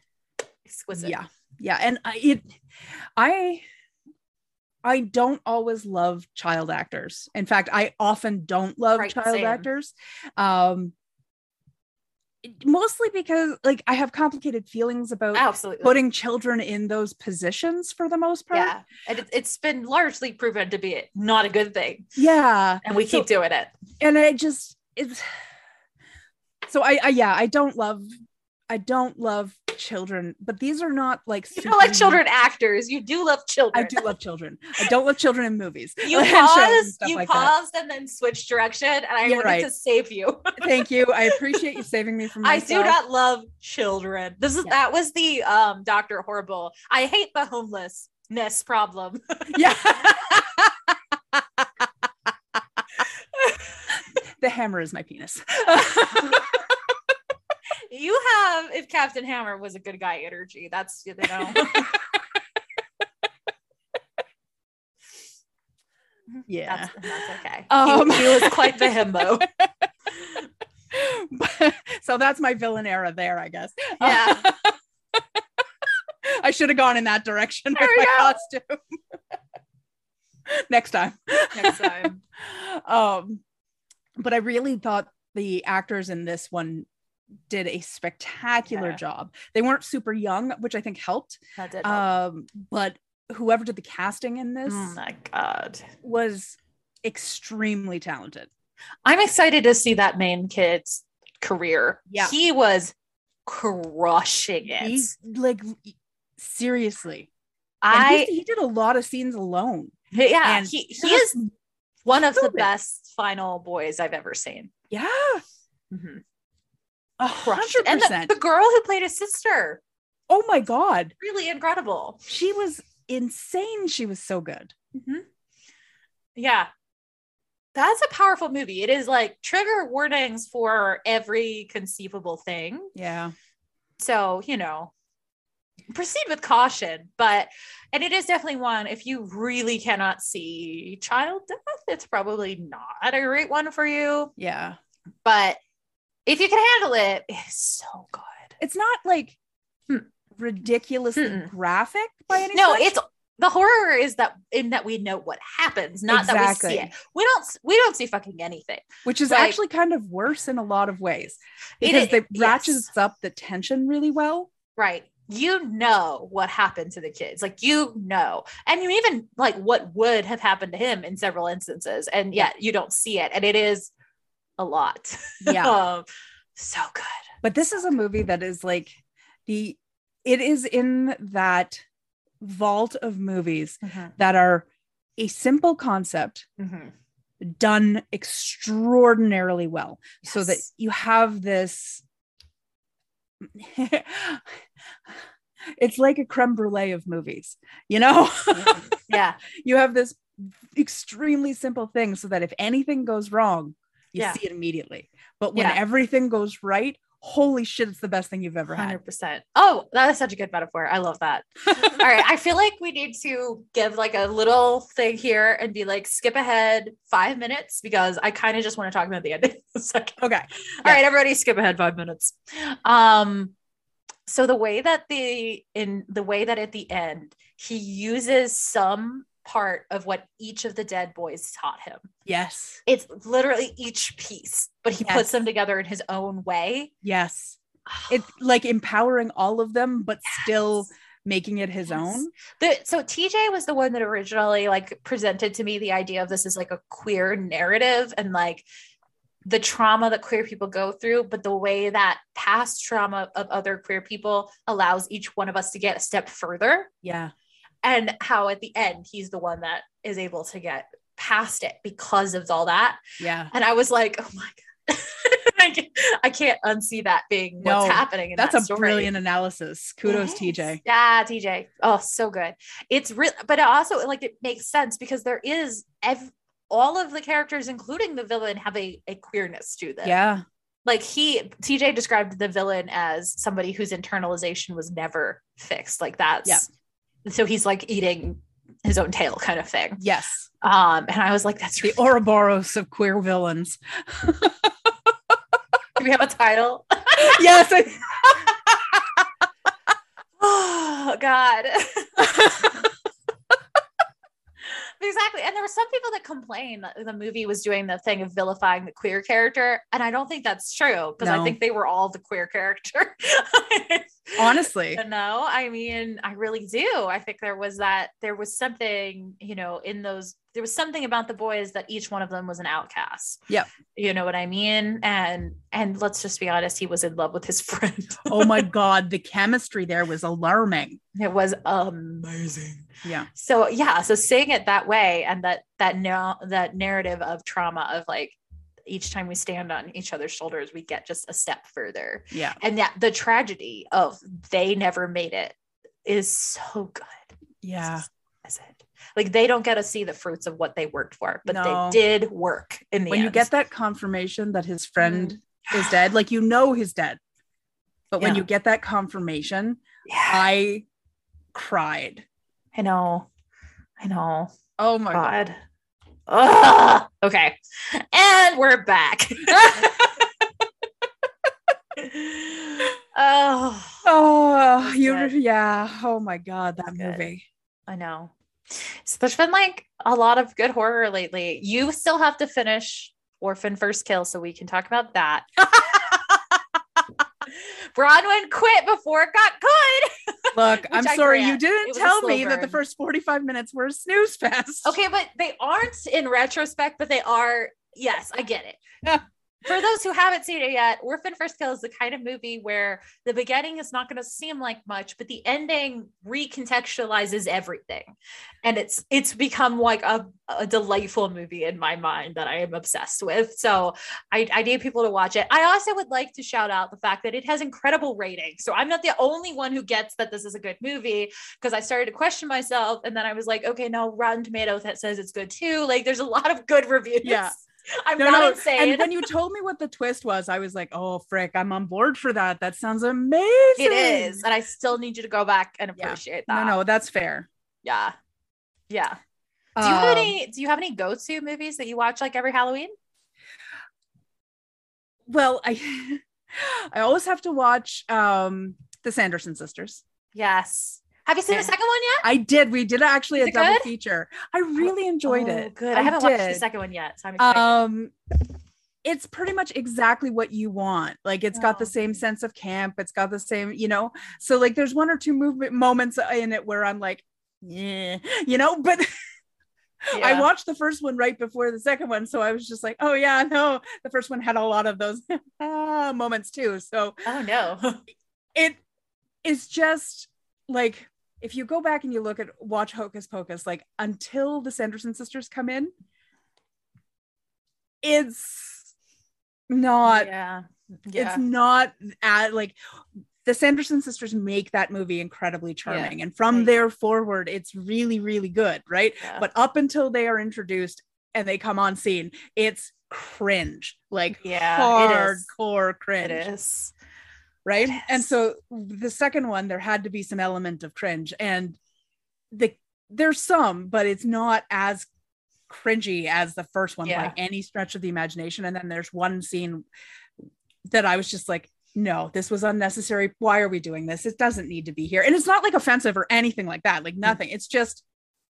exquisite.
yeah, yeah, and I, it, I, I don't always love child actors. In fact, I often don't love
Right,
child
same.
actors. Um, mostly because like I have complicated feelings about
absolutely.
putting children in those positions for the most part.
yeah, and it, it's been largely proven to be not a good thing,
Yeah.
and we
So-
keep doing it.
and I just it's so I, I yeah I don't love I don't love children, but these are not like
You don't like children actors. You do love children.
I do love children. I don't love children in movies. *laughs*
You *laughs*
and shows and
paused. You
like that.
paused and then switched direction, and I
You're
wanted
right.
to save you. *laughs*
Thank you. I appreciate you saving me from
I do not love children. This is
Yeah.
that was the um Doctor Horrible. I hate the homelessness problem.
Yeah. the hammer is my penis.
You have if Captain Hammer was a good guy energy. That's you know. *laughs*
yeah.
That's, that's okay.
Um,
he, he was quite the himbo. *laughs* *laughs*
so that's my villain era there, I guess.
Yeah.
I should have gone in that direction
There
with my
go.
costume. Next time.
Next time.
um, but I really thought the actors in this one did a spectacular
Yeah.
job. They weren't super young, which I think helped.
That did.
Um, but whoever did the casting in this
oh my god.
was extremely talented.
I'm excited to see that main kid's career.
Yeah.
He was crushing it.
He like seriously.
I
he, he did a lot of scenes alone.
yeah,
and
he, he is one of the best final boys I've ever seen.
Yeah,
Mhm.
Hundred
it. And the,
percent.
the girl who played his sister,
Oh my god,
really incredible.
she was insane. She was so good. Mm-hmm.
Yeah. That's a powerful movie. It is like trigger warnings for every conceivable thing.
Yeah,
So, you know, proceed with caution. But, and it is definitely one, if you really cannot see child death, it's probably not a great one for you.
yeah.
But if you can handle it, it's so good.
It's not like
Hmm.
ridiculously
Mm-mm.
graphic by any.
No, it's the horror is that in that we know what happens, not that we see it. We don't we don't see fucking anything.
which is
like-
actually kind of worse in a lot of ways
It
because
is-
it
yes.
ratchets up the tension really well.
Right. You know what happened to the kids. Like you know. And you even like what would have happened to him in several instances. And yet you don't see it. And it is a lot.
Yeah. *laughs*
um, so good.
But this is a movie that is like the it is in that vault of movies mm-hmm. that are a simple concept mm-hmm. done extraordinarily well so that you have this *laughs* it's like a creme brulee of movies you know mm-hmm.
Yeah. *laughs*
you have this extremely simple thing so that if anything goes wrong you
Yeah.
see it immediately but when
Yeah.
everything goes right holy shit it's the best thing you've ever had
100%. Oh, that is such a good metaphor. I love that. *laughs* All right. I feel like we need to give like a little thing here and be like, skip ahead five minutes because I kind of just want to talk about the ending. in a second.
okay
All right, everybody, skip ahead five minutes. Um, so the way that the in the way that at the end he uses some part of what each of the dead boys taught him.
yes
It's literally each piece, but he
Yes.
puts them together in his own way.
yes *sighs* it's like empowering all of them but still making it his
Yes.
own
The, so TJ was the one that originally like presented to me the idea of this is like a queer narrative and like the trauma that queer people go through, but the way that past trauma of other queer people allows each one of us to get a step further,
yeah
and how at the end he's the one that is able to get past it because of all that.
yeah
And I was like, oh my god, *laughs* I can't- unsee that being what's
No,
happening. In
that's
that
a
story.
brilliant analysis kudos
Yes.
tj
Yeah, TJ. Oh, so good. It's real, but it also like it makes sense because there is ev- all of the characters, including the villain, have a, a queerness to them.
Yeah.
Like he TJ described the villain as somebody whose internalization was never fixed. Like that's
Yeah.
So he's like eating his own tail kind of thing.
Yes.
Um, and I was like, that's
The Ouroboros of queer villains. *laughs*
do we have a title? *laughs*
yes. I- *laughs*
oh god. Exactly. And there were some people that complained that the movie was doing the thing of vilifying the queer character. And I don't think that's true because I think they were all the queer character. *laughs*
Honestly.
No, I mean, I really do. I think there was that, there was something, you know, in those, there was something about the boys that each one of them was an outcast.
Yeah.
You know what I mean? And, and let's just be honest, he was in love with his friend.
Oh my *laughs* God. The chemistry there was alarming.
it was amazing.
Yeah.
So yeah, so saying it that way and that, that now that narrative of trauma of like, each time we stand on each other's shoulders, we get just a step further.
Yeah.
And that the tragedy of they never made it is so good.
Yeah.
Is it? Like they don't get to see the fruits of what they worked for, but
No.
they did work in the
When you get that confirmation that his friend
Mm.
is dead, like you know he's dead. But when you get that confirmation,
yeah,
I cried.
I know. I know.
Oh my God.
God. Ugh. Okay. And we're back. *laughs* *laughs* oh,
Oh, you yeah. Oh my God, that
good.
movie.
I know. So there's been like a lot of good horror lately. You still have to finish Orphan First Kill so we can talk about that. *laughs* Bronwyn quit before it got good.
Look, *laughs* I'm
I
sorry, you
grant.
Didn't tell me that the first 45 minutes were a snooze fest.
Okay, but they aren't in retrospect, but they are. Yes, I get it. For those who haven't seen it yet, Orphan First Kill is the kind of movie where the beginning is not going to seem like much, but the ending recontextualizes everything, and it's it's become like a, a delightful movie in my mind that I am obsessed with. So I, I need people to watch it. I also would like to shout out the fact that it has incredible ratings. So I'm not the only one who gets that this is a good movie because I started to question myself, and then I was like, okay, no, Rotten Tomatoes that says it's good too. Like, there's a lot of good reviews.
Yeah.
I'm
No,
not
no,
insane.
And when you told me what the twist was, I was like, oh, frick, I'm on board for that. That sounds amazing.
it is, and I still need you to go back and appreciate
No,
that.
no, no, that's fair.
yeah, yeah. Do you have
Um,
any? Do you have any go-to movies that you watch like every Halloween?
Well, I *laughs* I always have to watch um the Sanderson sisters.
Yes. Have you seen
Yeah.
the second one yet?
I did. We did actually
Is
a double
good?
feature. I really enjoyed
Oh,
it.
Good. I, haven't watched the second one yet, so I'm excited.
um it's pretty much exactly what you want like it's got the
Oh.
same sense of camp it's got the same you know so like there's one or two movement moments in it where i'm like yeah you know but *laughs* i watched the first one right before the second one so i was just like oh yeah no the first one had a lot of those *laughs* moments too so
Oh no. *laughs*
it is just like if you go back and you look at watch Hocus Pocus, like until the Sanderson sisters come in, it's not
yeah.
it's not at like the Sanderson sisters make that movie incredibly charming. And from
Right.
there forward, it's really, really good, right?
Yeah.
But up until they are introduced and they come on scene, it's cringe, like
Yeah,
hardcore
it
cringe
is.
Right?
It
and so the second one there had to be some element of cringe and the there's some but it's not as cringy as the first one
Yeah.
by any stretch of the imagination. And then there's one scene that i was just like no this was unnecessary. Why are we doing this? It doesn't need to be here. And it's not like offensive or anything like that like mm. nothing. It's just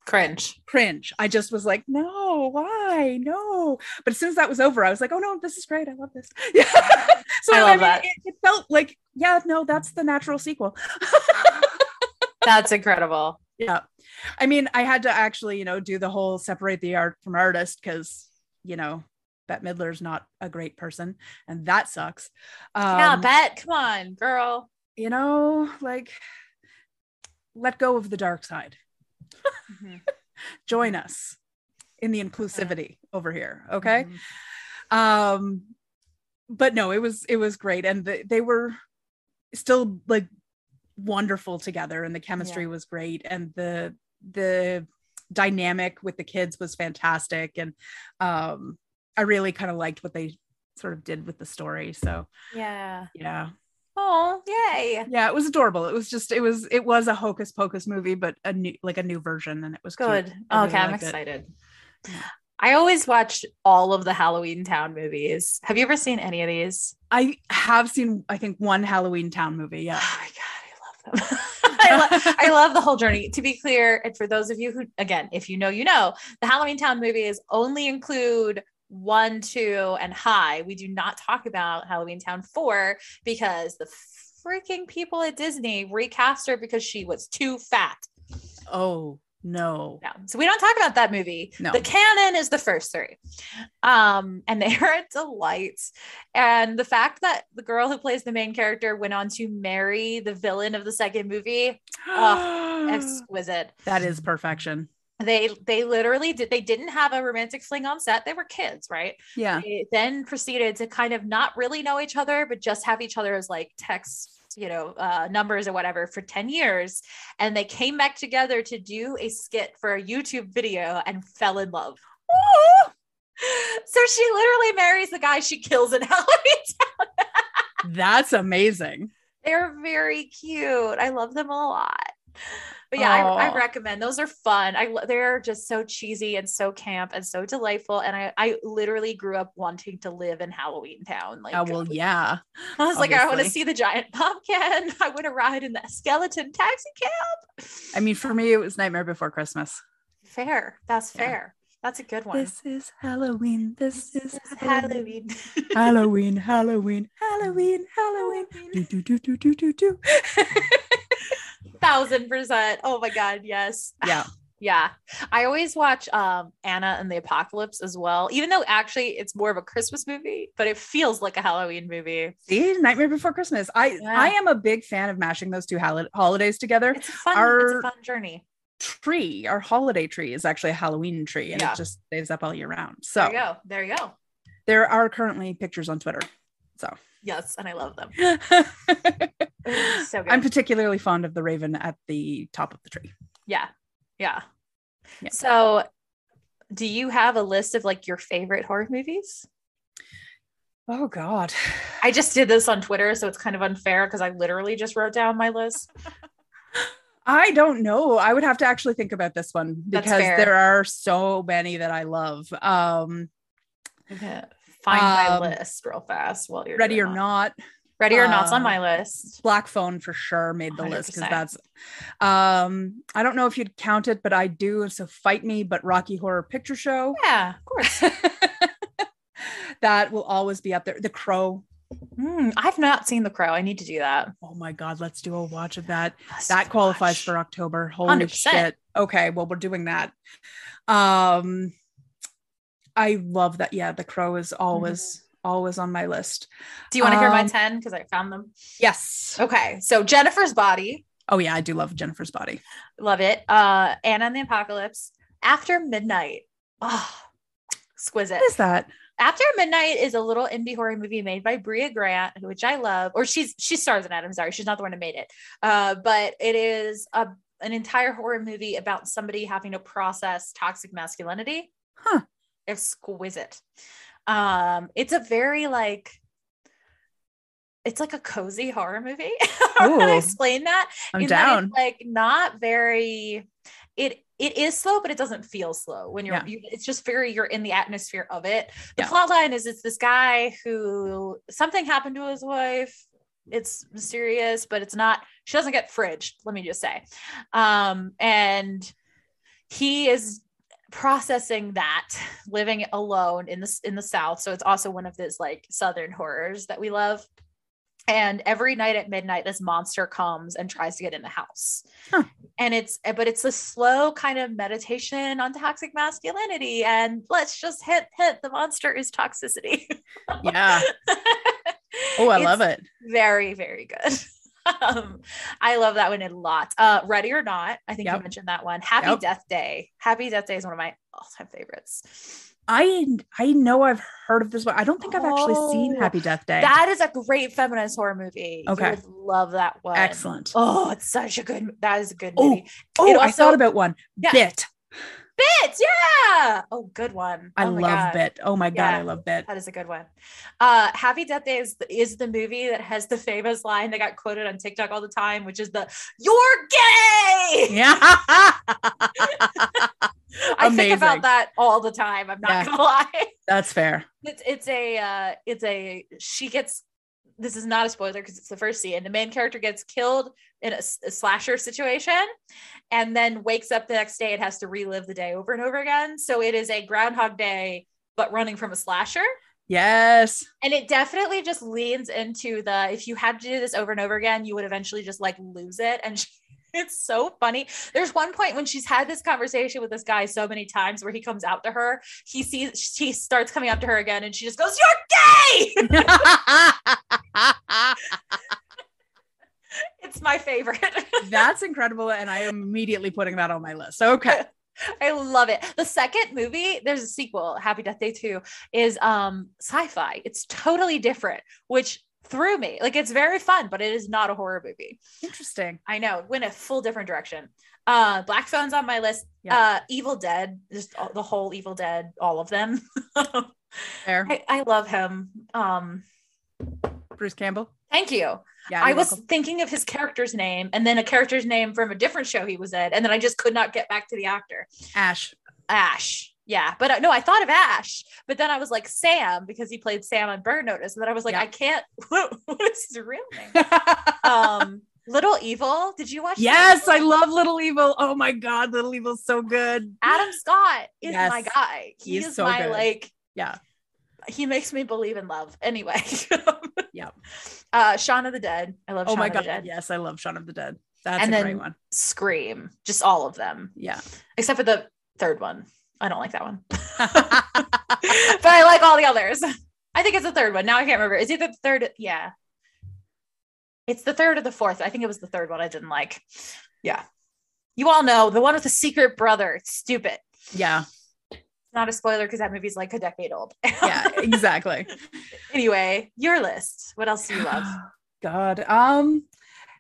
Cringe.
cringe i just was like no why no but as soon as that was over i was like oh no this is great i love this *laughs* yeah so
I love
mean,
that.
It, it felt like yeah no that's the natural sequel *laughs*
That's incredible.
yeah i mean i had to actually you know do the whole separate the art from artist because you know Bette Midler's not a great person and that sucks um,
yeah, bet. Come on, girl.
you know like let go of the dark side
Mhm.
join us in the inclusivity over here okay
Mhm.
um but no it was it was great and the, they were still like wonderful together and the chemistry
Yeah.
was great and the the dynamic with the kids was fantastic and um i really kind of liked what they sort of did with the story so
Yeah.
yeah
Oh, yay.
yeah it was adorable it was just it was it was a hocus pocus movie but a new like a new version and it was.
Good.
Really
okay, I'm
it.
excited. I always watch all of the Halloween Town movies. Have you ever seen any of these?
i have seen i think one halloween town movie yeah
Oh my god, I love them. *laughs* *laughs* I, lo- I love the whole journey. To be clear, and for those of you who, again, if you know, you know, the Halloween Town movies only include one, two, and high. We do not talk about Halloween Town four because the freaking people at Disney recast her because she was too fat.
oh no
No. So we don't talk about that movie.
No.
The canon is the first three. Um, and *laughs* they are a delight. And the fact that the girl who plays the main character went on to marry the villain of the second movie, *gasps* exquisite.
that is perfection
They they literally did they didn't have a romantic fling on set. They were kids, right?
yeah.
They then proceeded to kind of not really know each other, but just have each other as like text you know uh, numbers or whatever for 10 years and they came back together to do a skit for a youtube video and fell in love. So she literally marries the guy she kills in *laughs* halloween
that's amazing.
They're very cute. I love them a lot but yeah I, I recommend those are fun i they're just so cheesy and so camp and so delightful and i i literally grew up wanting to live in halloween town oh, like
oh well yeah
I was like, I want to see the giant *laughs* pumpkin. I want to ride in the skeleton taxi cab.
i mean for me it was nightmare before christmas
Fair. That's
Yeah.
fair. That's a good one.
this is halloween this is *laughs*
Halloween.
halloween halloween halloween halloween do do do do do do do *laughs*
Thousand percent. Oh my God. Yes.
yeah *sighs*
Yeah. I always watch um Anna and the Apocalypse as well, even though actually it's more of a Christmas movie, but it feels like a Halloween movie.
see nightmare before christmas i
Yeah.
i am a big fan of mashing those two hol- holidays together
It's a fun, it's
Our-
a fun journey.
tree our holiday tree is actually a halloween tree and
Yeah.
it just stays up all year round
There
so
you go. There you go.
there are currently pictures on twitter so
Yes, and I love them. *laughs*
i'm particularly fond of the raven at the top of the tree
Yeah. Yeah.
Yeah.
So, do you have a list of like your favorite horror movies?
oh god
I just did this on Twitter, so it's kind of unfair because I literally just wrote down my list. *laughs*
I don't know. I would have to actually think about this one because there are so many that I love. Um,
Okay. Find my
Um,
list real fast while you're
Ready or. Not,
Ready or Not's on
uh,
my list.
Black Phone for sure made the list because that's. Um, I don't know if you'd count it, but I do. So Fight Me, but Rocky Horror Picture Show.
Yeah, of course. *laughs*
that will always be up there. The Crow.
Mm, I've not seen The Crow. I need to do that.
Oh my God, let's do a watch of that.
Let's
that qualifies
watch.
for October. Holy
100%.
shit. Okay, well, we're doing that. Um I love that. Yeah, the crow is always always on my list.
Do you want to hear my
Um,
10? Because I found them.
Yes.
Okay. So Jennifer's Body.
Oh yeah, I do love Jennifer's body.
Love it. Uh Anna and the Apocalypse. After Midnight. Oh, exquisite.
What is that?
After Midnight is a little indie horror movie made by Brea Grant, which I love. Or she's she stars in it. I'm sorry, she's not the one who made it. Uh, but it is a an entire horror movie about somebody having to process toxic masculinity.
Huh.
Exquisite. Um, it's a very like it's like a cozy horror movie. *laughs* I how to
Ooh.
explain that.
I'm
in
down.
It's like not very it it is slow, but it doesn't feel slow when you're
Yeah.
you, it's just very you're in the atmosphere of it. The
Yeah.
plot line is it's this guy who something happened to his wife. It's mysterious, but it's not, she doesn't get fridged, let me just say. Um, and he is processing that living alone in the in the south so it's also one of those like southern horrors that we love and every night at midnight this monster comes and tries to get in the house
Huh.
and it's eh, but it's a slow kind of meditation on toxic masculinity and let's just hit hit the monster is toxicity
Yeah. *laughs* Oh, I love it.
very very good *laughs* um i love that one a lot uh ready or not i think you mentioned that one happy
Yep.
death day happy death day is one of my all-time favorites
I I know I've heard of this one. I don't think I've actually seen
Oh,
Happy Death Day.
that is a great feminist horror movie
Okay.
love that one
Excellent.
oh it's such a good that is a good
Oh,
movie
Oh,
it
I thought about one.
Yeah.
Bit.
Bits, yeah. Oh, good one.
I
Oh
love
God.
Bit. Oh my god,
Yeah.
I love Bit.
That is a good one. Uh, Happy Death Day is the, is the movie that has the famous line that got quoted on TikTok all the time, which is the "You're gay."
Yeah. *laughs*
I think about that all the time. I'm not
Yeah.
gonna lie.
That's fair.
It's it's a uh, it's a she gets. This is not a spoiler because it's the first scene. The main character gets killed in a slasher situation, and then wakes up the next day and has to relive the day over and over again. So it is a Groundhog Day, but running from a slasher.
Yes.
and it definitely just leans into the if you had to do this over and over again you would eventually just like lose it and *laughs* *laughs* it's so funny there's one point when she's had this conversation with this guy so many times where he comes out to her he sees she starts coming up to her again and she just goes you're gay *laughs* it's my favorite *laughs*
That's incredible. And I am immediately putting that on my list. Okay.
I love it. The second movie, there's a sequel, Happy Death Day 2, is um sci-fi. It's totally different, which threw me. Like it's very fun, but it is not a horror movie.
Interesting.
I know, went a full different direction. Uh Black Phone's on my list.
Yeah.
Uh Evil Dead, just all, the whole Evil Dead, all of them. *laughs*
Fair.
I, I love him. Um
Bruce Campbell.
thank you.
Yeah.
I was
welcome.
thinking of his character's name and then a character's name from a different show he was in, and then I just could not get back to the actor.
Ash.
Ash. Yeah, but uh, no, I thought of Ash, but then I was like Sam because he played Sam on Burn Notice, and then I was like,
Yeah.
I can't. *laughs* What, what is his real name? *laughs* um, Little Evil. Did you watch?
Yes, I love Little Evil. Oh my god, Little Evil's so good.
Adam Scott is
Yes.
my guy. He
He's
is
so
my
good.
like.
Yeah.
He makes me believe in love. Anyway. *laughs*
yeah.
Uh, Shaun of the Dead. I love.
Oh
Shaun
my
of
god.
the Dead.
Yes, I love Shaun of the Dead. That's
And
a
then-
great one.
Scream. Just all of them,
Yeah.
except for the third one. I don't like that one, *laughs* but I like all the others. I think it's the third one. Now I can't remember. Is it the third? Yeah. It's the third or the fourth. I think it was the third one I didn't like. Yeah. You all know the one with the secret brother. It's stupid.
yeah.
It's not a spoiler because that movie's like a decade old.
Yeah, *laughs* exactly.
anyway, your list. What else do you love? *sighs*
God. Um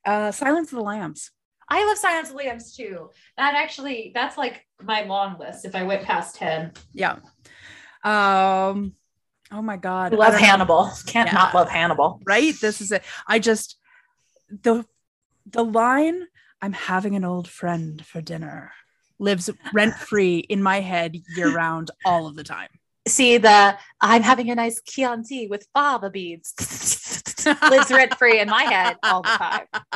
uh Silence of the Lambs.
I love Silence of the Lambs too. That actually, that's like my long list. If I went past 10,
Yeah. Um oh my god.
Love
know.
Hannibal. Can't
Yeah.
not love Hannibal.
right this is it i just the the line i'm having an old friend for dinner lives rent free in my head year round *laughs* all of the time
See the I'm having a nice Chianti with fava beans. *laughs* Lives rent free in my head all the time. *laughs*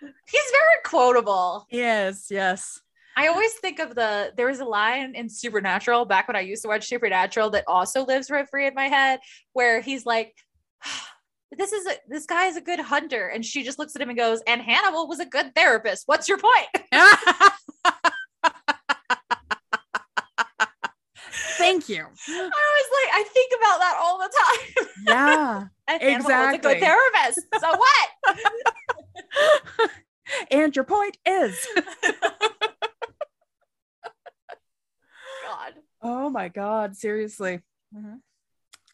He's very quotable.
yes yes
I always think of the there was a line in Supernatural back when I used to watch Supernatural that also lives rent free in my head where he's like this is a this guy is a good hunter and she just looks at him and goes and Hannibal was a good therapist. What's your point? *laughs*
thank you
I was like I think about that all the time.
yeah *laughs*
and Hannibal was a good
Exactly.
therapist. So what? *laughs*
and your point is
God.
Oh my god seriously
Mhm.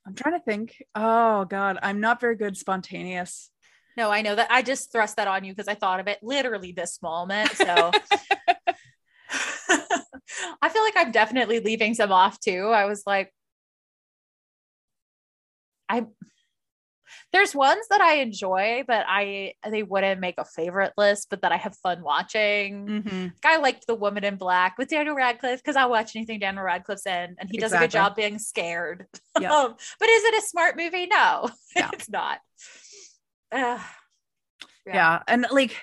i'm trying to think oh god i'm not very good spontaneous
No, I know that I just thrust that on you because I thought of it literally this moment. So *laughs* I feel like I'm definitely leaving some off too. I was like, I there's ones that I enjoy, but I they wouldn't make a favorite list, but that I have fun watching.
Mhm.
I liked The Woman in Black with Daniel Radcliffe because I'll watch anything Daniel Radcliffe's in, and he does a good job being scared.
Yep. *laughs*
um, but is it a smart movie? No, *laughs*
Yeah.
it's not. Ugh.
yeah. and like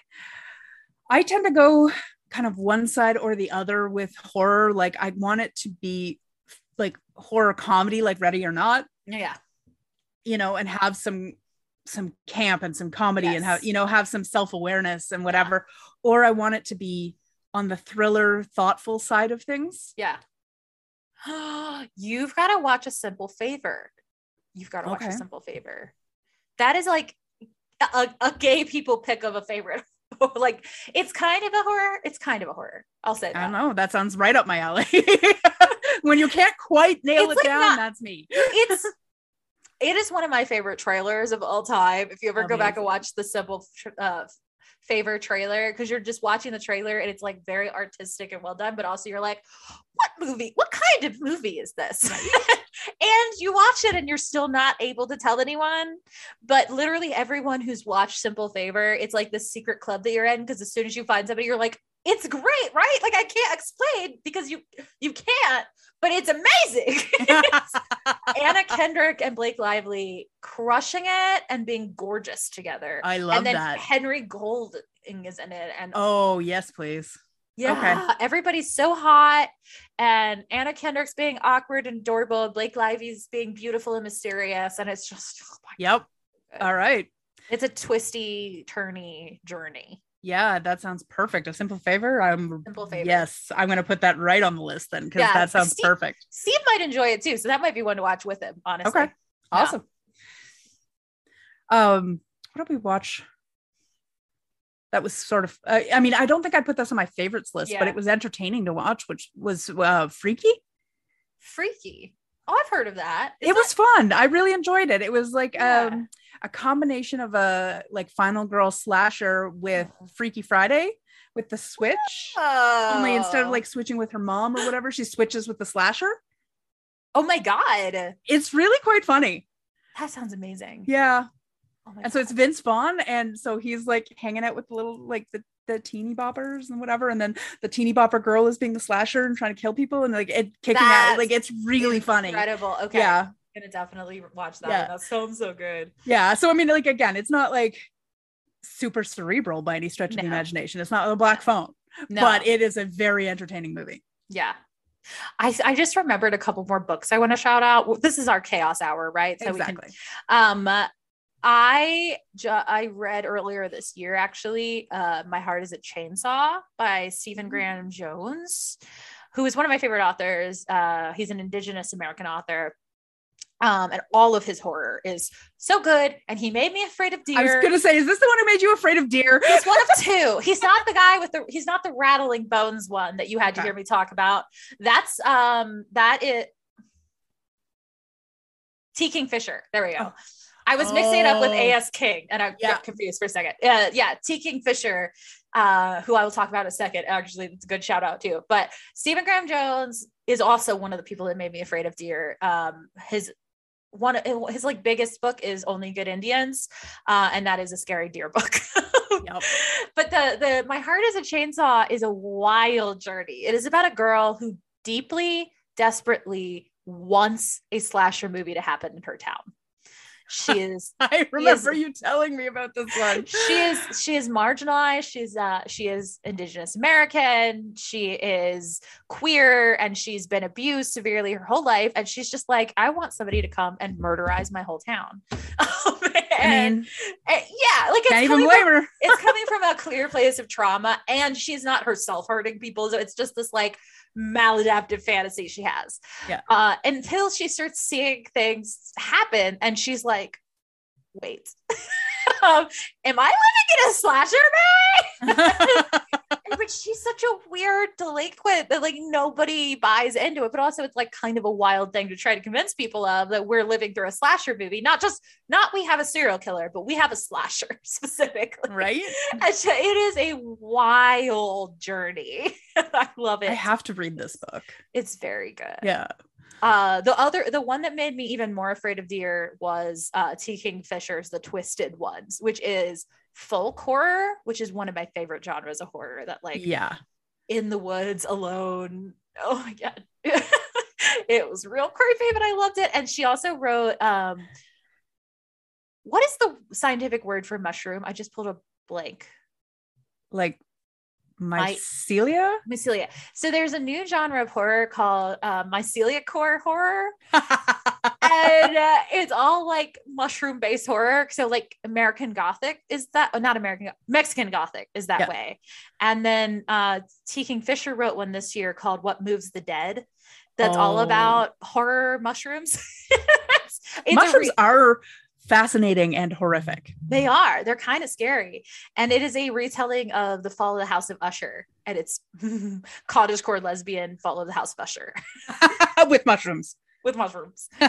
i tend to go kind of one side or the other with horror like i want it to be like horror comedy like ready or not
yeah,
you know and have some some camp and some comedy and have you know have some self-awareness and whatever or i want it to be on the thriller thoughtful side of things
yeah. *gasps* You've got to watch a simple favor. You've got to watch a simple favor. That is like a, a gay people pick of a favorite. *laughs* like it's kind of a horror. It's kind of a horror. I'll say
i don't know that sounds right up my alley *laughs* when you can't quite nail
It's
it
like
down
not-
that's me
it's *laughs* it is one of my favorite trailers of all time. If you ever go back and watch the simple uh, favor trailer because you're just watching the trailer and it's like very artistic and well done, but also you're like, what movie? What kind of movie is this? *laughs* and you watch it and you're still not able to tell anyone. But literally everyone who's watched Simple Favor, it's like the secret club that you're in because as soon as you find somebody, you're like, it's great, right? Like I can't explain because you you can't, but it's amazing. *laughs* Anna Kendrick and Blake Lively crushing it and being gorgeous together.
I love
and then
that.
Henry Golding is in it, and
Oh, yes, please.
yeah, everybody's so hot, and Anna Kendrick's being awkward and adorable, and Blake Lively's being beautiful and mysterious, and it's just oh
Yep.
God.
All right.
it's a twisty, turny journey.
Yeah, that sounds perfect. A simple favor. I'm
Simple favor.
Yes, I'm going to put that right on the list then because
Yeah,
that sounds
Steve-
perfect.
Steve might enjoy it too, so that might be one to watch with him. Honestly,
Okay. Awesome. Um, what did we watch? That was sort of. Uh, I mean, I don't think I put this on my favorites list, but it was entertaining to watch, which was uh, freaky.
freaky. Oh, I've heard of that. Is
it was fun. I really enjoyed it. It was like
Yeah.
um a combination of a like Final Girl slasher with
Oh.
Freaky Friday with the switch.
that-
Only instead of
Oh.
like switching with her mom or whatever, she switches with the slasher.
oh my god,
It's really quite funny.
that sounds amazing.
Yeah.
Oh
And so it's Vince Vaughn. And so he's like hanging out with the little like the the teeny boppers and whatever. And then the teeny bopper girl is being the slasher and trying to kill people and like it kicking out. Like it's really funny.
incredible. Okay,
Yeah.
I'm gonna definitely watch that.
Yeah.
That sounds so good.
Yeah. So I mean, like again, it's not like super cerebral by any stretch of the imagination. It's not a black phone,
No,
but it is a very entertaining movie.
yeah. I, I just remembered a couple more books I want to shout out. This is our chaos hour, right? So we can
exactly.
Um, I ju- I read earlier this year actually. Uh, My Heart Is a Chainsaw by Stephen Graham Jones, who is one of my favorite authors. Uh, he's an Indigenous American author. Um, and all of his horror is so good. And he made me afraid of deer.
I was gonna say, is this the one who made you afraid of deer?
He's one of *laughs* two. He's not the guy with the he's not the rattling bones one that you had to hear me talk about. That's um that is T Kingfisher. There we go.
Oh.
I was mixing it up with
Oh.
AS King and I
Yeah.
got confused for a second. Uh, yeah, T Kingfisher, uh, who I will talk about in a second. Actually, it's a good shout out too. But Stephen Graham Jones is also one of the people that made me afraid of deer. Um, his one his like biggest book is Only Good Indians, uh, and that is a scary deer book. *laughs*
Yep.
But the the My Heart is a Chainsaw is a wild journey. It is about a girl who deeply, desperately wants a slasher movie to happen in her town. She is *laughs*
I remember you telling me about this one.
she is she is marginalized. She's uh she is indigenous american. She is queer and she's been abused severely her whole life. And she's just like i want somebody to come and murderize my whole town. Um, *laughs*
I
and,
mean,
and yeah like it's coming from, it's coming from a clear place of trauma. And she's not herself hurting people. So it's just this like maladaptive fantasy she has
Yeah.
uh until she starts seeing things happen and she's like wait *laughs* um, am i living in a slasher movie *laughs* *laughs* but she's such a weird delinquent that like nobody buys into it. But also it's like kind of a wild thing to try to convince people of that we're living through a slasher movie. Not just not we have a serial killer but we have a slasher *laughs* specifically.
Right?
It is a wild journey. *laughs* I love it.
I have to read this book.
it's very good.
Yeah.
uh the other the one that made me even more afraid of deer was uh t. Kingfisher's the twisted ones which is folk horror which is one of my favorite genres of horror that like
yeah.
in the woods alone. Oh my god. *laughs* It was real creepy but i loved it. And she also wrote um what is the scientific word for mushroom? I just pulled a blank.
Like mycelia.
mycelia so there's a new genre of horror called uh, mycelia core horror *laughs* and uh, it's all like mushroom based horror. So like American Gothic is that oh, not American Mexican Gothic is that
Yeah.
way. And then uh T. Kingfisher wrote one this year called What Moves the Dead. That's all
Oh.
about horror mushrooms. *laughs*
Mushrooms
re-
are fascinating and horrific.
they are. They're kind of scary. And it is a retelling of the fall of the House of Usher. And it's *laughs* cottagecore lesbian fall of the House of Usher *laughs*
with mushrooms.
with mushrooms. *laughs* *sighs*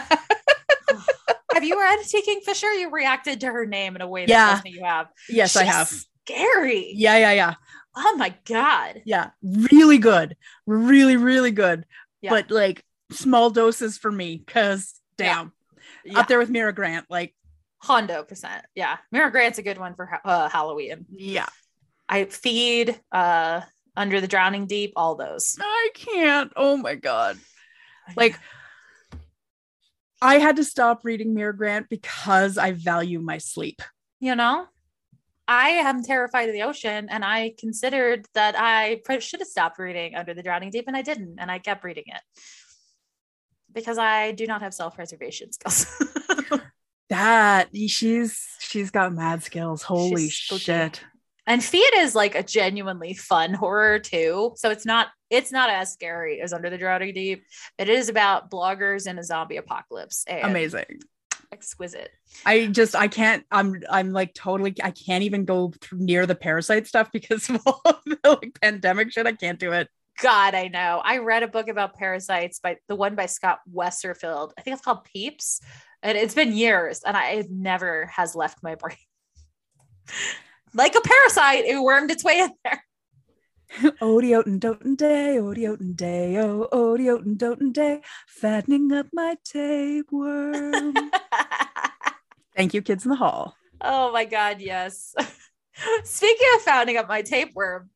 Have you read T. Kingfisher? You reacted to her name in a way that
Yeah.
you have.
Yes, I have.
scary.
Yeah, yeah, yeah.
Oh my god.
Yeah. Really good. Really, really good.
Yeah.
But like small doses for me because damn.
Yeah.
Up there with Mira Grant. Like,
Hondo percent. Yeah. Mira Grant's a good one for ha- uh, Halloween.
yeah.
I feed uh Under the Drowning Deep, all those.
I can't. Oh my God. Like, I had to stop reading Mira Grant because I value my sleep.
you know, I am terrified of the ocean, and I considered that I should have stopped reading Under the Drowning Deep, and I didn't, and I kept reading it because I do not have self-preservation skills. *laughs*
That she's she's got mad skills. Holy
She's
shit.
and Feed is like a genuinely fun horror too, so it's not it's not as scary as Under the Drowning Deep. It is about bloggers in a zombie apocalypse.
Amazing.
exquisite.
I just I can't I'm I'm like totally I can't even go near the parasite stuff because of *laughs* all of the like pandemic shit. I can't do it.
God, I know. I read a book about parasites by the one by Scott Westerfeld. I think it's called Peeps. And it's been years and I it never has left my brain. *laughs* like a parasite, it wormed its way in there. *laughs*
Odiotin dotin day, odiotin day, oh odiotin dotin day, fattening up my tapeworm. *laughs* Thank you, kids in the hall.
oh my God, yes. Speaking of fattening up my tapeworm,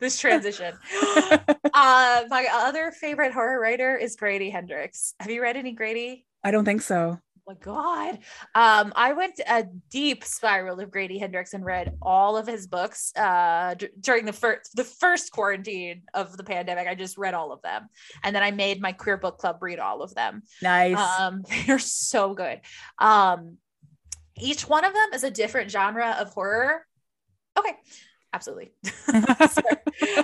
this transition. uh, my other favorite horror writer is Grady Hendrix. Have you read any Grady?
I don't think so.
My god. Um i went a deep spiral of grady hendrix and read all of his books uh d- during the first the first quarantine of the pandemic. I just read all of them. And then i made my queer book club read all of them.
Nice.
um *laughs* they're so good. Um each one of them is a different genre of horror. Okay. Absolutely. *laughs*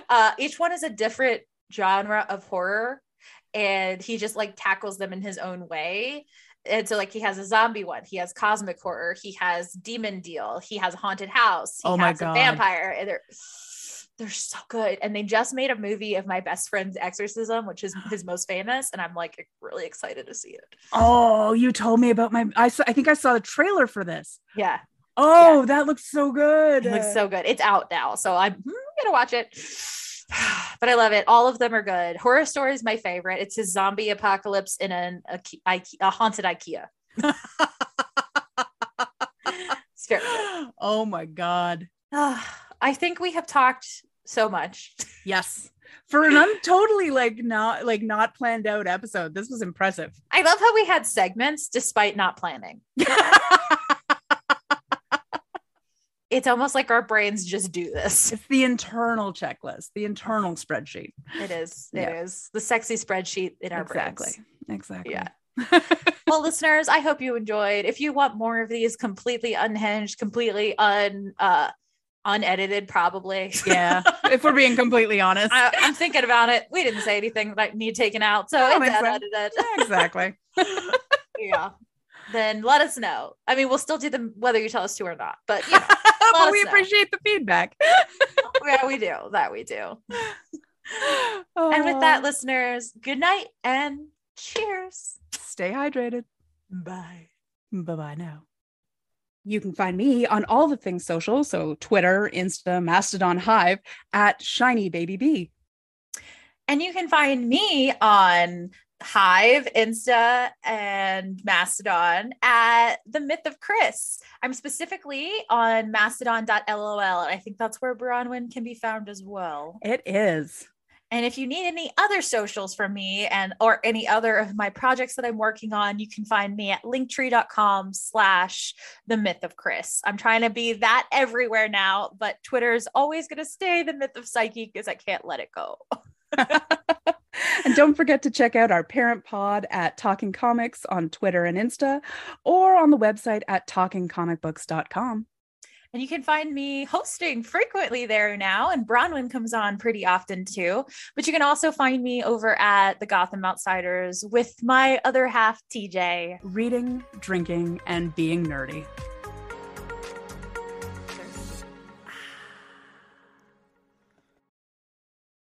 Uh each one is a different genre of horror and he just like tackles them in his own way and so like he has a zombie one. He has cosmic horror. He has demon deal. He has haunted house. He
Oh my
has
God.
a vampire. And they're they're so good. And they just made a movie of my best friend's exorcism which is his most famous. And i'm like really excited to see it.
Oh, you told me about my I saw I think I saw the trailer for this.
yeah.
Oh, that looks so good.
it looks so good. It's out now. So i'm gonna watch it *sighs* but i love it all of them are good Horrorstör is my favorite it's his zombie apocalypse in an a, a haunted ikea *laughs* it's very good
oh my god.
Ah, *sighs* I think we have talked so much. *laughs*
Yes. For an un- totally like not like not planned out episode. This was impressive.
I love how we had segments despite not planning. *laughs* It's almost like our brains just do this.
It's the internal checklist, the internal spreadsheet.
It is. It
Yeah.
is the sexy spreadsheet in our
exactly.
brains.
Exactly. Exactly.
Yeah. *laughs* Well, listeners, I hope you enjoyed. If you want more of these completely unhinged, completely un uh unedited, probably.
yeah. If we're being completely honest.
I, I'm thinking about it. We didn't say anything that need taken out, so
I don't
it's unedited.
Yeah, exactly. *laughs*
yeah. Then let us know. I mean, we'll still do them whether you tell us to or not. But you know, *laughs*
but
us
we
know.
appreciate the feedback. *laughs*
yeah, we do. That we do. *laughs* And with that,
Oh,
listeners, good night and cheers.
stay hydrated.
Bye.
Bye bye now. You can find me on all the things social, so Twitter, Insta, Mastodon, Hive at Shiny Baby Bee.
And you can find me on Hive, Insta, and Mastodon at the Myth of Chris. I'm specifically on mastodon.lol. And I think that's where Bronwyn can be found as well.
It is.
And if you need any other socials from me and or any other of my projects that I'm working on, you can find me at linktree.com slash the myth of Chris. I'm trying to be that everywhere now, but Twitter is always going to stay the myth of Psyche because I can't let it go. *laughs* *laughs*
and don't forget to check out our parent pod at Talking Comics on Twitter and Insta or on the website at talkingcomicbooks.com.
And you can find me hosting frequently there now, and Bronwyn comes on pretty often too. But you can also find me over at the Gotham Outsiders with my other half, TJ.
Reading, drinking, and being nerdy.